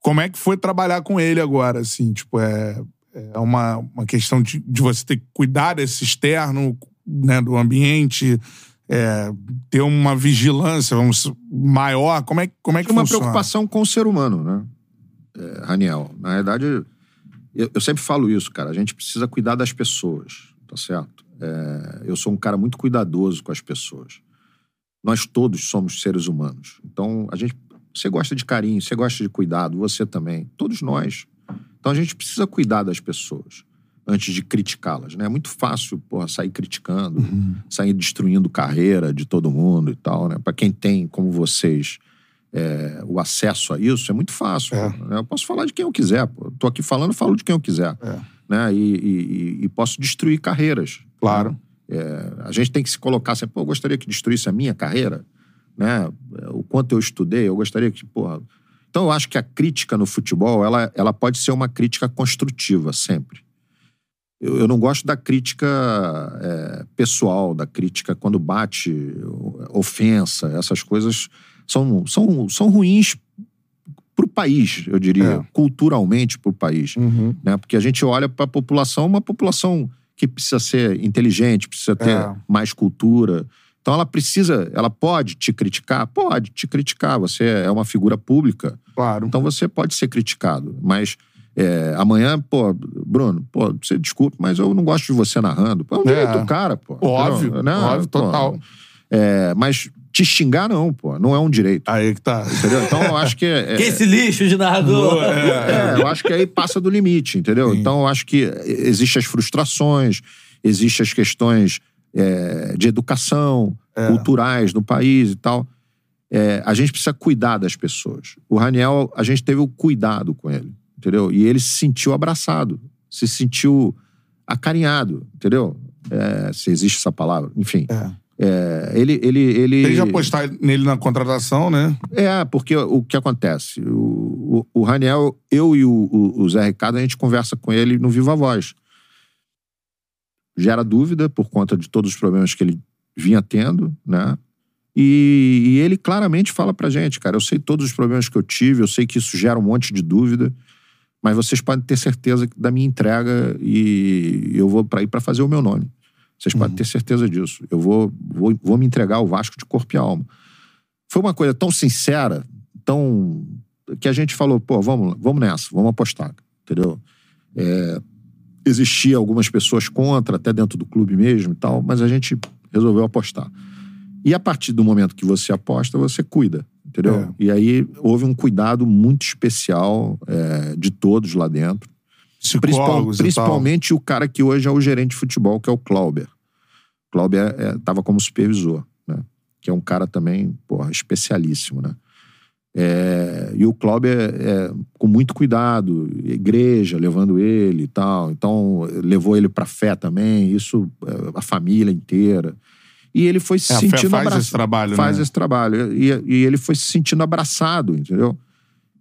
como é que foi trabalhar com ele agora, assim? Tipo, é, é uma, uma questão de, de você ter que cuidar desse externo, né, do ambiente, é, ter uma vigilância vamos, maior. Como é, como é que uma funciona? preocupação com o ser humano, né, é, Raniel? Na verdade, eu, eu sempre falo isso, cara. A gente precisa cuidar das pessoas, tá certo? É, eu sou um cara muito cuidadoso com as pessoas. Nós todos somos seres humanos. Então, a gente, você gosta de carinho, você gosta de cuidado, você também. Todos nós. Então, a gente precisa cuidar das pessoas antes de criticá-las, né? É muito fácil, porra, sair criticando, sair destruindo carreira de todo mundo e tal, né? Para quem tem, como vocês, é, o acesso a isso, é muito fácil. É. né? Eu posso falar de quem eu quiser, pô. Tô aqui falando, falo de quem eu quiser. É. Né? E, e- e- posso destruir carreiras. Claro. É, a gente tem que se colocar assim, pô, eu gostaria que destruísse a minha carreira, né? O quanto eu estudei, eu gostaria que, porra... Então, eu acho que a crítica no futebol, ela, ela pode ser uma crítica construtiva, sempre. Eu, eu não gosto da crítica é, pessoal, da crítica quando bate, ofensa, essas coisas são, são, são ruins para o país, eu diria, É. culturalmente para o país Uhum. né? Porque a gente olha para a população, uma população que precisa ser inteligente, precisa ter É. mais cultura. Então ela precisa, ela pode te criticar? Pode te criticar. Você é uma figura pública, Claro. então você pode ser criticado. Mas é, amanhã, pô, Bruno, pô, você desculpe, mas eu não gosto de você narrando. Pô, é um É. direito do cara, pô. Óbvio? Né? óbvio, Pô, total. é, mas te xingar, não, pô. Não é um direito. Aí que tá. Entendeu? Então eu acho que. é- <laughs> Que esse lixo de narrador. é, eu acho que aí passa do limite, entendeu? Então, eu acho que existem as frustrações, existem as questões é, de educação, culturais no país e tal. É, a gente precisa cuidar das pessoas. O Raniel, a gente teve o cuidado com ele, entendeu? E ele se sentiu abraçado, se sentiu acarinhado, entendeu? É, se existe essa palavra, enfim. É, ele, ele, ele. Tem de apostar nele na contratação, né? É, porque o que acontece? O, o, o Raniel, eu e o, o, o Zé Ricardo, a gente conversa com ele no Viva Voz. Gera dúvida por conta de todos os problemas que ele vinha tendo, né? E, e ele claramente fala pra gente, cara, eu sei todos os problemas que eu tive, eu sei que isso gera um monte de dúvida, mas vocês podem ter certeza da minha entrega e eu vou para ir para fazer o meu nome. Vocês podem ter certeza disso. Eu vou, vou, vou me entregar ao Vasco de corpo e alma. Foi uma coisa tão sincera, tão. que a gente falou, pô, vamos, vamos nessa, vamos apostar, entendeu? É, existia algumas pessoas contra, até dentro do clube mesmo e tal, mas a gente resolveu apostar. E a partir do momento que você aposta, você cuida, entendeu? É. E aí houve um cuidado muito especial é, de todos lá dentro. Principal- Psicólogos tal. principalmente o cara que hoje é o gerente de futebol, que é o Clauber. Clauber estava como supervisor, né? Que é um cara também, porra, especialíssimo, né? É, e o Clauber, é, com muito cuidado, igreja levando ele e tal. Então, levou ele pra fé também, isso, é, a família inteira. E ele foi se É, sentindo faz abraçado. esse trabalho, Faz né? esse trabalho. E, e ele foi se sentindo abraçado, entendeu?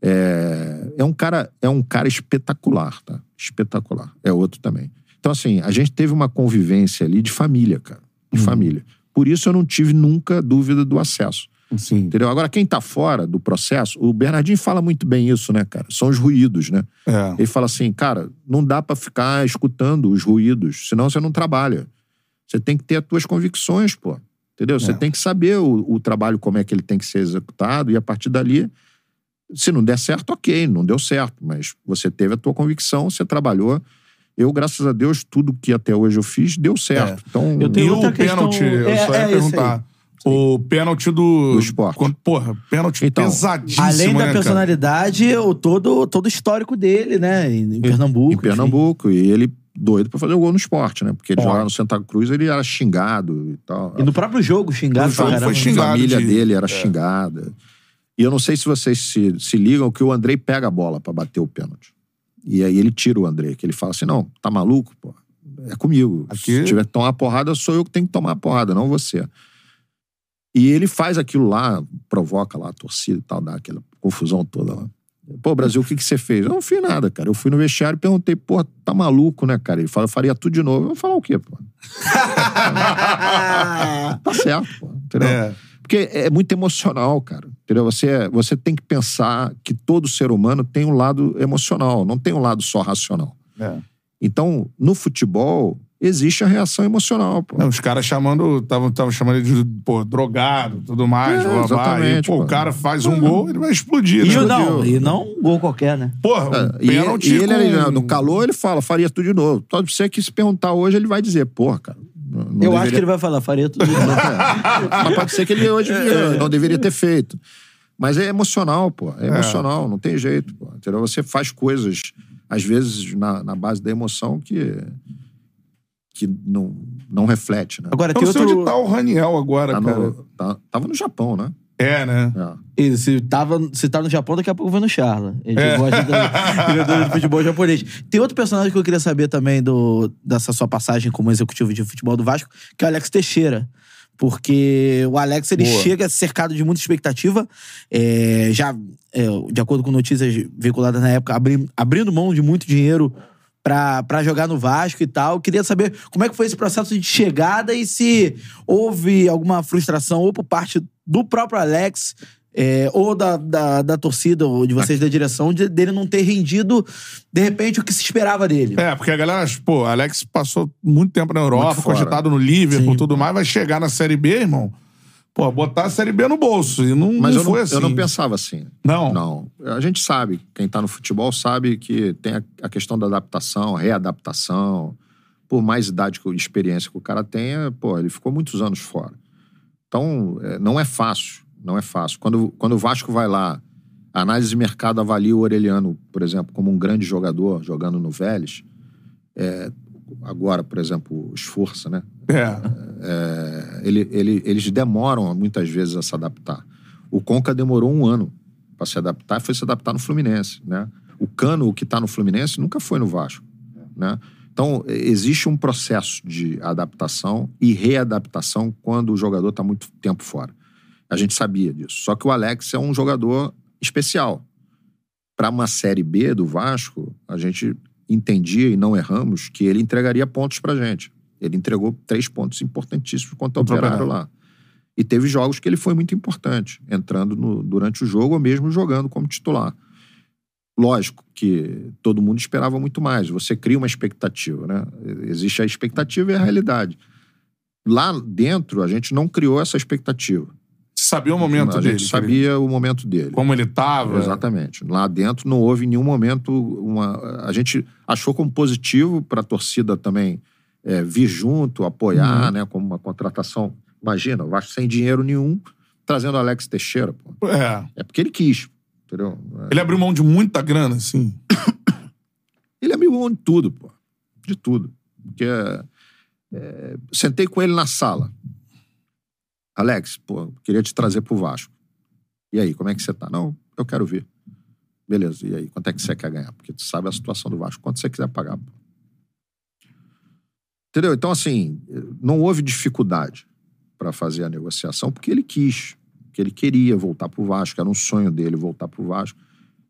É, é um cara é um cara espetacular, tá? Espetacular. É outro também. Então assim, a gente teve uma convivência ali de família, cara, de Uhum. família. Por isso eu não tive nunca dúvida do acesso. Sim. Entendeu? Agora quem tá fora do processo, o Bernardinho fala muito bem isso, né, cara? São os ruídos, né? É. Ele fala assim, cara, não dá pra ficar escutando os ruídos, senão você não trabalha. Você tem que ter as tuas convicções, pô. Entendeu? Você É. tem que saber o, o trabalho, como é que ele tem que ser executado, e a partir dali, se não der certo, ok, não deu certo, mas você teve a tua convicção, você trabalhou. Eu, graças a Deus, tudo que até hoje eu fiz deu certo. Então, Eu tenho E outra o questão- pênalti, eu é- só ia é perguntar. O pênalti do. Do esporte. Quando- porra, pênalti Então, pesadíssimo. Além da né, cara? personalidade, o todo, todo o histórico dele, né? Em, em Pernambuco. em enfim. Pernambuco, e ele doido pra fazer o gol no esporte, né? Porque ele jogava no Santa Cruz, ele era xingado e tal. E no próprio jogo, xingado No pra jogo foi xingado A família de- dele era xingada. E eu não sei se vocês se, se ligam que o Andrei pega a bola pra bater o pênalti. E aí ele tira o Andrei, que ele fala assim: não, tá maluco, pô? É comigo. Aqui- Se tiver que tomar porrada, sou eu que tenho que tomar a porrada, não você. E ele faz aquilo lá, provoca lá a torcida e tal, dá aquela confusão toda lá. Pô, Brasil, o que, que você fez? Eu não fiz nada, cara. Eu fui no vestiário e perguntei, pô, tá maluco, né, cara? Ele fala, eu faria tudo de novo. Eu vou falar o quê, pô? <laughs> tá certo, pô. Entendeu? É. Porque é muito emocional, cara. Entendeu? Você, você tem que pensar que todo ser humano tem um lado emocional, não tem um lado só racional. É. Então, no futebol, existe a reação emocional, pô. Não, os caras chamando, estavam chamando ele de pô, drogado tudo mais, É, blá, blá, blá. E, pô, pô. o cara faz um gol, ele vai explodir, E né? não, e não um gol qualquer, né? Porra, um É, e, pênalti e ele, com- no calor, ele fala, faria tudo de novo. Pode ser que se perguntar hoje, ele vai dizer, porra, cara. Não- Eu acho que ele deveria- vai falar, faria tudo. <laughs> Mas pode ser que ele hoje É. não deveria ter feito. Mas é emocional, pô. É emocional, não tem jeito, pô. Entendeu? Você faz coisas, às vezes, na, na base da emoção que, que não, não reflete, né? Agora, tem sei outro... onde tá o Raniel agora, Tá cara. no- tá- tava no Japão, né? É, né? É. Ele, se, tava, se tá no Japão, daqui a pouco vai no Charla. Ele É. gosta do jogador de futebol japonês. Tem outro personagem que eu queria saber também do, dessa sua passagem como executivo de futebol do Vasco, que é o Alex Teixeira. Porque o Alex, ele Boa. chega cercado de muita expectativa. é, já, é, de acordo com notícias veiculadas na época, abri- abrindo mão de muito dinheiro pra, pra jogar no Vasco e tal. Queria saber como é que foi esse processo de chegada e se houve alguma frustração ou por parte do próprio Alex é, ou da, da, da torcida ou de vocês da direção de- dele não ter rendido, de repente, o que se esperava dele. É, porque a galera, pô, Alex passou muito tempo na Europa, cogitado no Liverpool e tudo mais, vai chegar na Série B, irmão. Pô, botar a Série B no bolso. E não, Mas não eu, foi não, assim. eu não pensava assim. Não? Não. A gente sabe, quem tá no futebol sabe que tem a, a questão da adaptação, readaptação. Por mais idade e experiência que o cara tenha, pô, ele ficou muitos anos fora. Então, é, não é fácil. Não é fácil. Quando, quando o Vasco vai lá, a análise de mercado avalia o Orelhano, por exemplo, como um grande jogador, jogando no Vélez. é, agora, por exemplo, o Esforça, né? É. É, ele, ele- eles demoram muitas vezes a se adaptar. O Conca demorou um ano para se adaptar e foi se adaptar no Fluminense, né? O Cano, o que está no Fluminense, nunca foi no Vasco, né? Então, e- existe um processo de adaptação e readaptação quando o jogador está muito tempo fora. A gente sabia disso. Só que o Alex é um jogador especial. Para uma Série B do Vasco, a gente entendia e não erramos que ele entregaria pontos pra gente. Ele entregou três pontos importantíssimos contra o Contra o Operário Operário. lá. E teve jogos que ele foi muito importante, entrando no- durante o jogo ou mesmo jogando como titular. Lógico que todo mundo esperava muito mais. Você cria uma expectativa, né? Existe a expectativa e a realidade. Lá dentro, a gente não criou essa expectativa. Você sabia o momento a dele. gente sabia o momento dele. Como ele tava. Exatamente. Lá dentro não houve em nenhum momento uma. A gente achou como positivo para a torcida também é, vir junto, apoiar, né? Como uma contratação. Imagina, o Vasco sem dinheiro nenhum, trazendo Alex Teixeira. Pô. É. É porque ele quis, entendeu? Ele abriu mão de muita grana, assim. <coughs> Ele abriu mão de tudo, pô. De tudo. Porque. é, sentei com ele na sala. Alex, pô, queria te trazer pro Vasco. E aí, como é que você tá? Não, eu quero ver. Beleza, e aí, quanto é que você quer ganhar? Porque tu sabe a situação do Vasco, quanto você quiser pagar. Pô. Entendeu? Então, assim, não houve dificuldade para fazer a negociação, porque ele quis, porque ele queria voltar pro Vasco, era um sonho dele voltar pro Vasco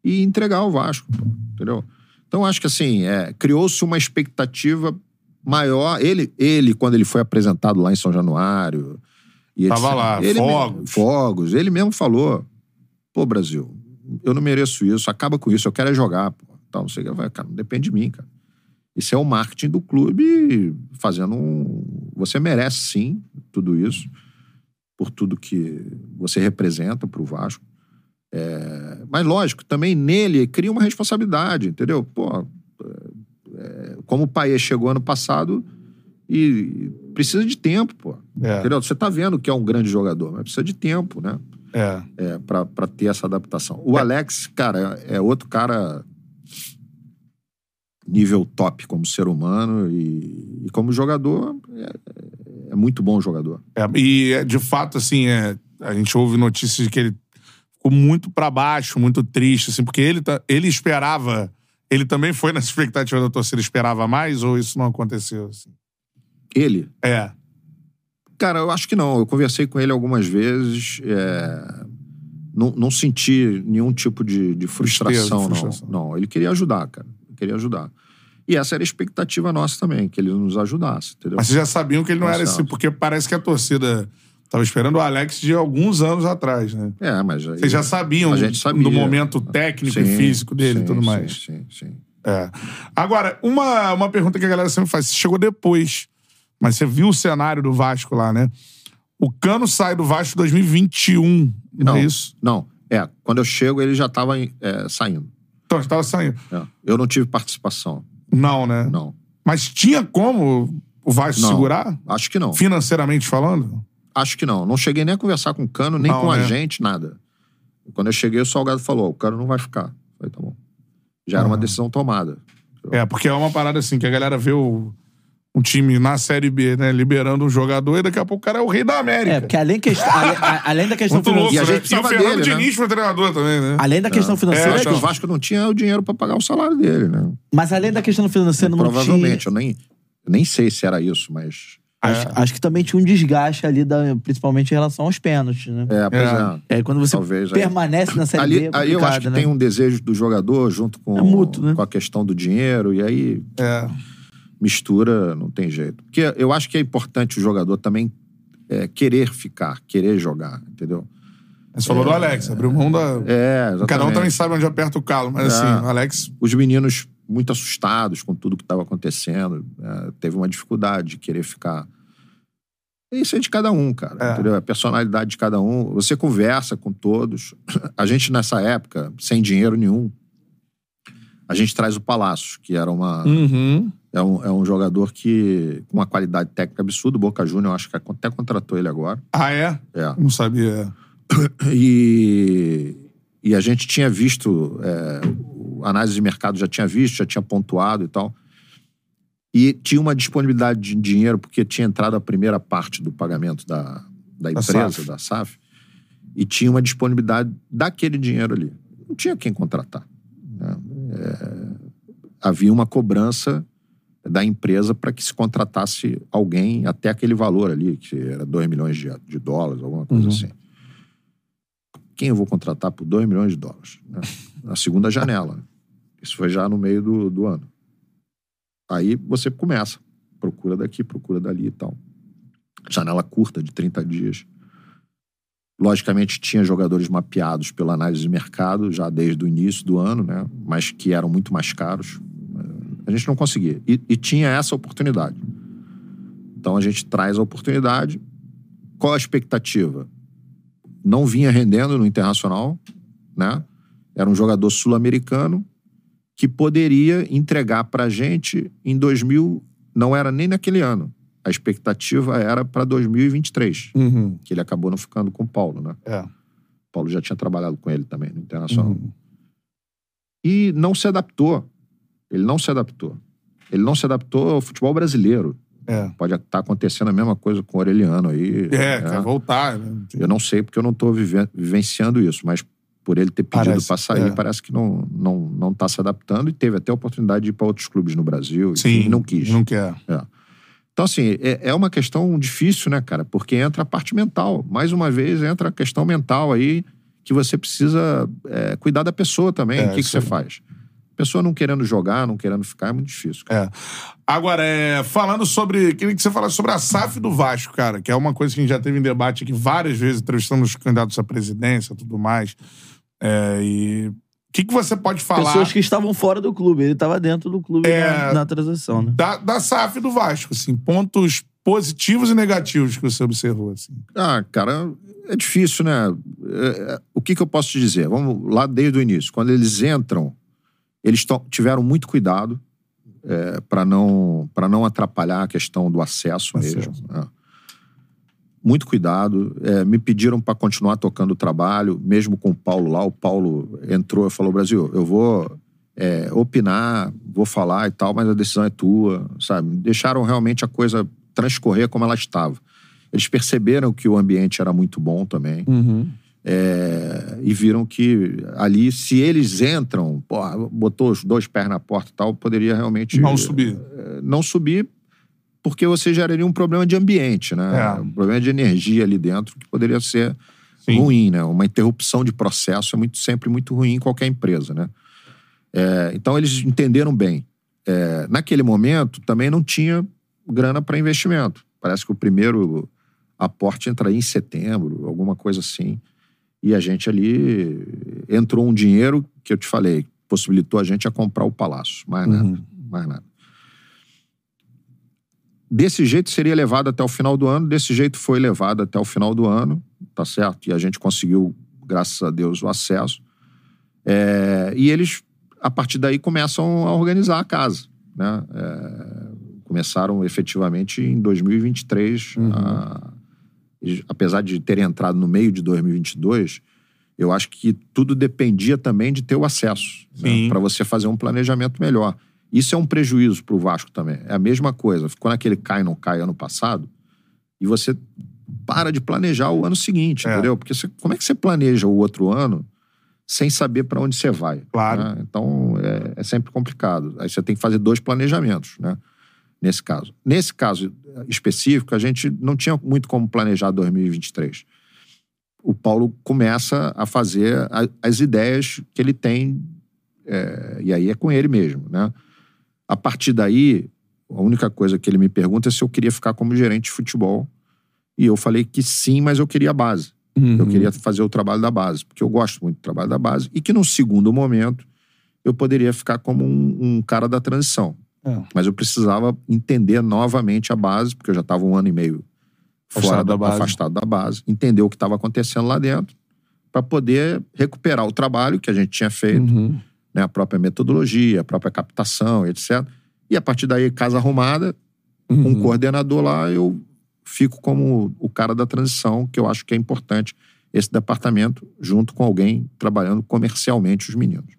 e entregar o Vasco, entendeu? Então, acho que assim, é, criou-se uma expectativa maior. Ele, ele, quando ele foi apresentado lá em São Januário. E Tava etc., lá, ele fogos. mesmo- fogos. Ele mesmo falou: pô, Brasil, eu não mereço isso, acaba com isso, eu quero é jogar. Pô. Tal, não sei que. Falei, Cara, não depende de mim, cara. Isso é o marketing do clube fazendo um. Você merece sim tudo isso, por tudo que você representa pro Vasco. É, mas, lógico, também nele cria uma responsabilidade, entendeu? Pô, é, como o Paê chegou ano passado e precisa de tempo, pô. É. Entendeu? Você tá vendo que é um grande jogador, mas precisa de tempo, né? É. É, pra ter essa adaptação. O Alex, cara, é outro cara nível top como ser humano e, e como jogador, é, muito bom jogador. É, e, é, de fato, assim, é, a gente ouve notícias de que ele ficou muito pra baixo, muito triste, assim, porque ele, ele esperava. Ele também foi nessa expectativa da torcida, esperava mais, ou isso não aconteceu? Assim? Ele, É. Cara, eu acho que não. Eu conversei com ele algumas vezes. é, Não, não senti nenhum tipo de, de frustração, Tristeza, frustração. não. Não, ele queria ajudar, cara. Ele queria ajudar. E essa era a expectativa nossa também, que ele nos ajudasse, entendeu? Mas vocês já sabiam que ele não era esse, porque parece que a torcida Tava esperando o Alex de alguns anos atrás, né? É, mas. aí- Vocês já sabiam a gente sabia. do momento técnico e Sim, físico dele e sim, tudo sim, mais. Sim, sim. É. Agora, uma, uma pergunta que a galera sempre faz. Você chegou depois, mas você viu o cenário do Vasco lá, né? O Cano sai do Vasco em 2021, não, Não, é isso? Não, é. Quando eu chego, ele já estava saindo. Então, você tava saindo. É. Eu não tive participação. Não, né? Não. Mas tinha como o Vasco Não. segurar? Acho que não. Financeiramente falando? Acho que não. Não cheguei nem a conversar com o Cano, nem Não, com a né? gente, nada. Quando eu cheguei, o Salgado falou: o Cano não vai ficar. Eu Falei, tá bom. Já era uma decisão tomada. É, porque é uma parada assim, que a galera vê o, um time na Série B, né? Liberando um jogador e daqui a pouco o cara é o rei da América. É, porque além, que, a- além da questão Muito louco, financeira. E a né? gente E o Fernando dele, né? Diniz foi treinador também, né? Além da questão É, financeira, Eu acho que- o Vasco não tinha o dinheiro pra pagar o salário dele, né? mas além da questão financeira, não Provavelmente. tinha. Eu nem, eu nem sei se era isso, mas. Acho, acho que também tinha um desgaste ali, da, principalmente em relação aos pênaltis, né? É, pois É. é. É, quando você Talvez, aí. permanece na Série Ali, B, é ali eu acho que né? tem um desejo do jogador junto com, É mútuo, né? com a questão do dinheiro, e aí É. mistura, não tem jeito. Porque eu acho que é importante o jogador também é, querer ficar, querer jogar, entendeu? Você falou do Alex, abriu mão da. É, exatamente. Cada um também sabe onde aperta o calo, mas É. assim, o Alex. Os meninos muito assustados com tudo que estava acontecendo, é, teve uma dificuldade de querer ficar. Isso é de cada um, cara. É. Entendeu? A personalidade de cada um. Você conversa com todos. <laughs> A gente, nessa época, sem dinheiro nenhum, a gente traz o Palácio, que era uma. Uhum. É um, é um jogador que, com uma qualidade técnica absurda, o Boca Júnior, acho que até contratou ele agora. Ah, é? É. Não sabia. <coughs> E, e a gente tinha visto, é, análise de mercado já tinha visto, já tinha pontuado e tal. E tinha uma disponibilidade de dinheiro, porque tinha entrado a primeira parte do pagamento da, da empresa, SAF. da SAF, e tinha uma disponibilidade daquele dinheiro ali. Não tinha quem contratar. né? É, havia uma cobrança da empresa para que se contratasse alguém até aquele valor ali, que era 2 milhões de, de dólares, alguma coisa assim. Quem eu vou contratar por 2 milhões de dólares? né? Na segunda janela. Isso foi já no meio do, do ano. Aí você começa. Procura daqui, procura dali e tal. Janela curta, de 30 dias. Logicamente, tinha jogadores mapeados pela análise de mercado já desde o início do ano, né? mas que eram muito mais caros. A gente não conseguia. E, e tinha essa oportunidade. Então a gente traz a oportunidade. Qual a expectativa? Não vinha rendendo no internacional, né? Era um jogador sul-americano que poderia entregar pra gente em 2000, não era nem naquele ano. A expectativa era para 2023, Uhum. que ele acabou não ficando com o Paulo, né? É. O Paulo já tinha trabalhado com ele também no Internacional. Uhum. E não se adaptou. Ele não se adaptou. Ele não se adaptou ao futebol brasileiro. É. Pode estar acontecendo a mesma coisa com o Aureliano aí. É, né? quer voltar. Né? Eu não sei porque eu não estou vivenciando isso, mas por ele ter pedido para sair, é. parece que não, não, não tá se adaptando e teve até a oportunidade de ir para outros clubes no Brasil Sim. e não quis. Não quer. Então, assim, é, é uma questão difícil, né, cara? Porque entra a parte mental. Mais uma vez, entra a questão mental aí que você precisa é, cuidar da pessoa também. É, o que, que você faz? Pessoa não querendo jogar, não querendo ficar, é muito difícil. cara. É. Agora, é, falando sobre. Queria que você falasse sobre a SAF do Vasco, cara, que é uma coisa que a gente já teve em debate aqui várias vezes, entrevistando os candidatos à presidência e tudo mais. É, e. O que, que você pode falar Pessoas que estavam fora do clube. Ele estava dentro do clube É. na, na transação, né? da, da SAF do Vasco? Assim, pontos positivos e negativos que você observou. Assim. Ah, cara, é difícil, né? É, é, o que, que eu posso te dizer? Vamos lá desde o início. Quando eles entram, eles tiveram muito cuidado é, para não, pra não atrapalhar a questão do acesso, Acesso. mesmo. é. Muito cuidado. É, me pediram para continuar tocando o trabalho, mesmo com o Paulo lá. O Paulo entrou e falou: Brasil, eu vou é, opinar, vou falar e tal, mas a decisão é tua, sabe? Deixaram realmente a coisa transcorrer como ela estava. Eles perceberam que o ambiente era muito bom também. É, e viram que ali, se eles entram, porra, botou os dois pés na porta e tal, poderia realmente Não subir. é, não subir, porque você geraria um problema de ambiente, né? É. Um problema de energia ali dentro que poderia ser Sim. ruim, né? Uma interrupção de processo é muito, sempre muito ruim em qualquer empresa, né? É, então eles entenderam bem. É, naquele momento também não tinha grana para investimento. Parece que o primeiro aporte entraria em setembro, alguma coisa assim. E a gente ali entrou um dinheiro que eu te falei, possibilitou a gente a comprar o palácio. Mais nada, Uhum. mais nada. Desse jeito seria levado até o final do ano, desse jeito foi levado até o final do ano, tá certo? E a gente conseguiu, graças a Deus, o acesso. É, e eles, a partir daí, começam a organizar a casa. Né? É, começaram efetivamente em 2023. a- eles, apesar de terem entrado no meio de 2022, eu acho que tudo dependia também de ter o acesso Sim. para você fazer um planejamento melhor. Isso é um prejuízo para o Vasco também. É a mesma coisa. Ficou naquele cai não cai ano passado e você para de planejar o ano seguinte, É. entendeu? Porque você- como é que você planeja o outro ano sem saber para onde você vai? Claro. né? Então é, é sempre complicado. Aí você tem que fazer dois planejamentos, né? Nesse caso. Nesse caso específico, a gente não tinha muito como planejar 2023. O Paulo começa a fazer a- as ideias que ele tem, é, e aí é com ele mesmo, né? A partir daí, a única coisa que ele me pergunta é se eu queria ficar como gerente de futebol. E eu falei que sim, mas eu queria a base. Uhum. Eu queria fazer o trabalho da base, porque eu gosto muito do trabalho da base. E que num segundo momento eu poderia ficar como um, um cara da transição. É. Mas eu precisava entender novamente a base, porque eu já estava um ano e meio fora Afastado da da base. afastado da base, entender o que estava acontecendo lá dentro, para poder recuperar o trabalho que a gente tinha feito, Uhum. né, a própria metodologia, a própria captação, etc. E a partir daí, casa arrumada, Uhum. um coordenador lá, eu fico como o cara da transição, que eu acho que é importante esse departamento, junto com alguém trabalhando comercialmente os meninos.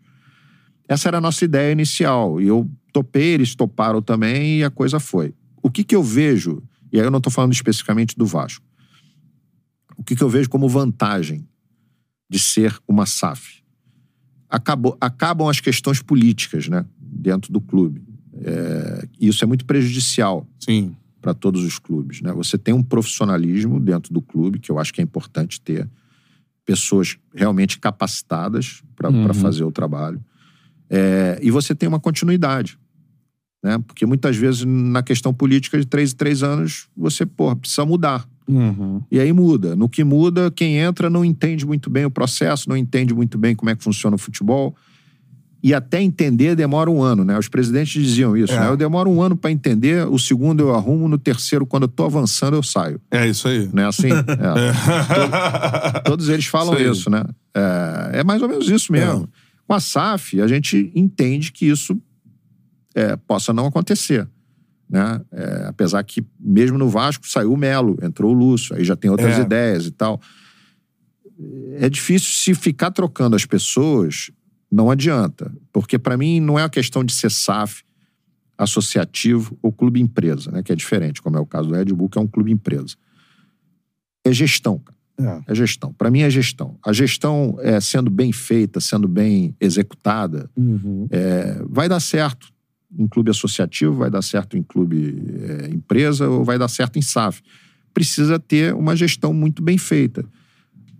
Essa era a nossa ideia inicial. E eu topei, eles toparam também e a coisa foi. O que, que eu vejo, e aí eu não estou falando especificamente do Vasco, o que, que eu vejo como vantagem de ser uma SAF? Acabou, acabam as questões políticas né, dentro do clube. É, isso é muito prejudicial para todos os clubes. Né? Você tem um profissionalismo dentro do clube, que eu acho que é importante ter. Pessoas realmente capacitadas para Uhum. fazer o trabalho. É, e você tem uma continuidade. Né? Porque muitas vezes, na questão política, de três em três anos, você porra, precisa mudar. Uhum. E aí muda. No que muda, quem entra não entende muito bem o processo, não entende muito bem como é que funciona o futebol. E até entender demora um ano, né? Os presidentes diziam isso, É. né? Eu demoro um ano para entender, o segundo eu arrumo, no terceiro, quando eu tô avançando, eu saio. É isso aí. Não <laughs> é assim? É. Todos eles falam Isso isso, né? É, é mais ou menos isso mesmo. Com a SAF, a gente entende que isso é, possa não acontecer. Né? É, apesar que, mesmo no Vasco, saiu o Melo, entrou o Lúcio, aí já tem outras É. ideias e tal. É difícil se ficar trocando as pessoas, não adianta. Porque, para mim, não é uma questão de ser SAF, associativo ou clube empresa, né? que é diferente, como é o caso do Red Bull, que é um clube empresa. É gestão, cara. É. É gestão. Para mim é gestão. A gestão é, sendo bem feita, sendo bem executada, Uhum. é, vai dar certo em clube associativo, vai dar certo em clube é, empresa ou vai dar certo em SAF. Precisa ter uma gestão muito bem feita.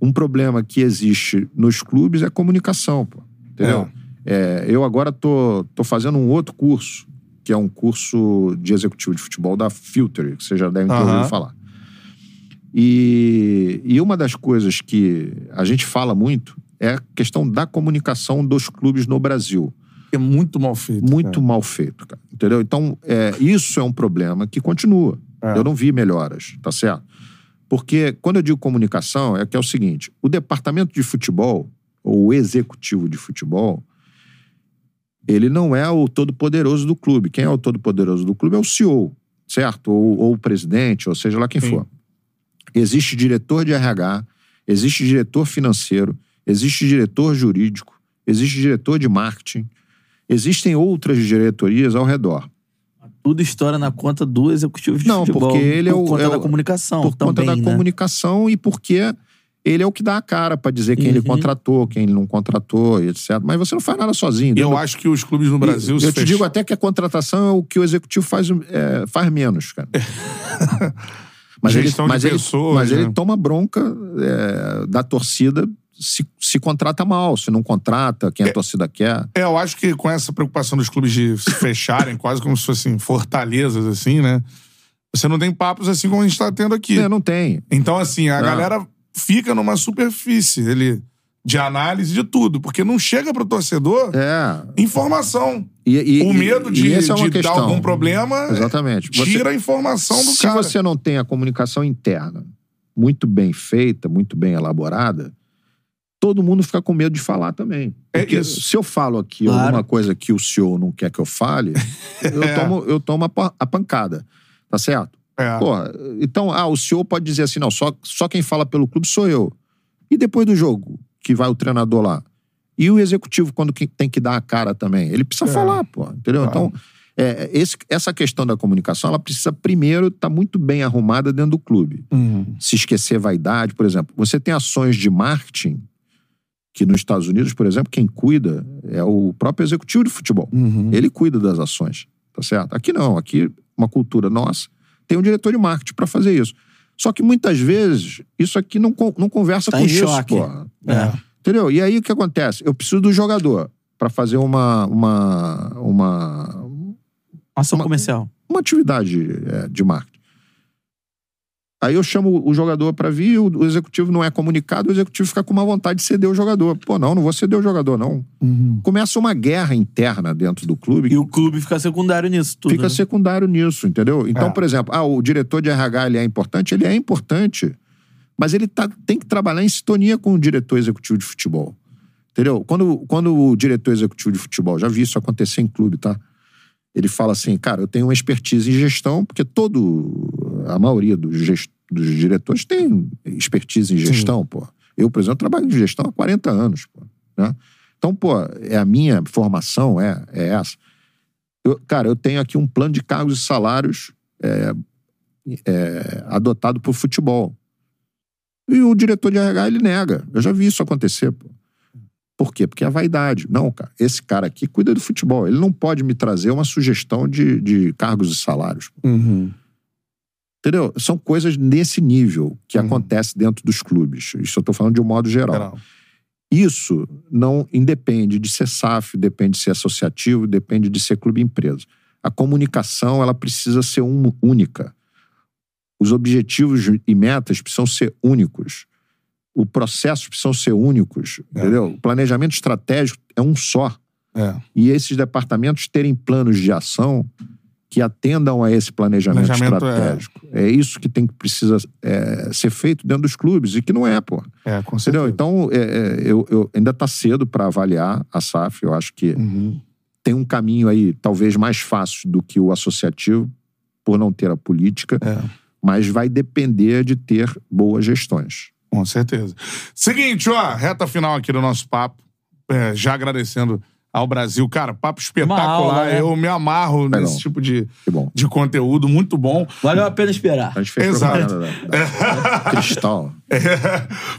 Um problema que existe nos clubes é comunicação, pô. Entendeu? É, eu agora tô, tô fazendo um outro curso, que é um curso de executivo de futebol da Filter, que vocês já devem ter ouvido falar. E, e uma das coisas que a gente fala muito é a questão da comunicação dos clubes no Brasil. É muito mal feito. Muito cara. mal feito, cara. Entendeu? Então, é, isso é um problema que continua. É. Eu não vi melhoras, tá certo? Porque quando eu digo comunicação, é que é o seguinte: o departamento de futebol, ou o executivo de futebol, ele não é o todo-poderoso do clube. Quem é o todo-poderoso do clube é o CEO, certo? Ou, ou o presidente, ou seja lá quem Sim. for. Existe diretor de RH, existe diretor financeiro, existe diretor jurídico, existe diretor de marketing, existem outras diretorias ao redor. Tudo estoura na conta do executivo de Não, futebol. porque ele é por o- conta é da o- comunicação por conta também, da né? comunicação e porque ele é o que dá a cara pra dizer quem ele Uhum. contratou, quem ele não contratou, e etc. Mas você não faz nada sozinho. Entendeu? eu acho que os clubes no Brasil... eu te digo até que a contratação é o que o executivo faz, é, faz menos, cara. <laughs> mas ele, Gestão de mas ele, pessoas, mas ele né? toma bronca é, da torcida se, se contrata mal, se não contrata quem a torcida quer. É, eu acho que com essa preocupação dos clubes de se <laughs> fecharem, quase como se fossem fortalezas, assim, né? Você não tem papos assim como a gente tá tendo aqui. É, não tem. Então, assim, a Não. galera fica numa superfície ele, de análise de tudo, porque não chega pro torcedor É. informação. E, e- o medo de, é uma de dar algum problema Exatamente. Você- tira a informação do Se cara. você não tem a comunicação interna muito bem feita, muito bem elaborada, todo mundo fica com medo de falar também. É Porque isso. se eu falo aqui Claro. alguma coisa que o senhor não quer que eu fale, <laughs> eu É. tomo, eu tomo a, pa- a pancada. Tá certo? É. Porra, então, ah, o senhor pode dizer assim, não, só, só quem fala pelo clube sou eu. E depois do jogo, que vai o treinador lá? E o executivo, quando que- tem que dar a cara também? Ele precisa É. falar, pô, entendeu? Claro. Então, é, esse- essa questão da comunicação, ela precisa primeiro estar muito bem arrumada dentro do clube. Uhum. Se esquecer vaidade, por exemplo. Você tem ações de marketing que nos Estados Unidos, por exemplo, quem cuida é o próprio executivo de futebol. Uhum. Ele cuida das ações, tá certo? Aqui não, aqui uma cultura nossa tem um diretor de marketing para fazer isso. Só que muitas vezes isso aqui não, não conversa Tá com isso, choque. porra. É. Entendeu? E aí o que acontece? Eu preciso do jogador para fazer uma uma uma, Ação Uma- comercial. uma atividade é, de marketing. Aí eu chamo o jogador para vir, o, executivo não é comunicado, o executivo fica com uma vontade de ceder o jogador. Pô, não, não vou ceder o jogador, não. Uhum. Começa uma guerra interna dentro do clube E o clube fica secundário nisso tudo. fica né? secundário nisso, entendeu? Então, É. por exemplo, ah, o diretor de RH ele é importante, ele é importante, mas ele tá, tem que trabalhar em sintonia com o diretor executivo de futebol. Entendeu? Quando, quando o diretor executivo de futebol, já vi isso acontecer em clube, tá? Ele fala assim, cara, eu tenho uma expertise em gestão, porque todo, a maioria dos, gest- dos diretores tem expertise em gestão, pô. Eu, por exemplo, trabalho em gestão há 40 anos, pô. Né? Então, pô, é a minha formação, é, é essa. Eu- cara, eu tenho aqui um plano de cargos e salários é, é, adotado por futebol. E o diretor de RH, ele nega. Eu já vi isso acontecer, pô. Por quê? Porque é vaidade. Não, cara, esse cara aqui cuida do futebol. Ele não pode me trazer uma sugestão de, de cargos e salários. pô. Uhum. Entendeu? São coisas nesse nível que Uhum. acontece dentro dos clubes. Isso eu tô falando de um modo geral. Geral. Isso não independe de ser SAF, depende de ser associativo, depende de ser clube empresa. A comunicação ela precisa ser um- única. Os objetivos e metas precisam ser únicos. O processo precisam ser únicos, É. entendeu? O planejamento estratégico é um só. É. E esses departamentos terem planos de ação que atendam a esse planejamento, Planejamento, é. estratégico. É. isso que tem que precisa é, ser feito dentro dos clubes e que não é, pô. É, com certeza. Entendeu? Então, é, é, eu, eu- ainda está cedo para avaliar a SAF. Eu acho que Uhum. tem um caminho aí, talvez mais fácil do que o associativo, por não ter a política, É. mas vai depender de ter boas gestões. Com certeza. Seguinte, ó, reta final aqui do nosso papo. É, já agradecendo ao Brasil. Cara, papo espetacular. aula, né? Eu me amarro Legal. nesse tipo de, de conteúdo. Muito bom. Valeu a pena esperar. A gente fez Exato. da, da <laughs> Cristal. <laughs> É.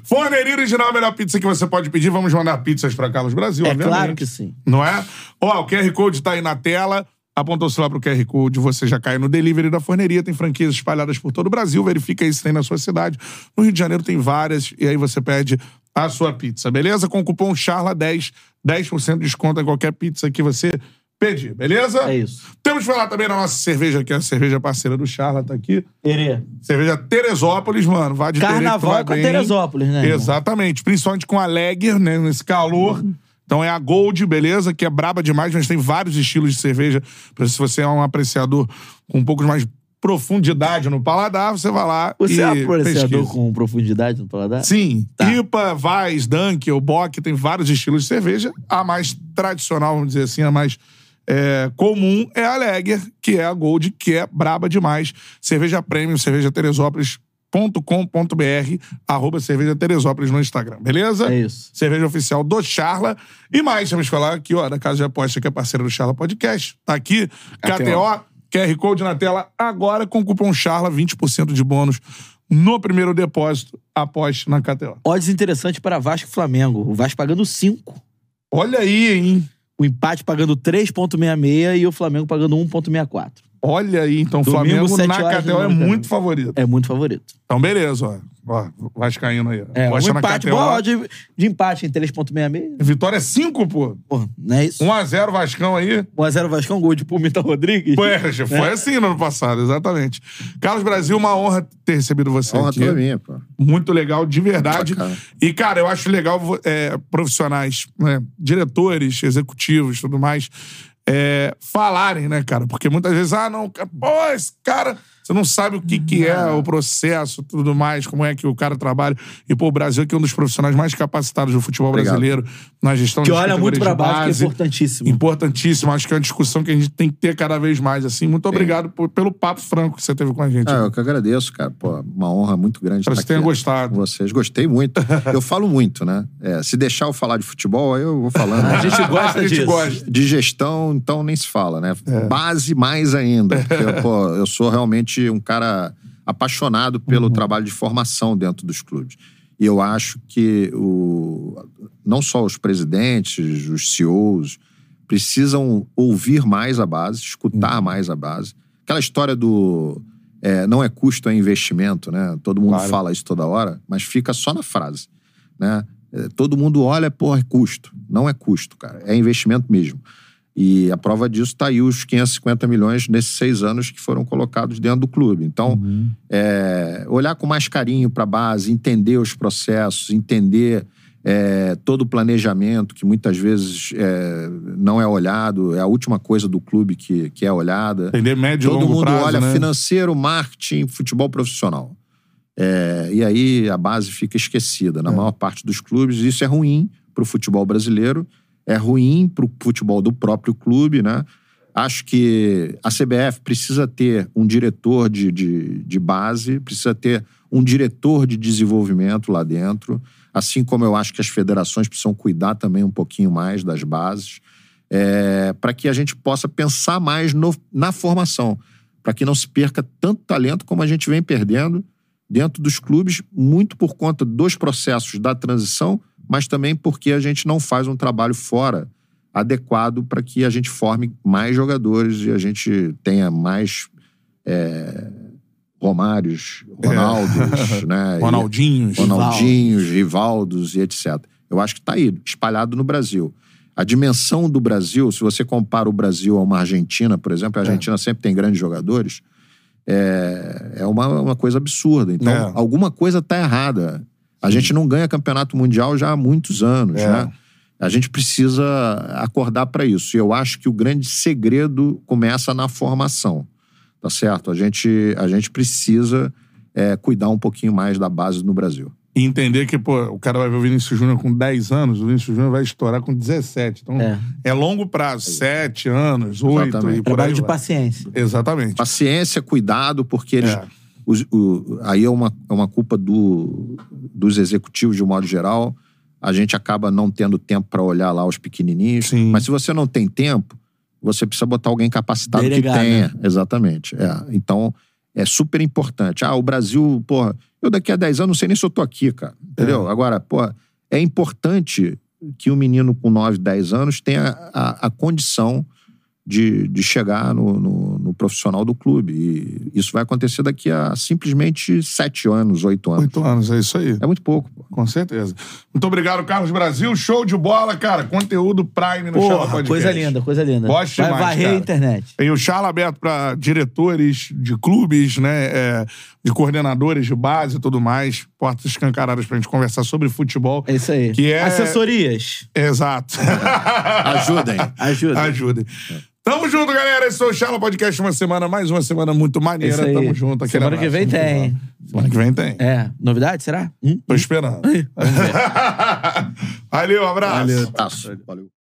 Forneria Original, a melhor pizza que você pode pedir. Vamos mandar pizzas pra Carlos Brasil, É obviamente. claro que sim. Não é? Ó, o QR Code tá aí na tela. Apontou o celular pro QR Code, você já cai no delivery da forneria. Tem franquias espalhadas por todo o Brasil. Verifica aí se tem na sua cidade. No Rio de Janeiro tem várias. E aí você pede a sua pizza, beleza? Com o cupom CHARLA10, 10% de desconto em qualquer pizza que você pedir, beleza? É isso. Temos que falar também da nossa cerveja, que é a cerveja parceira do Charla, tá aqui. Terê. Cerveja Teresópolis, mano. Vai de Carnaval com bem. Teresópolis, né? irmão? Exatamente. Principalmente com a Lager, né? Nesse calor. Então é a Gold, beleza? Que é braba demais, mas tem vários estilos de cerveja. Se você é um apreciador com um pouco mais profundidade no paladar, você vai lá Você e é apreciador pesquisa. com profundidade no paladar? Sim. Tá. IPA, Weiss, Dunkel, Bock, tem vários estilos de cerveja. A mais tradicional, vamos dizer assim, a mais é, comum é a Lager, que é a Gold, que é braba demais. Cerveja Premium, cerveja Teresópolis.com.br, arroba cerveja Teresópolis no Instagram, beleza? É isso. Cerveja oficial do Charla. E mais, que falar aqui, ó, da Casa de Aposta, que é parceira do Charla Podcast. Tá aqui, KTO, QR Code na tela, agora com o cupom Charla, 20% de bônus no primeiro depósito. Aposte na KTO. Odds interessante para Vasco e Flamengo. O Vasco pagando 5. Olha aí, hein? O empate pagando 3,66 e o Flamengo pagando 1,64. Olha aí, então o Domingo, Flamengo na KTO é muito favorito. É muito favorito. Então, beleza, ó. Ó, Vascaíno aí. É, um Gosta na empate, KTO. boa de, de empate em 3.66. Vitória é 5, pô. Pô, não é isso? 1x0 Vascão aí. 1x0 Vascão, gol de Pumita Rodrigues. Poxa, foi assim no ano passado, exatamente. Carlos Brasil, uma honra ter recebido você honra aqui. toda minha, pô. Muito legal, de verdade. Bacana. E, cara, eu acho legal é, profissionais, né, diretores, executivos tudo mais, é, falarem, né, cara? Porque muitas vezes, ah, não, pô, esse cara. Você não sabe o que, que é o processo, tudo mais, como é que o cara trabalha. E, pô, o Brasil que é um dos profissionais mais capacitados do futebol Obrigado. brasileiro na gestão Que olha muito de baixo, que é importantíssimo. Importantíssimo. Acho que é uma discussão que a gente tem que ter cada vez mais, assim. Muito obrigado por- pelo papo franco que você teve com a gente. Ah, eu que agradeço, cara. Pô, uma honra muito grande Espero que tenha gostado. vocês. Gostei muito. Eu falo muito, né? É, se deixar eu falar de futebol, aí eu vou falando. <laughs> A gente gosta A gente disso. gosta. De gestão, então nem se fala, né? É. Base mais ainda. Porque, <laughs> pô, eu sou realmente um cara apaixonado pelo trabalho de formação dentro dos clubes. E eu acho que o, não só os presidentes, os CEOs, precisam ouvir mais a base, escutar mais a base. Aquela história do é, não é custo, é investimento, né? Todo mundo Claro. fala isso toda hora, mas fica só na frase, né? É, Todo mundo olha, pô, é custo. Não é custo, cara. É investimento mesmo. E a prova disso está aí os 550 milhões nesses seis anos que foram colocados dentro do clube. Então, é, olhar com mais carinho para a base, entender os processos, entender é, todo o planejamento, que muitas vezes é, não é olhado, é a última coisa do clube que, que é olhada. Entender médio e Todo longo mundo prazo, olha né? financeiro, marketing, futebol profissional. É, e aí a base fica esquecida na maior parte dos clubes. Isso é ruim para o futebol brasileiro, é ruim para o futebol do próprio clube, né? Acho que a CBF precisa ter um diretor de, de, de base, precisa ter um diretor de desenvolvimento lá dentro, assim como eu acho que as federações precisam cuidar também um pouquinho mais das bases, para que a gente possa pensar mais no- na formação, para que não se perca tanto talento como a gente vem perdendo dentro dos clubes, muito por conta dos processos da transição, mas também porque a gente não faz um trabalho fora adequado para que a gente forme mais jogadores e a gente tenha mais é, Romários, Ronaldos, <laughs> né? e- Ronaldinhos. Ronaldinhos, Rivaldos e etc. Eu acho que está aí, espalhado no Brasil. A dimensão do Brasil, se você compara o Brasil a uma Argentina, por exemplo, a Argentina sempre tem grandes jogadores, é, é uma, uma coisa absurda. Então, É. alguma coisa está errada. A gente não ganha campeonato mundial já há muitos anos, É. né? A gente precisa acordar para isso. E eu acho que o grande segredo começa na formação, tá certo? A gente, a gente precisa é, cuidar um pouquinho mais da base no Brasil. E entender que, pô, o cara vai ver o Vinícius Júnior com 10 anos, o Vinícius Júnior vai estourar com 17. Então, é, É. longo prazo. 7 anos, 8 Exatamente. e por aí Trabalho de vai. paciência. Exatamente. Paciência, cuidado, porque eles. É. os- o- aí é uma, é uma culpa do, dos executivos de um modo geral. A gente acaba não tendo tempo para olhar lá os pequenininhos. Sim. Mas se você não tem tempo, você precisa botar alguém capacitado Delegar, que tenha. né? Exatamente. É. Então, é super importante. Ah, o Brasil, porra, eu daqui a 10 anos não sei nem se eu tô aqui, cara. Entendeu? Agora, porra, é importante que um menino com 9, 10 anos tenha a, a condição de, de chegar no, no- no profissional do clube. E isso vai acontecer daqui a simplesmente 7 anos, 8 anos. 8 anos, é isso aí. É muito pouco, pô. Com certeza. Muito obrigado, Carlos Brasil. Show de bola, cara. Conteúdo Prime no Porra, Podcast. coisa linda, coisa linda. Gosto Vai demais, varrer cara. a internet. Tem o Chala aberto para diretores de clubes, né? é, de coordenadores de base e tudo mais. Portas escancaradas pra gente conversar sobre futebol. É isso aí. Que é- Assessorias. Exato. Ajudem. Ajuda. <laughs> Ajudem. Tamo junto, galera. Esse é o Chala Podcast. Uma semana, mais uma semana muito maneira. Tamo junto. Aquele Semana que abraço, vem muito tem. Semana que vem tem. É. Novidade, será? Hum? Tô esperando. <laughs> Valeu, um abraço. Taço. Valeu.